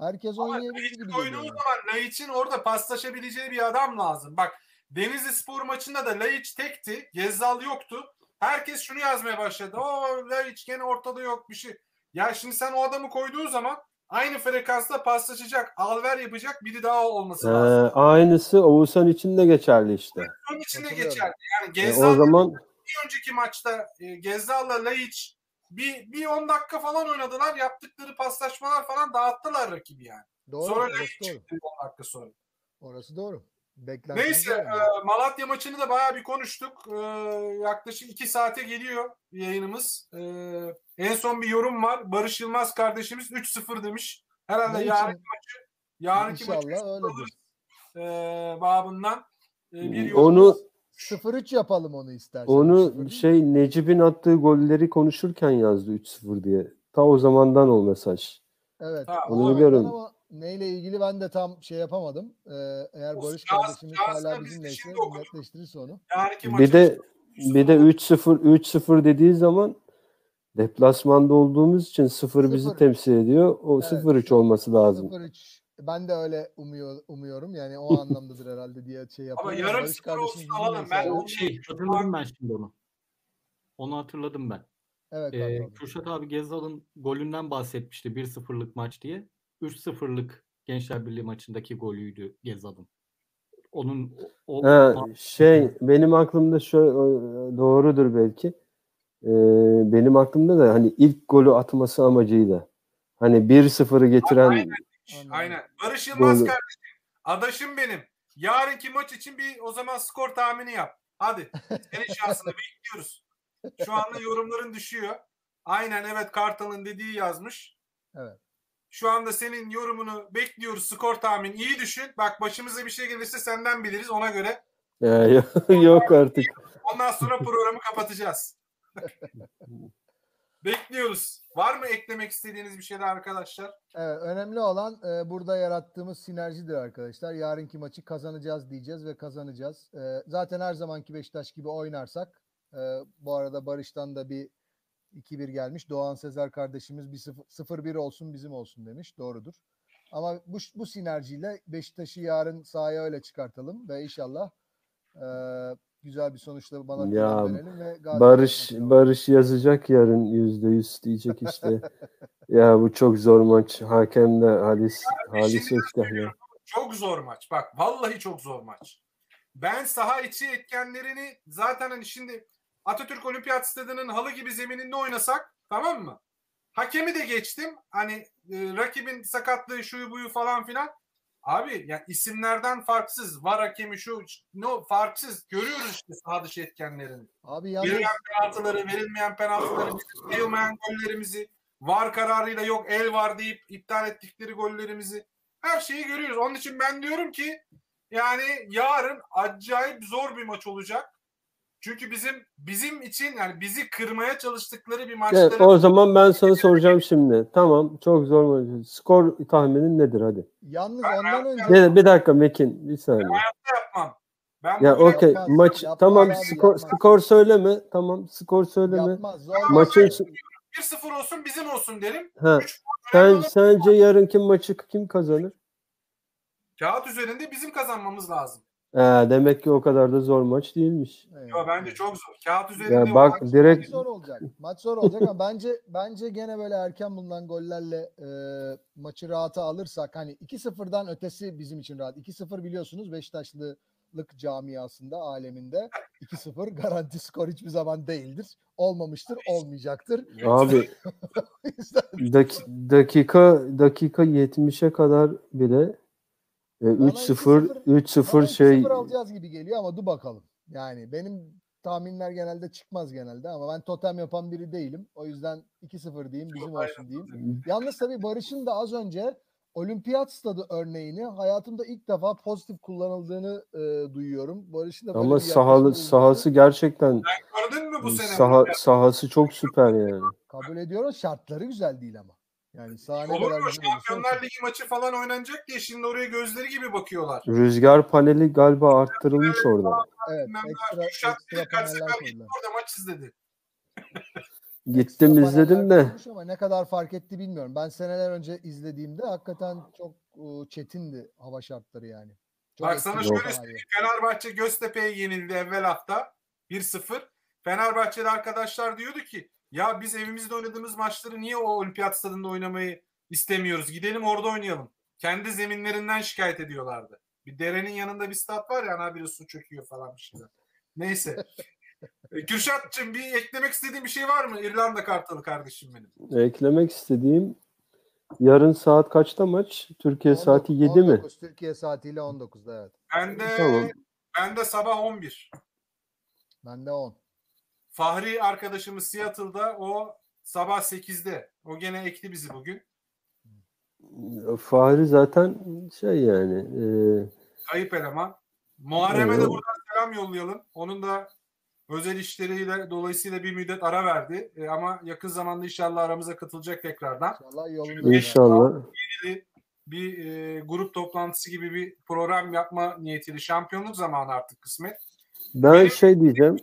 herkes oynayabilir gibi koyduğu geliyor. yani. zaman Laiç'in orada paslaşabileceği bir adam lazım. Bak Denizli Spor maçında da Laiç tekti. Gezzal yoktu. Herkes şunu yazmaya başladı. O Laiç gene ortada yok bir şey. Ya şimdi sen o adamı koyduğu zaman aynı frekansta paslaşacak. Alver yapacak biri daha olması Ee, lazım. aynısı Oğuzhan için de geçerli işte. Onun için de geçerli. Yani E, Gezzal o zaman bir önceki maçta e, Gezzal'la Laiç bir, bir 10 dakika falan oynadılar. Yaptıkları paslaşmalar falan dağıttılar rakibi yani. Doğru, sonra orası Laiç doğru. çıktı 10 dakika sonra. Orası doğru. Beklentimiz Neyse e, Malatya maçını da bayağı bir konuştuk. E, yaklaşık 2 saate geliyor yayınımız. E, en son bir yorum var. Barış Yılmaz kardeşimiz 3-0 demiş. Herhalde Ne için? yarınki maçı İnşallah 3-0 öyledir. alırız. E, babından e, bir yorum. onu 0-3 yapalım onu istersen. onu 0-3. şey Necip'in attığı golleri konuşurken yazdı 3-0 diye. Ta o zamandan o mesaj. Evet. Ha, o onu biliyorum. Ama neyle ilgili ben de tam şey yapamadım. Ee, eğer Olsun, Barış şans- kardeşimiz hala bizimleyse netleştirirse onu. Yarınki Bir de 3-0 bir de olur. 3-0 3-0 dediği zaman deplasmanda olduğumuz için 0 bizi Sıfır. temsil ediyor. O Evet, 0-3 olması lazım. 0-3 ben de öyle umuyor, umuyorum. Yani o anlamdadır herhalde diye şey Ama yapıyorum. yarım Barış skor olsun alalım. bizimleyse Ben onu- Şey hatırladım ben şimdi onu. Onu hatırladım ben. Evet, Ee. Kürşat abi Gezzal'ın golünden bahsetmişti 1-0'lık maç diye. 3-0'lık Gençler Birliği maçındaki golüydü Gezzal'ın. Onun o, o- Ha, şey benim aklımda şöyle doğrudur belki. Ee, benim aklımda da hani ilk golü atması amacıyla. Hani 1-0'ı getiren Aynen. Anladım. Aynen. Barış Yılmaz Doğru. kardeşim. Adaşım benim. Yarınki maç için bir o zaman skor tahmini yap. Hadi. Senin şansını bekliyoruz. Şu anda yorumların düşüyor. Aynen evet Kartal'ın dediği yazmış. Evet. Şu anda senin yorumunu bekliyoruz. Skor tahmin iyi düşün. Bak başımıza bir şey gelirse senden biliriz ona göre. Ya, yok artık. Ondan sonra programı kapatacağız. Bekliyoruz. Var mı eklemek istediğiniz bir şeyler arkadaşlar? Evet, önemli olan e, burada yarattığımız sinerjidir arkadaşlar. Yarınki maçı kazanacağız diyeceğiz ve kazanacağız. E, zaten her zamanki Beşiktaş gibi oynarsak e, bu arada Barış'tan da bir 2-1 gelmiş. Doğan Sezer kardeşimiz bir 0-1 olsun bizim olsun demiş. Doğrudur. Ama bu, bu sinerjiyle Beşiktaş'ı yarın sahaya öyle çıkartalım ve inşallah e, güzel bir sonuçla bana Ya, dönelim ve Barış Barış yazacak yarın yüzde yüz diyecek işte. ya bu çok zor maç. Hakem de Halis Halis Özkahya. Çok zor maç. Bak vallahi çok zor maç. Ben saha içi etkenlerini zaten hani şimdi Atatürk Olimpiyat Stadı'nın halı gibi zemininde oynasak tamam mı? Hakemi de geçtim. Hani e, rakibin sakatlığı şuyu buyu falan filan. Abi ya isimlerden farksız. Var hakemi şu no farksız. Görüyoruz işte saha dışı etkenlerini. Abi yalnız Verilen penaltıları, verilmeyen penaltıları, verilmeyen gollerimizi, var kararıyla yok el var deyip iptal ettikleri gollerimizi her şeyi görüyoruz. Onun için ben diyorum ki yani yarın acayip zor bir maç olacak. Çünkü bizim bizim için yani bizi kırmaya çalıştıkları bir maçları Evet, o zaman ben sana soracağım şimdi. Tamam çok zor maç. Skor tahminin nedir hadi. yalnız Ben ondan hayatta önce Bir, bir dakika Mekin bir saniye. yapmam. Ben Ya okey Yapmaz, maç yapmaz tamam abi, skor, yapmaz. skor söyleme. Tamam skor söyleme. yapmaz. Zor Maçın 1-0 olsun bizim olsun derim. ha, sen sence yarınki maçı kim kazanır? kağıt üzerinde bizim kazanmamız lazım. Ee, demek ki o kadar da zor maç değilmiş. Yo, bence çok zor. Kağıt üzerinde Ya bak Maç- direkt maç zor olacak. Maç zor olacak ama bence bence gene böyle erken bulunan gollerle e, maçı rahata alırsak hani 2-0'dan ötesi bizim için rahat. 2-0 biliyorsunuz Beşiktaşlılık camiasında, aleminde 2-0 garanti skor hiçbir zaman değildir. Olmamıştır, olmayacaktır. abi yüzden dakika dakika 70'e kadar bile e, 3-0 3-0 bana şey 2-0 alacağız gibi geliyor ama dur bakalım. Yani benim tahminler genelde çıkmaz genelde ama ben totem yapan biri değilim. O yüzden 2-0 diyeyim, bizim olsun diyeyim. Yalnız tabii Barış'ın da az önce olimpiyat stadı örneğini hayatımda ilk defa pozitif kullanıldığını e, duyuyorum. Barış'ın da böyle ama bir sahalı sahası gerçekten Gördün mü bu sene? saha, sahası çok süper yani. kabul ediyorum. Şartları güzel değil ama. Yani saha ne Olur mu? Şampiyonlar. Ligi maçı falan oynanacak diye şimdi oraya gözleri gibi bakıyorlar. Rüzgar paneli galiba arttırılmış orada. Evet, Ben ekstra, Kürşat ekstra kaç sefer gitti orada maç izledi. Gittim izledim de Ama ne kadar fark etti bilmiyorum. Ben seneler önce izlediğimde hakikaten çok e, çetindi hava şartları yani. Çok Bak sana şöyle sahayı. Fenerbahçe Göztepe'ye yenildi evvel hafta 1-0. Fenerbahçeli arkadaşlar diyordu ki ya biz evimizde oynadığımız maçları niye o olimpiyat stadında oynamayı istemiyoruz? Gidelim orada oynayalım. Kendi zeminlerinden şikayet ediyorlardı. Bir derenin yanında bir stat var ya ana biri su çöküyor falan bir şeyler. Neyse. E, Kürşat'cığım bir eklemek istediğin bir şey var mı? İrlanda Kartalı kardeşim benim. eklemek istediğim yarın saat kaçta maç? Türkiye saati 7 mi? 19, Türkiye saatiyle 19'da evet. Ben de, Tamam. ben de sabah 11. Ben de 10. Fahri arkadaşımız Seattle'da o sabah 8'de. O gene ekti bizi bugün. Fahri zaten şey yani e, Kayıp eleman. Muharrem'e de buradan selam yollayalım. Onun da özel işleriyle dolayısıyla bir müddet ara verdi. E, ama yakın zamanda inşallah aramıza katılacak tekrardan. İnşallah yolunda. inşallah Bir, bir e, grup toplantısı gibi bir program yapma niyetiyle şampiyonluk zamanı artık kısmet. ben şey diyeceğim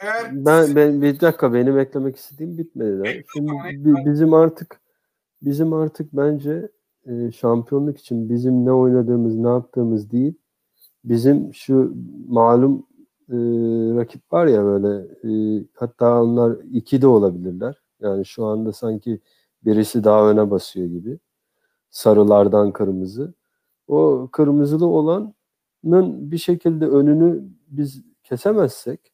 eğer ben, ben bir dakika benim eklemek istediğim bitmedi. Ekle Şimdi bi- bizim artık bizim artık bence e, şampiyonluk için bizim ne oynadığımız ne yaptığımız değil bizim şu malum e, rakip var ya böyle e, hatta onlar iki de olabilirler. Yani şu anda sanki birisi daha öne basıyor gibi. Sarılardan kırmızı. O kırmızılı olanın bir şekilde önünü biz kesemezsek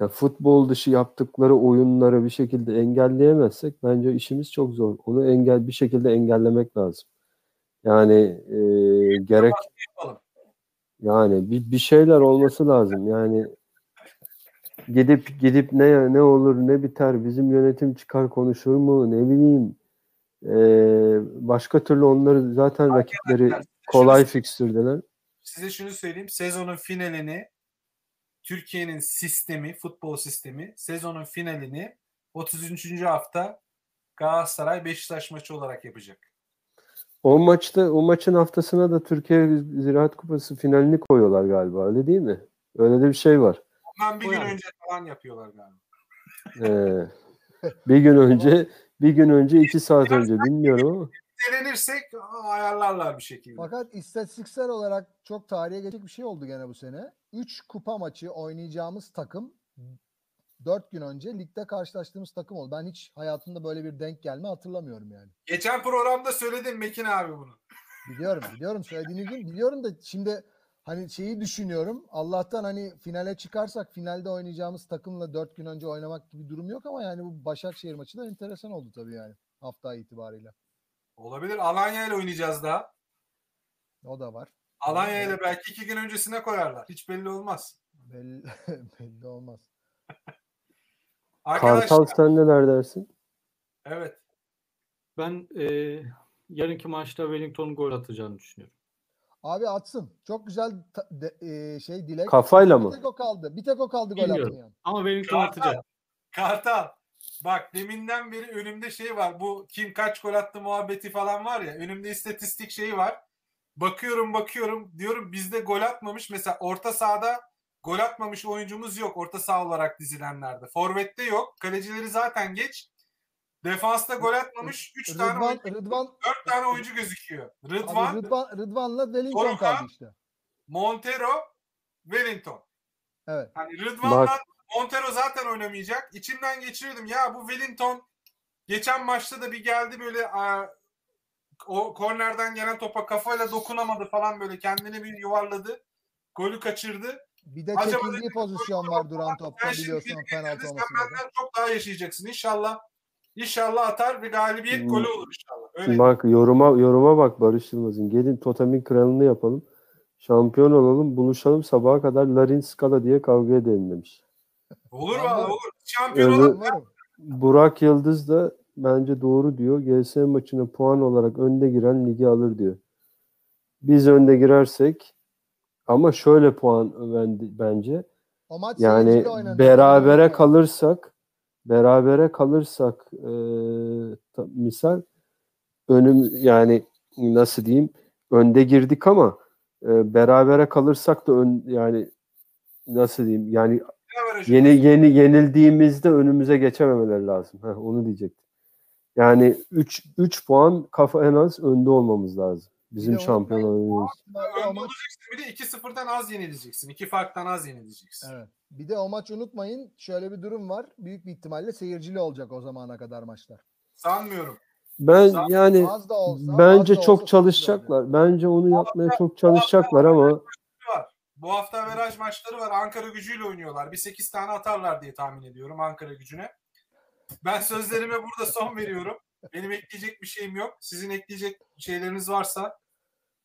ya futbol dışı yaptıkları oyunları bir şekilde engelleyemezsek bence işimiz çok zor. Onu engel bir şekilde engellemek lazım. Yani e, gerek yani bir, bir şeyler olması lazım. Yani gidip gidip ne ne olur ne biter bizim yönetim çıkar konuşur mu ne bileyim Ee, başka türlü onları zaten rakipleri kolay fikstürdeler. Size şunu söyleyeyim. Sezonun finalini Türkiye'nin sistemi, futbol sistemi sezonun finalini 33. hafta Galatasaray Beşiktaş maçı olarak yapacak. O maçta o maçın haftasına da Türkiye Ziraat Kupası finalini koyuyorlar galiba öyle değil mi? Öyle de bir şey var. Ondan bir gün önce falan yapıyorlar galiba. Ee, bir gün önce bir gün önce iki saat önce bilmiyorum ama Elenirsek ayarlarlar bir şekilde. Fakat istatistiksel olarak çok tarihe geçecek bir şey oldu gene bu sene. 3 kupa maçı oynayacağımız takım 4 gün önce ligde karşılaştığımız takım oldu. Ben hiç hayatımda böyle bir denk gelme hatırlamıyorum yani. Geçen programda söyledim Mekin abi bunu. Biliyorum, biliyorum söylediğini gün biliyorum da şimdi hani şeyi düşünüyorum. Allah'tan hani finale çıkarsak finalde oynayacağımız takımla 4 gün önce oynamak gibi durum yok ama yani bu Başakşehir maçı da enteresan oldu tabii yani hafta itibariyle. Olabilir. Alanya ile oynayacağız daha. O da var. Alanya ile belki iki gün öncesine koyarlar. Hiç belli olmaz. Belli, belli olmaz. Arkadaşlar Kartal sen neler dersin? evet. Ben e, yarınki maçta Wellington'un gol atacağını düşünüyorum. Abi atsın. Çok güzel ta- de- e, şey dilek. Kafayla Bir mı? tek o kaldı. Bir tek o kaldı gol Bilmiyorum. atmayan. Ama Wellington Kartal. atacak. Kartal. Bak deminden beri önümde şey var. Bu kim kaç gol attı muhabbeti falan var ya. Önümde istatistik şeyi var. Bakıyorum bakıyorum diyorum bizde gol atmamış. Mesela orta sahada gol atmamış oyuncumuz yok. Orta saha olarak dizilenlerde. Forvet'te yok. Kalecileri zaten geç. Defansta gol atmamış. 3 tane Rıdvan, oyuncu, Rıdvan, 4 tane oyuncu gözüküyor. abi Rıdvan, Rıdvan, Rıdvan'la Wellington kaldı işte. Montero, Wellington. Evet. Hani Rıdvan'la. Montero zaten oynamayacak. İçimden geçiriyordum. Ya bu Wellington geçen maçta da bir geldi böyle aa, o kornerden gelen topa kafayla dokunamadı falan böyle kendini bir yuvarladı. Golü kaçırdı. Bir de Acaba çekildiği pozisyon var duran topta biliyorsun penaltı getirdin, olması Sen benden çok daha yaşayacaksın. İnşallah İnşallah atar ve galibiyet Hmm. golü olur inşallah. Öyle. Bak yoruma yoruma bak Barış Yılmaz'ın. Gelin totemin kralını yapalım. Şampiyon olalım, buluşalım sabaha kadar Larin Skala diye kavga edelim demiş. Olur valla olur. Şampiyon. Varım. Burak Yıldız da bence doğru diyor. GS maçına puan olarak önde giren ligi alır diyor. Biz önde girersek ama şöyle puan ben- bence O maç yani berabere Yani. kalırsak berabere kalırsak e, ta- misal önüm yani nasıl diyeyim önde girdik ama e, berabere kalırsak da ön, yani nasıl diyeyim yani? Yeni yeni yenildiğimizde önümüze geçememeleri lazım. Heh, onu diyecektim. Yani 3 3 puan kafa en az önde olmamız lazım. Bizim şampiyon olmamız. Önde olacaksın bir de 2-0'dan az yenileceksin. 2 farktan az yenileceksin. evet. Bir de o maç unutmayın şöyle bir durum var. Büyük bir ihtimalle seyircili olacak o zamana kadar maçlar. Sanmıyorum. Ben Zaten yani Az da olsa bence az da çok çalışacaklar. Bence onu yapmaya çok çalışacaklar ama. Bu hafta averaj maçları var. Ankara gücüyle oynuyorlar. Bir 8 tane atarlar diye tahmin ediyorum Ankara gücüne. Ben sözlerime burada son veriyorum. Benim ekleyecek bir şeyim yok. Sizin ekleyecek şeyleriniz varsa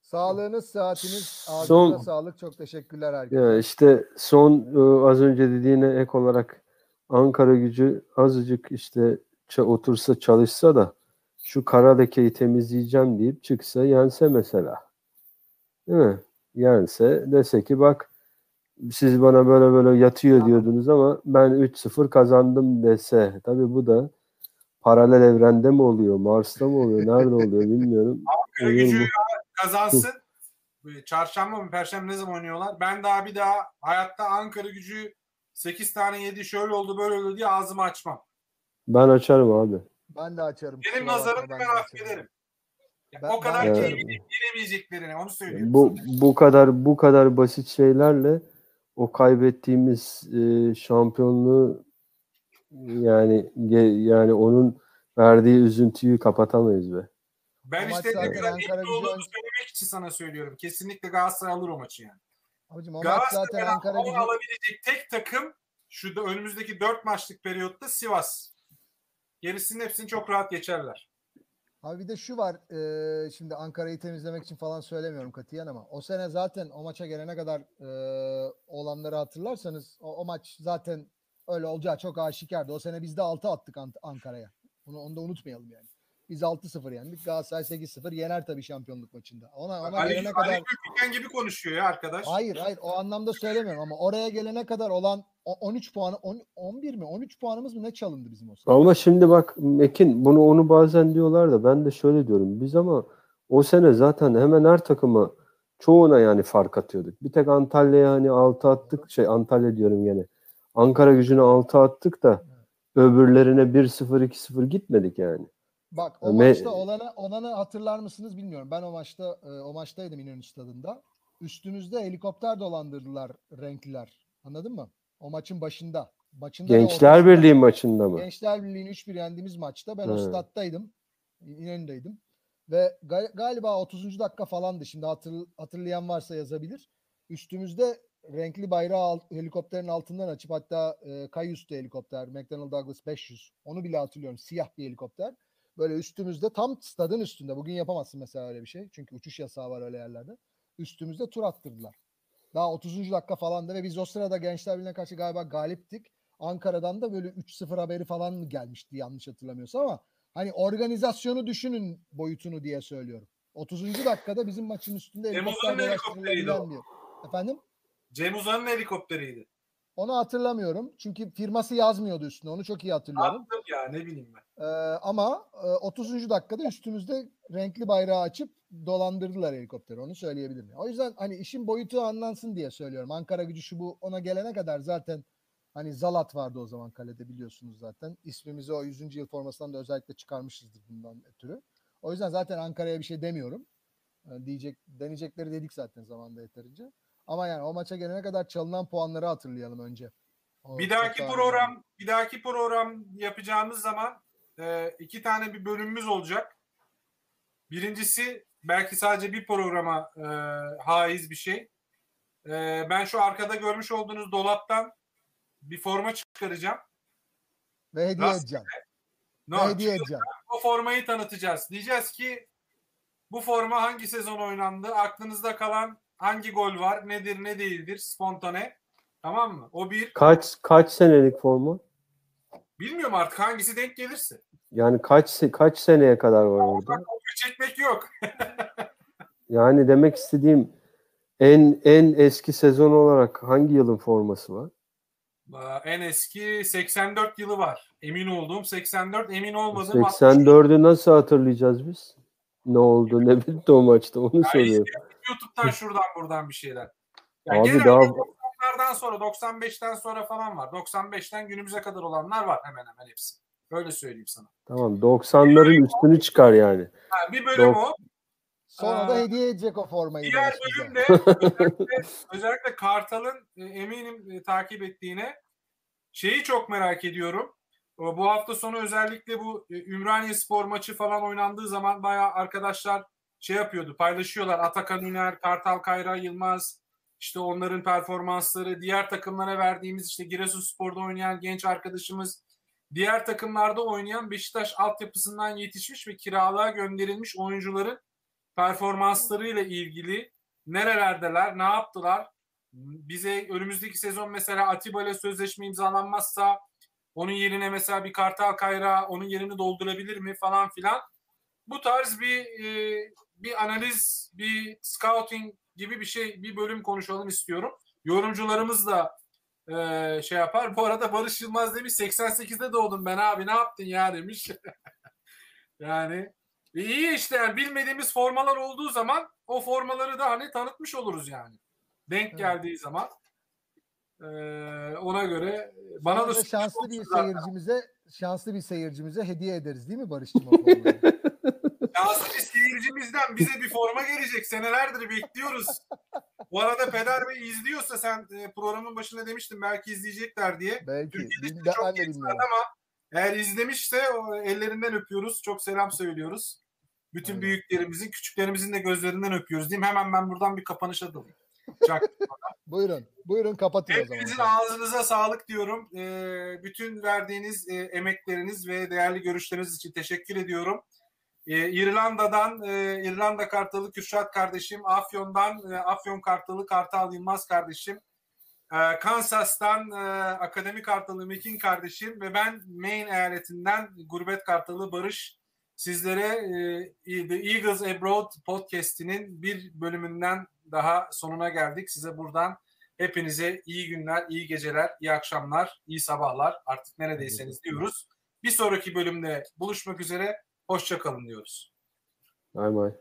Sağlığınız, saatiniz, Son- sağlık. Çok teşekkürler herkese. ya işte son e, az önce dediğine ek olarak Ankara gücü azıcık işte otursa çalışsa da şu kara lekeyi temizleyeceğim deyip çıksa yense mesela. Değil mi? Yense dese ki bak siz bana böyle böyle yatıyor diyordunuz ama ben 3-0 kazandım dese. Tabii bu da paralel evrende mi oluyor? Mars'ta mı oluyor? Nerede oluyor bilmiyorum. Ankara gücü kazansın. Çarşamba mı Perşembe ne zaman oynuyorlar? Ben daha bir daha hayatta Ankara gücü 8 tane yedi şöyle oldu böyle oldu diye ağzımı açmam. Ben açarım abi. Ben de açarım. Benim nazarımda ben affederim. Ben- o ben kadar açarım. iyi yenemeyeceklerini onu söylüyorum. Bu bu kadar bu kadar basit şeylerle o kaybettiğimiz e, şampiyonluğu yani ge- yani onun verdiği üzüntüyü kapatamayız be. Ben O işte ne kadar olduğumu ön- söylemek için sana söylüyorum. Kesinlikle Galatasaray alır o maçı yani. Abicim o maç zaten Ankara gücü alabilecek tek takım şu da önümüzdeki 4 maçlık periyotta Sivas. Gerisinin hepsini çok rahat geçerler. Abi bir de şu var. e, şimdi Ankara'yı temizlemek için falan söylemiyorum katiyen ama o sene zaten o maça gelene kadar e, olanları hatırlarsanız o, o maç zaten öyle olacağı çok aşikardı. O sene biz de 6 attık Ankara'ya. Bunu, onu da unutmayalım yani. Biz 6-0 yendik. Galatasaray 8-0 yener tabii şampiyonluk maçında. Ona, ona Ali, gelene Ali kadar Gültiken gibi konuşuyor ya arkadaş. Hayır hayır o anlamda söylemiyorum ama oraya gelene kadar olan o- 13 puanı on- 11 mi 13 puanımız mı ne çalındı bizim o sene? Ama şimdi bak Mekin bunu onu bazen diyorlar da ben de şöyle diyorum. Biz ama o sene zaten hemen her takıma çoğuna yani fark atıyorduk. Bir tek Antalya'ya hani 6 attık. Şey Antalya diyorum gene. Ankara gücüne 6 attık da öbürlerine 1-0 2-0 gitmedik yani. Bak o Me- maçta olanı, olanı hatırlar mısınız bilmiyorum. Ben o maçta e, o maçtaydım İnönü stadında. Üstümüzde helikopter dolandırdılar renkliler. Anladın mı? O maçın başında. Maçında da Gençler Birliği maçında mı? Gençler Birliği'ni 3-1 yendiğimiz maçta ben o He. stattaydım. İnönü'deydim. Ve ga- galiba 30. dakika falandı. Şimdi hatır- hatırlayan varsa yazabilir. Üstümüzde renkli bayrağı al- helikopterin altından açıp hatta e, Kayus'tu helikopter. McDonnell Douglas 500. Onu bile hatırlıyorum. Siyah bir helikopter. Böyle üstümüzde tam stadın üstünde. Bugün yapamazsın mesela öyle bir şey. Çünkü uçuş yasağı var öyle yerlerde. Üstümüzde tur attırdılar. Daha 30. dakika falandı ve biz o sırada Gençler Birliği'ne karşı galiba galiptik. Ankara'dan da böyle 3-0 haberi falan mı gelmişti yanlış hatırlamıyorsam ama hani organizasyonu düşünün boyutunu diye söylüyorum. 30. dakikada bizim maçın üstünde Cem Uzan'ın helikopteriydi o. Efendim? Cem Uzan'ın helikopteriydi. Onu hatırlamıyorum. Çünkü firması yazmıyordu üstüne. Onu çok iyi hatırlıyorum. Attım ya ne bileyim ben. Ee, ama e, 30. dakikada üstümüzde renkli bayrağı açıp dolandırdılar helikopteri. Onu söyleyebilirim. O yüzden hani işin boyutu anlansın diye söylüyorum. Ankara gücü şu bu ona gelene kadar zaten hani Zalat vardı o zaman kalede biliyorsunuz zaten. İsmimizi o 100. yıl formasından da özellikle çıkarmışızdır bundan ötürü. O yüzden zaten Ankara'ya bir şey demiyorum. Yani diyecek deneyecekleri dedik zaten zamanda yeterince. Ama yani o maça gelene kadar çalınan puanları hatırlayalım önce. O Bir dahaki daha önemli. program bir dahaki program yapacağımız zaman e, iki tane bir bölümümüz olacak. Birincisi belki sadece bir programa e, haiz bir şey. E, ben şu arkada görmüş olduğunuz dolaptan bir forma çıkaracağım. ve hediye Rastgele. edeceğim. No, Ve hediye edeceğim. o formayı tanıtacağız. Diyeceğiz ki bu forma hangi sezon oynandı? Aklınızda kalan hangi gol var? Nedir ne değildir? Spontane. Tamam mı? O bir. Kaç kaç senelik forma? Bilmiyorum artık hangisi denk gelirse. Yani kaç kaç seneye kadar var orada? Kopya çekmek yok. Yani demek istediğim en en eski sezon olarak hangi yılın forması var? En eski 84 yılı var. Emin olduğum 84, emin olmadığım 60. 84'ü nasıl hatırlayacağız biz? Ne oldu ne bitti o maçta onu soruyorum. YouTube'dan şuradan buradan bir şeyler. Yani Abi genelde daha 90'lardan sonra 95'ten sonra falan var. 95'ten günümüze kadar olanlar var hemen hemen hepsi. Öyle söyleyeyim sana. tamam 90'ların üstünü çıkar yani. Ha, bir bölüm Dok- o. Sonra da hediye edecek o formayı. Diğer bölümde özellikle, özellikle Kartal'ın e, eminim e, takip ettiğine şeyi çok merak ediyorum. O, Bu hafta sonu özellikle bu e, Ümraniye spor maçı falan oynandığı zaman bayağı arkadaşlar şey yapıyordu paylaşıyorlar. Atakan Üner, Kartal Kayra Yılmaz işte onların performansları diğer takımlara verdiğimiz işte Giresunspor'da oynayan genç arkadaşımız diğer takımlarda oynayan Beşiktaş altyapısından yetişmiş ve kiralığa gönderilmiş oyuncuların performanslarıyla ilgili nerelerdeler, ne yaptılar? Bize önümüzdeki sezon mesela Atiba ile sözleşme imzalanmazsa onun yerine mesela bir Kartal Kayra onun yerini doldurabilir mi falan filan. Bu tarz bir e, bir analiz, bir scouting gibi bir şey, bir bölüm konuşalım istiyorum. Yorumcularımız da e, şey yapar. Bu arada Barış Yılmaz demiş 88'de doğdum ben abi ne yaptın ya demiş. yani e, iyi işte yani bilmediğimiz formalar olduğu zaman o formaları da hani tanıtmış oluruz yani. Denk Evet. geldiği zaman. Ee, ona göre bana da şanslı bir olsun zaten. seyircimize şanslı bir seyircimize hediye ederiz değil mi Barış'cığım o formayı? Bir seyircimizden bize bir forma gelecek. Senelerdir bekliyoruz. Bu arada Peder Bey izliyorsa sen e, programın başında demiştin belki izleyecekler diye. Belki. Türkiye'de Bil- çok Ben ama eğer izlemişse o ellerinden öpüyoruz. Çok selam söylüyoruz. Bütün Aynen. büyüklerimizin, küçüklerimizin de gözlerinden öpüyoruz diyeyim. Hemen ben buradan bir kapanışa dalayım. Buyurun. Buyurun kapatın o zaman. Hepinizin ağzınıza sağlık diyorum. Ee, bütün verdiğiniz e, emekleriniz ve değerli görüşleriniz için teşekkür ediyorum. E, İrlanda'dan e, İrlanda Kartalı Kürşat kardeşim, Afyon'dan e, Afyon Kartalı Kartal Yılmaz kardeşim, e, Kansas'tan e, Akademi Kartalı Mekin kardeşim ve ben Maine eyaletinden Gurbet Kartalı Barış sizlere e, The Eagles Abroad podcast'inin bir bölümünden daha sonuna geldik. Size buradan hepinize iyi günler, iyi geceler, iyi akşamlar, iyi sabahlar artık neredeyseniz diyoruz. Bir sonraki bölümde buluşmak üzere. Hoşçakalın diyoruz. Bay bay.